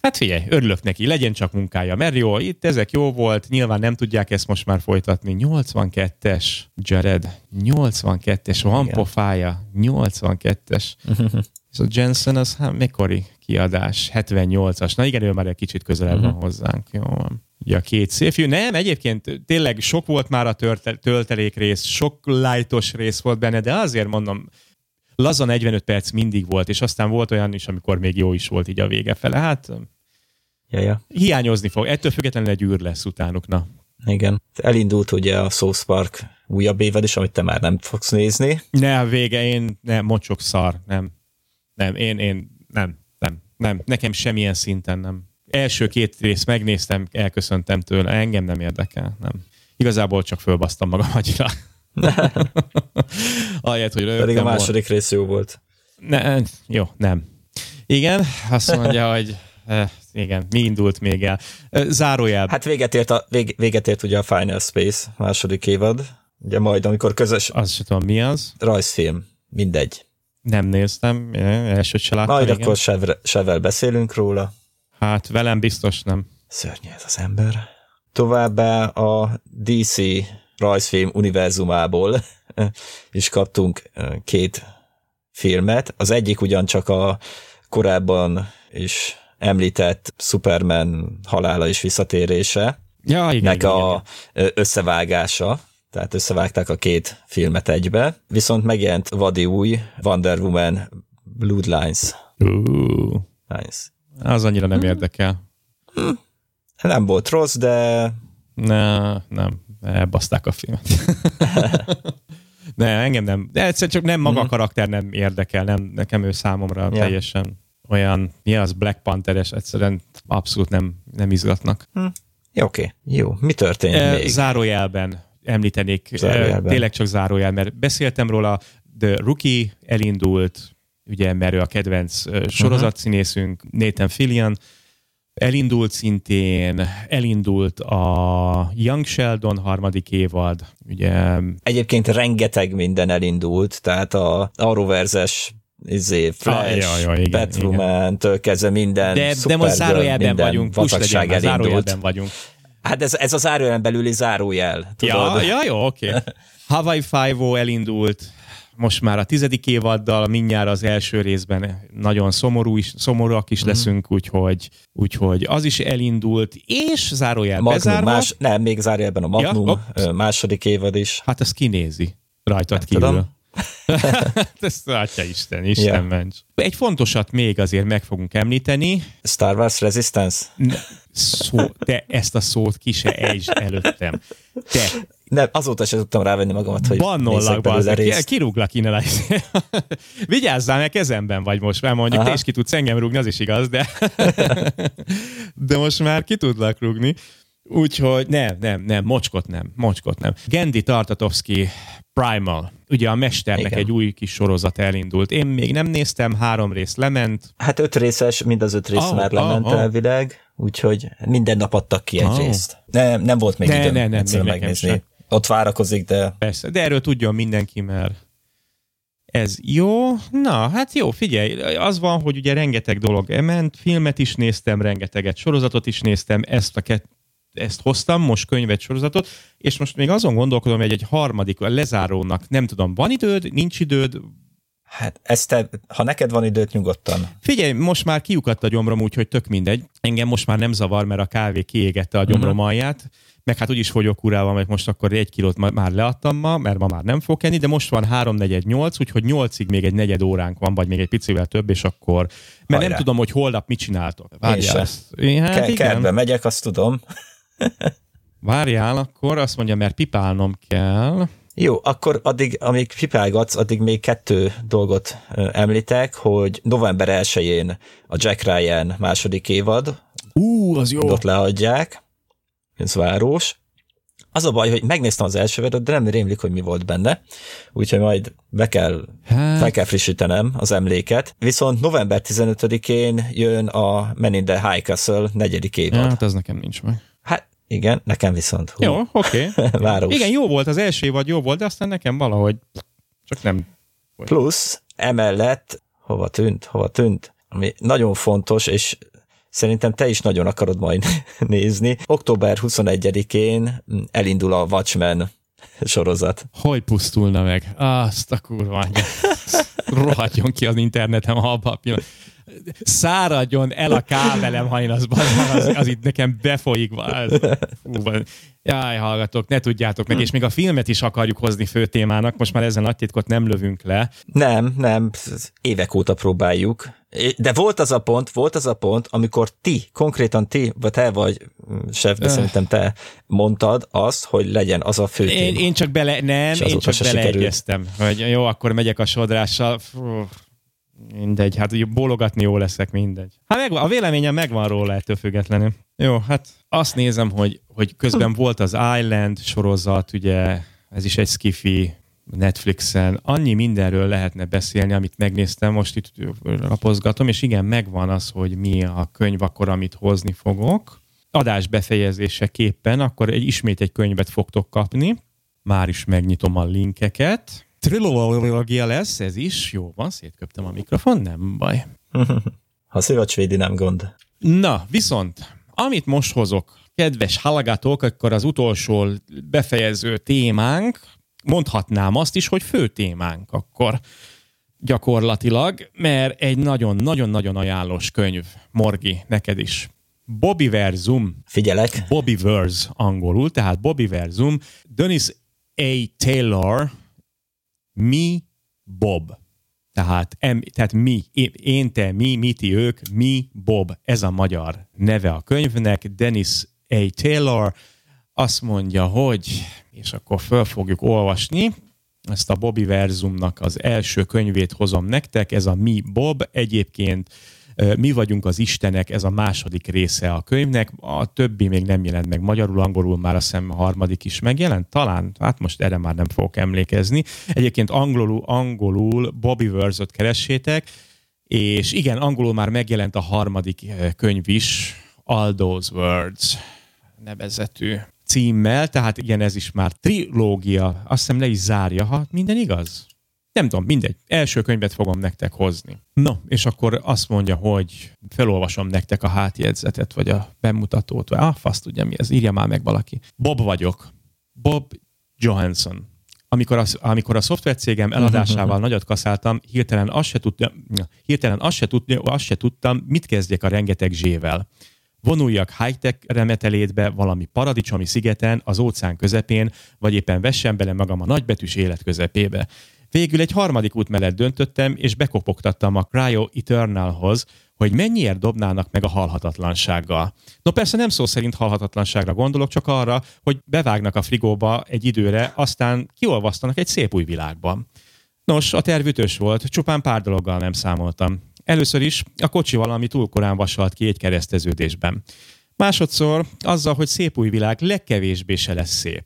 Hát figyelj, örülök neki, legyen csak munkája, mert jó, itt ezek jó volt, nyilván nem tudják ezt most már folytatni. 82-es, Jared, 82-es, van pofája, 82-es. És a Jensen az hát mikori kiadás? 78-as. Na igen, ő már egy kicsit közelebb van hozzánk. Jó van. Ugye a két szép fiú. Nem, egyébként tényleg sok volt már a törte- töltelék rész, sok lightos rész volt benne, de azért mondom, laza 45 perc mindig volt, és aztán volt olyan is, amikor még jó is volt így a vége fele. Hát ja, ja. hiányozni fog. Ettől függetlenül egy űr lesz utánuk. Na. Igen. Elindult ugye a South Park újabb évad is, amit te már nem fogsz nézni. Ne, a vége, én nem, mocsok szar, nem. Nem, én, én, nem, nem, nem. Nekem semmilyen szinten nem. Első két részt megnéztem, elköszöntem tőle, engem nem érdekel, nem. Igazából csak fölbasztam magam agyra. Ahelyett, hogy Pedig a második rész jó volt. Ne, jó, nem. Igen, azt mondja, hogy eh, igen, mi indult még el. Eh, Zárójel. Hát véget ért, a, vég, véget ért ugye a Final Space második évad. Ugye majd, amikor közös azt sem tudom, mi az. rajzfilm, mindegy. Nem néztem, eh, elsőt se láttam. Majd igen. akkor Sevre- Sevel beszélünk róla. Hát velem biztos nem. Szörnyű ez az ember. Továbbá a DC rajzfilm univerzumából is kaptunk két filmet. Az egyik ugyancsak a korábban is említett Superman halála és visszatérése, Ja, igen, nek igen, a ö, összevágása, tehát összevágták a két filmet egybe, viszont megjelent vadi új Wonder Woman Bloodlines. igen. Ú, Lines. Az annyira nem érdekel. Nem volt rossz, de Ne, nem, elbaszták a filmet. ne, engem nem. De egyszerűen csak nem maga a karakter nem érdekel, nem, nekem ő számomra Ja. teljesen olyan, mi az Black Pantheres, egyszerűen abszolút nem, nem izgatnak. Jó, oké. Jó. Mi történt E, még? Zárójelben említenék, Zárójelben. Zárójelben. tényleg csak zárójel, mert beszéltem róla, The Rookie elindult, ugye, mert ő a kedvenc sorozatszínészünk, Nathan Fillion, elindult szintén, elindult a Young Sheldon harmadik évad, ugye Egyébként rengeteg minden elindult, tehát a Arrowverse-es izé, Flash, Ah, Batwoman-től kezdve minden de, de most zárójelben minden vagyunk, push legyen, zárójelben vagyunk. Hát ez, ez a zárójelen belüli zárójel, tudod? Ja, ja, jó, oké. Okay. Hawaii Five-O elindult, most már a tizedik évaddal, mindjárt az első részben nagyon szomorú is, szomorúak is leszünk, úgyhogy, úgyhogy az is elindult, és zárójel Magnum bezárva. más, nem, még zárójelben a Magnum Ja, második évad is. Hát ezt kinézi rajtad Nem kívül. tudom. ezt látja Isten, Isten yeah. ments. Egy fontosat még azért meg fogunk említeni, Star Wars Resistance? Ne, szó, de ezt a szót ki se ejtsd előttem. Te, Nem, azóta sem tudtam rávenni magamat, hogy bannollak belőle részt. kirúglak innen Vigyázzál, mert kezemben vagy most, mert mondjuk Aha. te is ki tudsz engem rúgni, az is igaz, de de most már ki tudlak rúgni. Úgyhogy nem, nem, nem, mocskot nem, mocskot nem. Gendi Tartatovsky Primal, ugye a Mesternek Igen. egy új kis sorozat elindult. Én még nem néztem, három rész lement. Hát öt részes, mind az öt rész Ah, már lement ah. elvileg, úgyhogy minden nap adtak ki egy Ah. részt. Nem, nem volt még Ne, időm ne, nem, egyszerűen megnézni. sem. Ott várakozik, de Persze, de erről tudjon mindenki, mert ez jó. Na, hát jó, figyelj, az van, hogy ugye rengeteg dolog ement, filmet is néztem, rengeteget sorozatot is néztem, ezt a kett, ezt hoztam, most könyvet, sorozatot, és most még azon gondolkodom, hogy egy harmadik, a lezárónak, nem tudom, van időd, nincs időd, hát ezt te, ha neked van időt, nyugodtan. Figyelj, most már kiukadt a gyomrom, úgyhogy tök mindegy. Engem most már nem zavar, mert a kávé kiégette a gyomrom alját, meg hát úgyis fogyok urával, mert most akkor egy kilót ma- már leadtam ma, mert ma már nem fog enni, de most van 3 4 8, úgyhogy 8-ig még egy negyed óránk van, vagy még egy picivel több, és akkor... Mert Hajrá. nem tudom, hogy holnap mit csináltok. Várjál. ezt. Én, hát Ke- igen. kertbe megyek, azt tudom. Várjál, akkor azt mondja, mert pipálnom kell. Jó, akkor addig, amíg pipálgatsz, addig még kettő dolgot említek, hogy november 1-én a Jack Ryan második évad, Ú, az jó. ott leadják, ez város. Az a baj, hogy megnéztem az első évadot, de nem rémlik, hogy mi volt benne, úgyhogy majd be kell, Hát, fel kell frissítenem az emléket. Viszont november 15-én jön a Men in the High Castle negyedik évad. hát az nekem nincs meg. Hát igen, nekem viszont. Hú, Jó, oké. Okay. Város. Igen, jó volt, az első évad jó volt, de aztán nekem valahogy csak nem Plusz emellett, hova tűnt, hova tűnt, ami nagyon fontos, és szerintem te is nagyon akarod majd nézni. Október 21-én elindul a Watchmen sorozat. Hogy pusztulna meg? Azt a kurva. Rohadjon ki az interneten, ha abban a pillanat. Száradjon el a kábelem, ha én az, az, itt nekem befolyik. Az, fú, van. Jaj, hallgatok, ne tudjátok meg, és még a filmet is akarjuk hozni fő témának, most már ezen nagy titkot nem lövünk le. Nem, nem, évek óta próbáljuk. De volt az a pont, volt az a pont, amikor ti, konkrétan ti, vagy te vagy, sef, de Öh. szerintem te mondtad azt, hogy legyen az a fő Én, téma. én csak bele, nem, én csak beleegyeztem, hogy jó, akkor megyek a sodrással. Fú, mindegy, hát úgy bólogatni jó leszek, mindegy. Hát megvan, a véleményem megvan róla ettől függetlenül. Jó, hát azt nézem, hogy, hogy közben volt az Island sorozat, ugye ez is egy skifi Netflixen. Annyi mindenről lehetne beszélni, amit megnéztem, most itt lapozgatom, és igen, megvan az, hogy mi a könyv akkor, amit hozni fogok. Adás befejezéseképpen akkor egy, ismét egy könyvet fogtok kapni. Már is megnyitom a linkeket. Trilógia lesz, ez is. Jó van, szétköptem a mikrofon, nem baj. Ha szívacsvédi nem gond. Na, viszont, amit most hozok, kedves hallgatók, akkor az utolsó befejező témánk, mondhatnám azt is, hogy fő témánk akkor gyakorlatilag, mert egy nagyon-nagyon-nagyon ajánlós könyv, Morgi, neked is. Bobby Verzum, Figyelek. Bobby Verse angolul, tehát Bobby Verzum, Dennis A. Taylor, Mi Bob. Tehát, em, tehát mi, én- te, mi, mi, ti, ők, mi, Bob. Ez a magyar neve a könyvnek. Dennis A. Taylor azt mondja, hogy, és akkor föl fogjuk olvasni, ezt a Bobby Verzumnak az első könyvét hozom nektek, ez a Mi Bob. Egyébként mi vagyunk az Istenek, ez a második része a könyvnek, a többi még nem jelent meg magyarul, angolul már a szem a harmadik is megjelent, talán, hát most erre már nem fogok emlékezni. Egyébként angolul, angolul Bobby Verse-ot keressétek, és igen, angolul már megjelent a harmadik könyv is, All Those Words nevezetű címmel, tehát igen, ez is már trilógia, azt hiszem le is zárja, ha minden igaz? Nem tudom, mindegy. Első könyvet fogom nektek hozni. No, és akkor azt mondja, hogy felolvasom nektek a hátjegyzetet, vagy a bemutatót, vagy ah, fasz tudja mi ez, írja már meg valaki. Bob vagyok. Bob Johansson. amikor a, amikor a szoftvercégem eladásával nagyot kaszáltam, hirtelen azt se, tudja, hirtelen azt se, tudja, azt se tudtam, mit kezdjek a rengeteg zsével. Vonuljak high-tech remetelétbe valami paradicsomi szigeten, az óceán közepén, vagy éppen vessem bele magam a nagybetűs élet közepébe. Végül egy harmadik út mellett döntöttem, és bekopogtattam a Cryo Eternalhoz, hogy mennyiért dobnának meg a halhatatlansággal. No persze nem szó szerint halhatatlanságra gondolok, csak arra, hogy bevágnak a frigóba egy időre, aztán kiolvasztanak egy szép új világban. Nos, a terv ütős volt, csupán pár dologgal nem számoltam. Először is a kocsi valami túl korán vasalt ki egy kereszteződésben. Másodszor azzal, hogy szép új világ legkevésbé se lesz szép.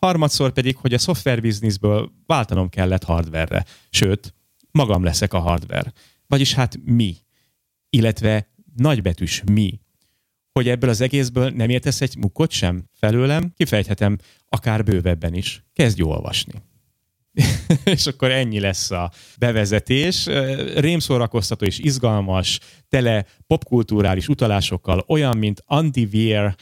Harmadszor pedig, hogy a szoftver bizniszből váltanom kellett hardverre. Sőt, magam leszek a hardware. Vagyis hát mi. Illetve nagybetűs mi. Hogy ebből az egészből nem értesz egy mukkot sem felőlem, kifejthetem akár bővebben is. Kezdj olvasni. és akkor ennyi lesz a bevezetés. Rémszórakoztató és izgalmas, tele popkulturális utalásokkal, olyan, mint Andy Weir.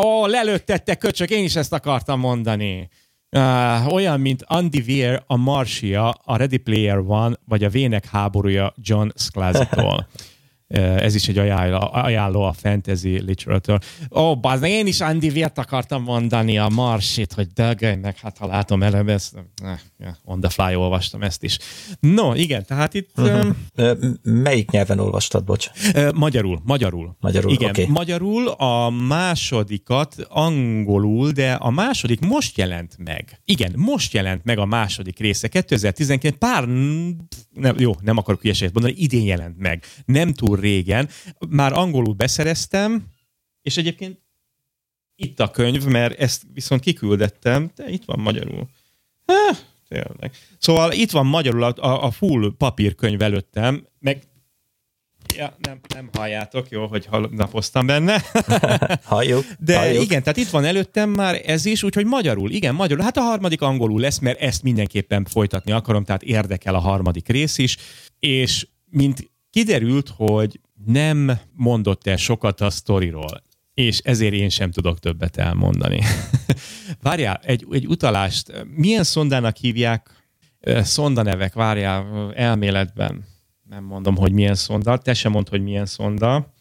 Ó, lelőttettek köcsök, én is ezt akartam mondani. Uh, olyan, mint Andy Weir, a Marsia, a Ready Player One, vagy a Vének háborúja John Scalzi-tól. ez is egy ajánló, ajánló a fantasy literature. Ó, oh, bazd, én is Andy Weir-t akartam mondani a Marsit, hogy dögölj hát ha látom előbb ezt, eh, on the fly olvastam ezt is. No, igen, tehát itt... Uh-huh. Um, Melyik nyelven olvastad, bocs? Magyarul, magyarul. Magyarul, Igen, okay. magyarul a másodikat angolul, de a második most jelent meg. Igen, most jelent meg a második része, 2019, pár, nem, jó, nem akarok hülyeséget mondani, idén jelent meg. Nem túl régen. Már angolul beszereztem, és egyébként itt a könyv, mert ezt viszont kiküldettem, de itt van magyarul. Há, tényleg. Szóval itt van magyarul a, a full papírkönyv előttem, meg Ja, nem, nem halljátok, jó, hogy napoztam benne. Halljuk. De halljuk. igen, tehát itt van előttem már ez is, úgyhogy magyarul, igen, magyarul. Hát a harmadik angolul lesz, mert ezt mindenképpen folytatni akarom, tehát érdekel a harmadik rész is, és mint kiderült, hogy nem mondott el sokat a sztoriról, és ezért én sem tudok többet elmondani. Várjál, egy, egy utalást, milyen szondának hívják szondanevek, várjál, elméletben nem mondom, hogy milyen szonda, te sem mond, hogy milyen szonda.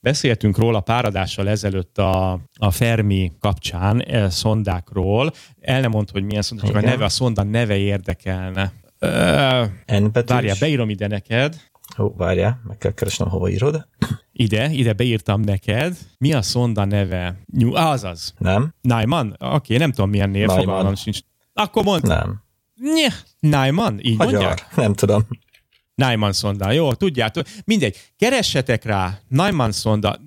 Beszéltünk róla páradással ezelőtt a, a Fermi kapcsán, e, szondákról. El nem mond, hogy milyen szonda, csak a neve, a szonda neve érdekelne. N Várjál, beírom ide neked. Ó, várjál, meg kell keresnem, hova írod. Ide, ide beírtam neked. Mi a szonda neve? New, azaz. Nem? Naiman? Oké, okay, nem tudom milyen név, fogalmam sincs. Akkor mondd. Nem. Nye, Naiman? Így Magyar. mondják? Nem tudom. Naiman szonda. Jó, tudjátok. Mindegy. Keressetek rá Naiman szonda.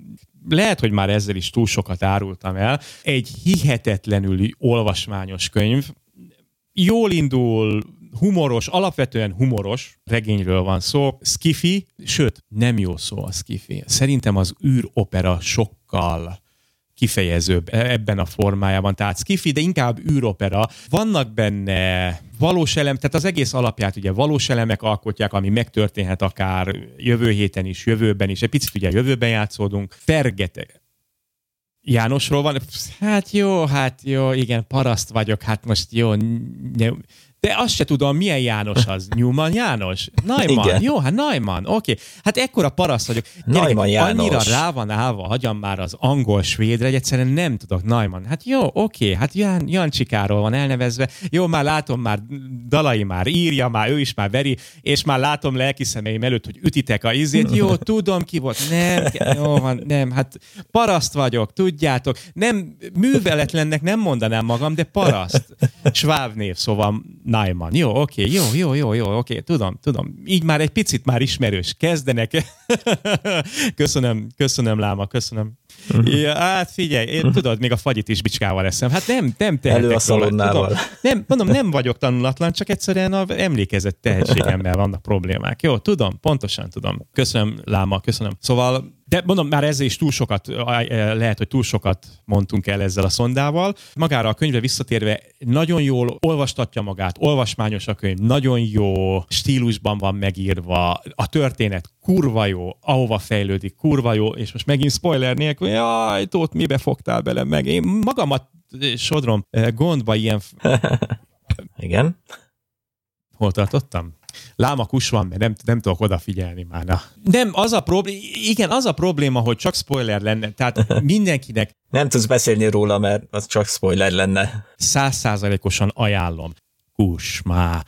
Lehet, hogy már ezzel is túl sokat árultam el. Egy hihetetlenül olvasmányos könyv. Jól indul, humoros, alapvetően humoros regényről van szó. Skifi, sőt, nem jó szó a skifi. Szerintem az űropera sokkal kifejezőbb e- ebben a formájában. Tehát skifi, de inkább űropera. Vannak benne valós elem, tehát az egész alapját ugye valós elemek alkotják, ami megtörténhet akár jövő héten is, jövőben is. Egy picit ugye jövőben játszódunk. Fergeteg. Jánosról van, hát jó, hát jó, igen, paraszt vagyok, hát most jó, de azt se tudom, milyen János az. Newman János? Neumann. Igen. Jó, hát Neumann. Oké. Okay. Hát ekkora paraszt vagyok. Neumann János. Annyira rá van állva, hagyjam már az angol svédre, hogy egyszerűen nem tudok. Neumann. Hát jó, oké. Okay. Hát Jan, Jancsikáról van elnevezve. Jó, már látom, már Dalai már írja, már ő is már veri, és már látom lelki szemeim előtt, hogy ütitek a izét. Jó, tudom ki volt. Nem, jó van, nem. Hát paraszt vagyok, tudjátok. Nem, műveletlennek nem mondanám magam, de paraszt. Sváv név, szóval Naiman. Jó, oké, jó, jó, jó, jó, oké, tudom, tudom. Így már egy picit már ismerős. Kezdenek. köszönöm, köszönöm, Láma, köszönöm. Ja, hát figyelj, én tudod, még a fagyit is bicskával eszem. Hát nem, nem tehetek Elő a szalonnával. Tudom, nem, mondom, nem vagyok tanulatlan, csak egyszerűen a emlékezett tehetségemmel vannak problémák. Jó, tudom, pontosan tudom. Köszönöm, Láma, köszönöm. Szóval de mondom, már ezzel is túl sokat, lehet, hogy túl sokat mondtunk el ezzel a szondával. Magára a könyvre visszatérve nagyon jól olvastatja magát, olvasmányos a könyv, nagyon jó stílusban van megírva, a történet kurva jó, ahova fejlődik, kurva jó, és most megint spoiler nélkül, jaj, Tóth, mibe fogtál bele meg? Én magamat sodrom gondba ilyen Igen. Hol tartottam? Lámakus van, mert nem, nem tudok odafigyelni már. Na. Nem, az a probléma, igen, az a probléma, hogy csak spoiler lenne, tehát mindenkinek Nem tudsz beszélni róla, mert az csak spoiler lenne. százszázalékosan ajánlom. Kus, má.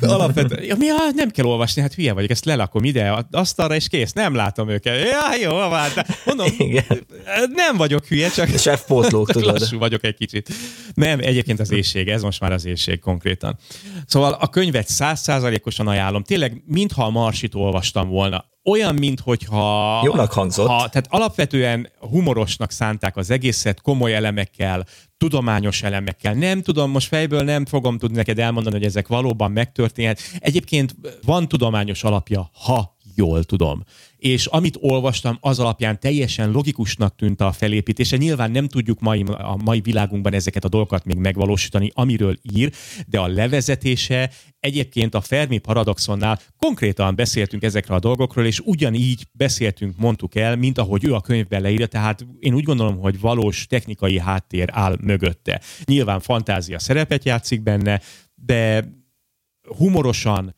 Alapvetően, ja, mi, ah, nem kell olvasni, hát hülye vagyok, ezt lelakom ide, a asztalra, és kész, nem látom őket. Ja, jó, de mondom, Igen. nem vagyok hülye, csak Chef pótlók, tudod. lassú vagyok egy kicsit. Nem, egyébként az éjség, ez most már az éjség konkrétan. Szóval a könyvet százszázalékosan ajánlom. Tényleg, mintha a Marsit olvastam volna. Olyan, minthogyha... Jónak hangzott. Ha, tehát alapvetően humorosnak szánták az egészet, komoly elemekkel, tudományos elemekkel. Nem tudom, most fejből nem fogom tudni neked elmondani, hogy ezek valóban megtörténhet. Egyébként van tudományos alapja, ha jól tudom. És amit olvastam, az alapján teljesen logikusnak tűnt a felépítése. Nyilván nem tudjuk mai, a mai világunkban ezeket a dolgokat még megvalósítani, amiről ír, de a levezetése egyébként a Fermi paradoxonnál konkrétan beszéltünk ezekről a dolgokról, és ugyanígy beszéltünk, mondtuk el, mint ahogy ő a könyvben leírja, tehát én úgy gondolom, hogy valós technikai háttér áll mögötte. Nyilván fantázia szerepet játszik benne, de humorosan,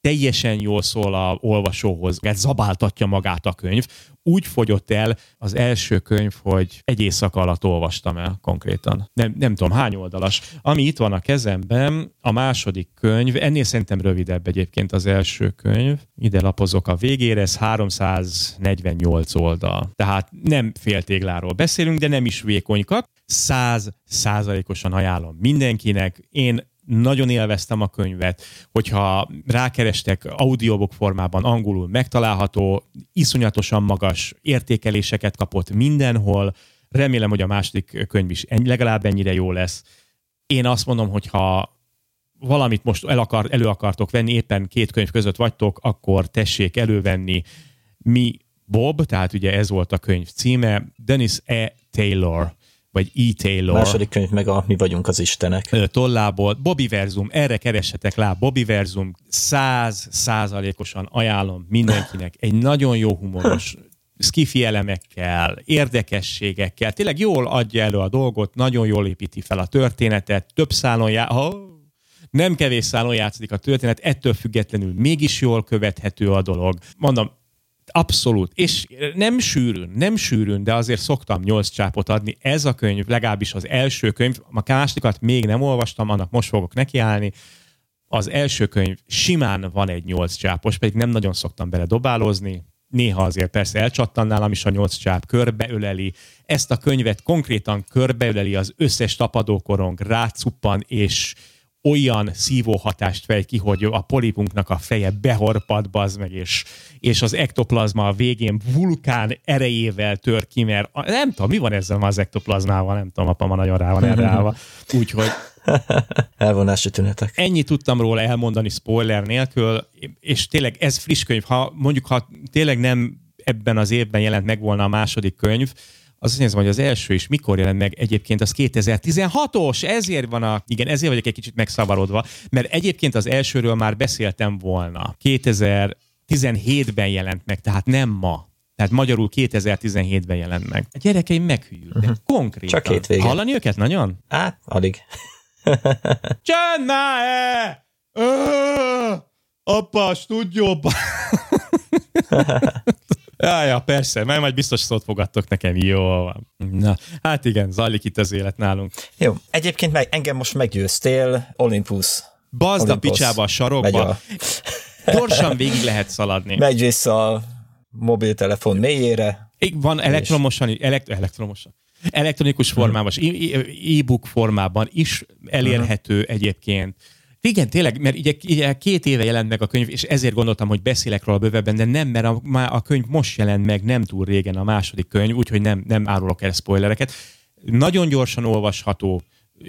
teljesen jól szól a olvasóhoz, mert zabáltatja magát a könyv. Úgy fogyott el az első könyv, hogy egy éjszaka alatt olvastam el konkrétan. Nem, nem tudom, hány oldalas. Ami itt van a kezemben, a második könyv, ennél szerintem rövidebb egyébként az első könyv. Ide lapozok a végére, ez 348 oldal. Tehát nem féltégláról beszélünk, de nem is vékonykak. Száz százalékosan ajánlom mindenkinek. Én nagyon élveztem a könyvet, hogyha rákerestek audiobook formában, angolul megtalálható, iszonyatosan magas értékeléseket kapott mindenhol, remélem, hogy a második könyv is ennyi, legalább ennyire jó lesz. Én azt mondom, hogy ha valamit most el akar, elő akartok venni, éppen két könyv között vagytok, akkor tessék elővenni Mi Bob, tehát ugye ez volt a könyv címe, Dennis E. Taylor vagy E. Taylor. Második könyv meg a Mi vagyunk az Istenek. Tollából. Bobby Verzum, erre keressetek rá, Bobby Verzum, száz százalékosan ajánlom mindenkinek. Egy nagyon jó humoros, skifi elemekkel, érdekességekkel, tényleg jól adja elő a dolgot, nagyon jól építi fel a történetet, több szálon já... oh, nem kevés szálon játszik a történet, ettől függetlenül mégis jól követhető a dolog. Mondom, Abszolút. És nem sűrűn, nem sűrűn, de azért szoktam nyolc csápot adni. Ez a könyv, legalábbis az első könyv, a másodikat még nem olvastam, annak most fogok nekiállni. Az első könyv simán van egy nyolc csápos, pedig nem nagyon szoktam bele dobálózni. Néha azért persze elcsattan nálam is a nyolc csáp, körbeöleli. Ezt a könyvet konkrétan körbeöleli az összes tapadókorong, rácuppan, és olyan szívó hatást fej ki, hogy a polipunknak a feje behorpad, bazd meg, és, és az ektoplazma a végén vulkán erejével tör ki, mert a, nem tudom, mi van ezzel az ektoplazmával, nem tudom, apa ma nagyon rá van erre állva. Úgyhogy Elvonási tünetek. ennyit tudtam róla elmondani spoiler nélkül, és tényleg ez friss könyv, ha mondjuk, ha tényleg nem ebben az évben jelent meg volna a második könyv, azt nézem, hogy az első is mikor jelent meg egyébként, az 2016-os, ezért van a, igen, ezért vagyok egy kicsit megszavarodva, mert egyébként az elsőről már beszéltem volna. 2017-ben jelent meg, tehát nem ma. Tehát magyarul 2017-ben jelent meg. A gyerekeim meghűltek. Konkrétan. Csak hétvége. Hallani őket nagyon? Á, alig. Csend már! Apa, tudjon! Ja, ja, persze, mert majd biztos szót fogadtok nekem. Jó. Na, hát igen, zajlik itt az élet nálunk. Jó, egyébként meg, engem most meggyőztél, Olympus. Bazd a Olympus. picsába a sarokba. a, Gyorsan végig lehet szaladni. megy vissza a mobiltelefon mélyére. Így Van elektromosan, elekt, elektromosan. Elektronikus formában, és e- e-book formában is elérhető egyébként. Igen, tényleg, mert ugye, ugye két éve jelent meg a könyv, és ezért gondoltam, hogy beszélek róla bővebben, de nem, mert a, már a könyv most jelent meg, nem túl régen a második könyv, úgyhogy nem, nem árulok el spoilereket. Nagyon gyorsan olvasható,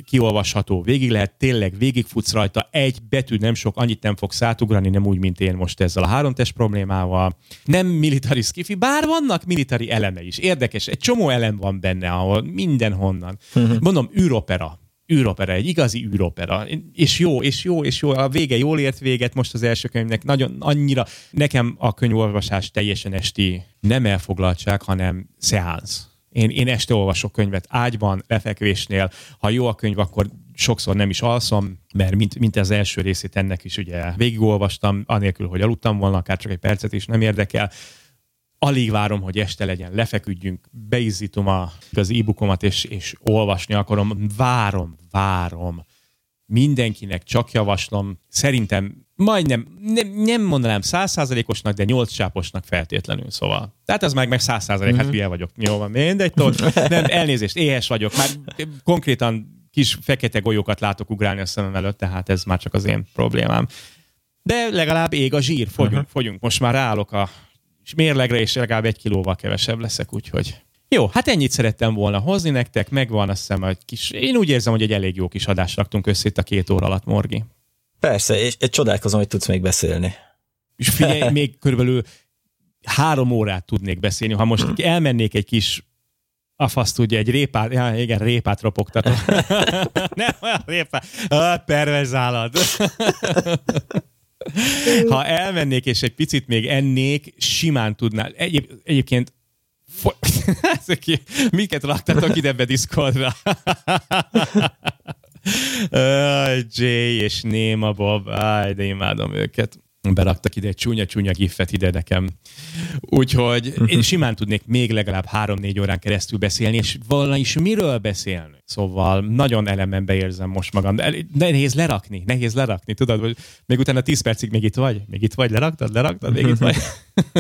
kiolvasható, végig lehet, tényleg végigfutsz rajta, egy betű nem sok, annyit nem fogsz átugrani, nem úgy, mint én most ezzel a háromtest problémával. Nem military skifi, bár vannak military eleme is. Érdekes, egy csomó elem van benne, ahol mindenhonnan. Mondom, űropera űropera, egy igazi űropera. És jó, és jó, és jó. A vége jól ért véget most az első könyvnek. Nagyon annyira, nekem a könyvolvasás teljesen esti nem elfoglaltság, hanem szeánsz. Én, én este olvasok könyvet ágyban, lefekvésnél. Ha jó a könyv, akkor sokszor nem is alszom, mert mint, mint az első részét ennek is ugye végigolvastam, anélkül, hogy aludtam volna, akár csak egy percet is nem érdekel. Alig várom, hogy este legyen, lefeküdjünk, beizzítom a, az e-bookomat, és, és olvasni akarom. Várom, várom. Mindenkinek csak javaslom. Szerintem majdnem, nem, nem mondanám százszázalékosnak, de nyolc csáposnak feltétlenül, szóval. Tehát ez meg meg száz százalék, hát mhm. hülye vagyok. Jó van, mindegy, Nem, elnézést, éhes vagyok. Már konkrétan kis fekete golyókat látok ugrálni a szemem előtt, tehát ez már csak az én problémám. De legalább ég a zsír, fogyunk, uh-huh. fogyunk. Most már ráállok a mérlegre, és legalább egy kilóval kevesebb leszek, úgyhogy jó, hát ennyit szerettem volna hozni nektek, megvan azt hiszem egy kis, én úgy érzem, hogy egy elég jó kis adást raktunk össze itt a két óra alatt, Morgi. Persze, és egy csodálkozom, hogy tudsz még beszélni. És figyelj, még körülbelül három órát tudnék beszélni, ha most elmennék egy kis a fasz tudja, egy répát, ja, igen, répát ropogtatok. Nem répát, ah, pervez állat. Ha elmennék és egy picit még ennék, simán tudnál. Egyéb, egyébként Miket raktatok ide be Discordra? Jay és Néma Bob, Áj, de imádom őket beraktak ide egy csúnya-csúnya gifet ide nekem. Úgyhogy én simán tudnék még legalább három-négy órán keresztül beszélni, és valami is miről beszélni. Szóval nagyon elemembe érzem most magam. De nehéz lerakni, nehéz lerakni, tudod, hogy még utána 10 percig még itt vagy, még itt vagy, leraktad, leraktad, még itt vagy.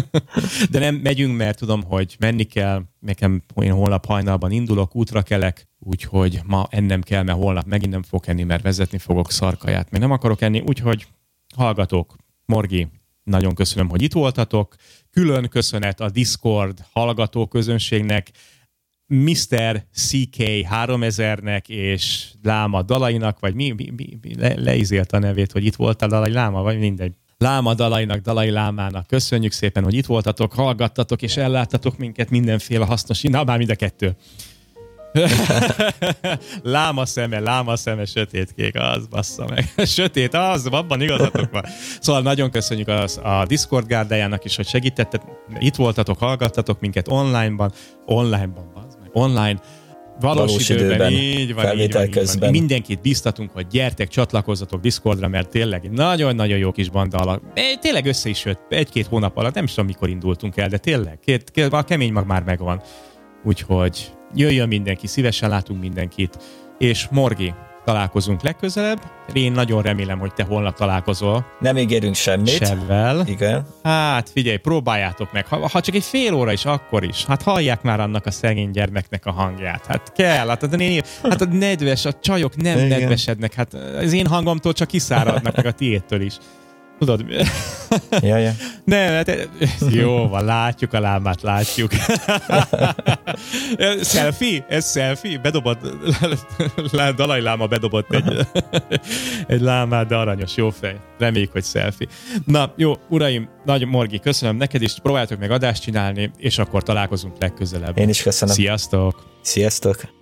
De nem megyünk, mert tudom, hogy menni kell, nekem én holnap hajnalban indulok, útra kelek, úgyhogy ma ennem kell, mert holnap megint nem fogok enni, mert vezetni fogok szarkaját, meg nem akarok enni, úgyhogy hallgatók, Morgi, nagyon köszönöm, hogy itt voltatok. Külön köszönet a Discord hallgató közönségnek, Mr. CK 3000-nek és Láma Dalainak, vagy mi, mi, mi, mi le, leizélt a nevét, hogy itt volt a Dalai Láma, vagy mindegy. Láma Dalainak, Dalai Lámának köszönjük szépen, hogy itt voltatok, hallgattatok és elláttatok minket mindenféle hasznos, na már mind a kettő. láma szeme, láma szeme, sötétkék, az bassza meg. Sötét, az, abban igazatok van. Szóval nagyon köszönjük az, a Discord gárdájának is, hogy segítettet. Itt voltatok, hallgattatok minket onlineban, onlineban, az meg, online, valós, valós időben, időben, így van, így van, így van. Mindenkit biztatunk, hogy gyertek, csatlakozzatok Discordra, mert tényleg nagyon-nagyon jó kis banda alatt. Tényleg össze is jött egy-két hónap alatt, nem is tudom, mikor indultunk el, de tényleg, két, két, a kemény mag már megvan. Úgyhogy jöjjön mindenki, szívesen látunk mindenkit. És Morgi, találkozunk legközelebb. Én nagyon remélem, hogy te holnap találkozol. Nem ígérünk semmit. Semvel. Igen. Hát figyelj, próbáljátok meg. Ha, ha csak egy fél óra is, akkor is. Hát hallják már annak a szegény gyermeknek a hangját. Hát kell. Hát a, néni, hát a nedves, a csajok nem Igen. nedvesednek. Hát az én hangomtól csak kiszáradnak, meg a tiédtől is. Tudod? Ja, ja. Nem, hát, jó van, látjuk a lámát, látjuk. selfie? Ez selfie? Bedobott, Dalai Láma bedobott egy, egy lámát, de aranyos, jó fej. Reméljük, hogy selfie. Na, jó, uraim, nagy Morgi, köszönöm neked is, próbáltok meg adást csinálni, és akkor találkozunk legközelebb. Én is köszönöm. Sziasztok! Sziasztok!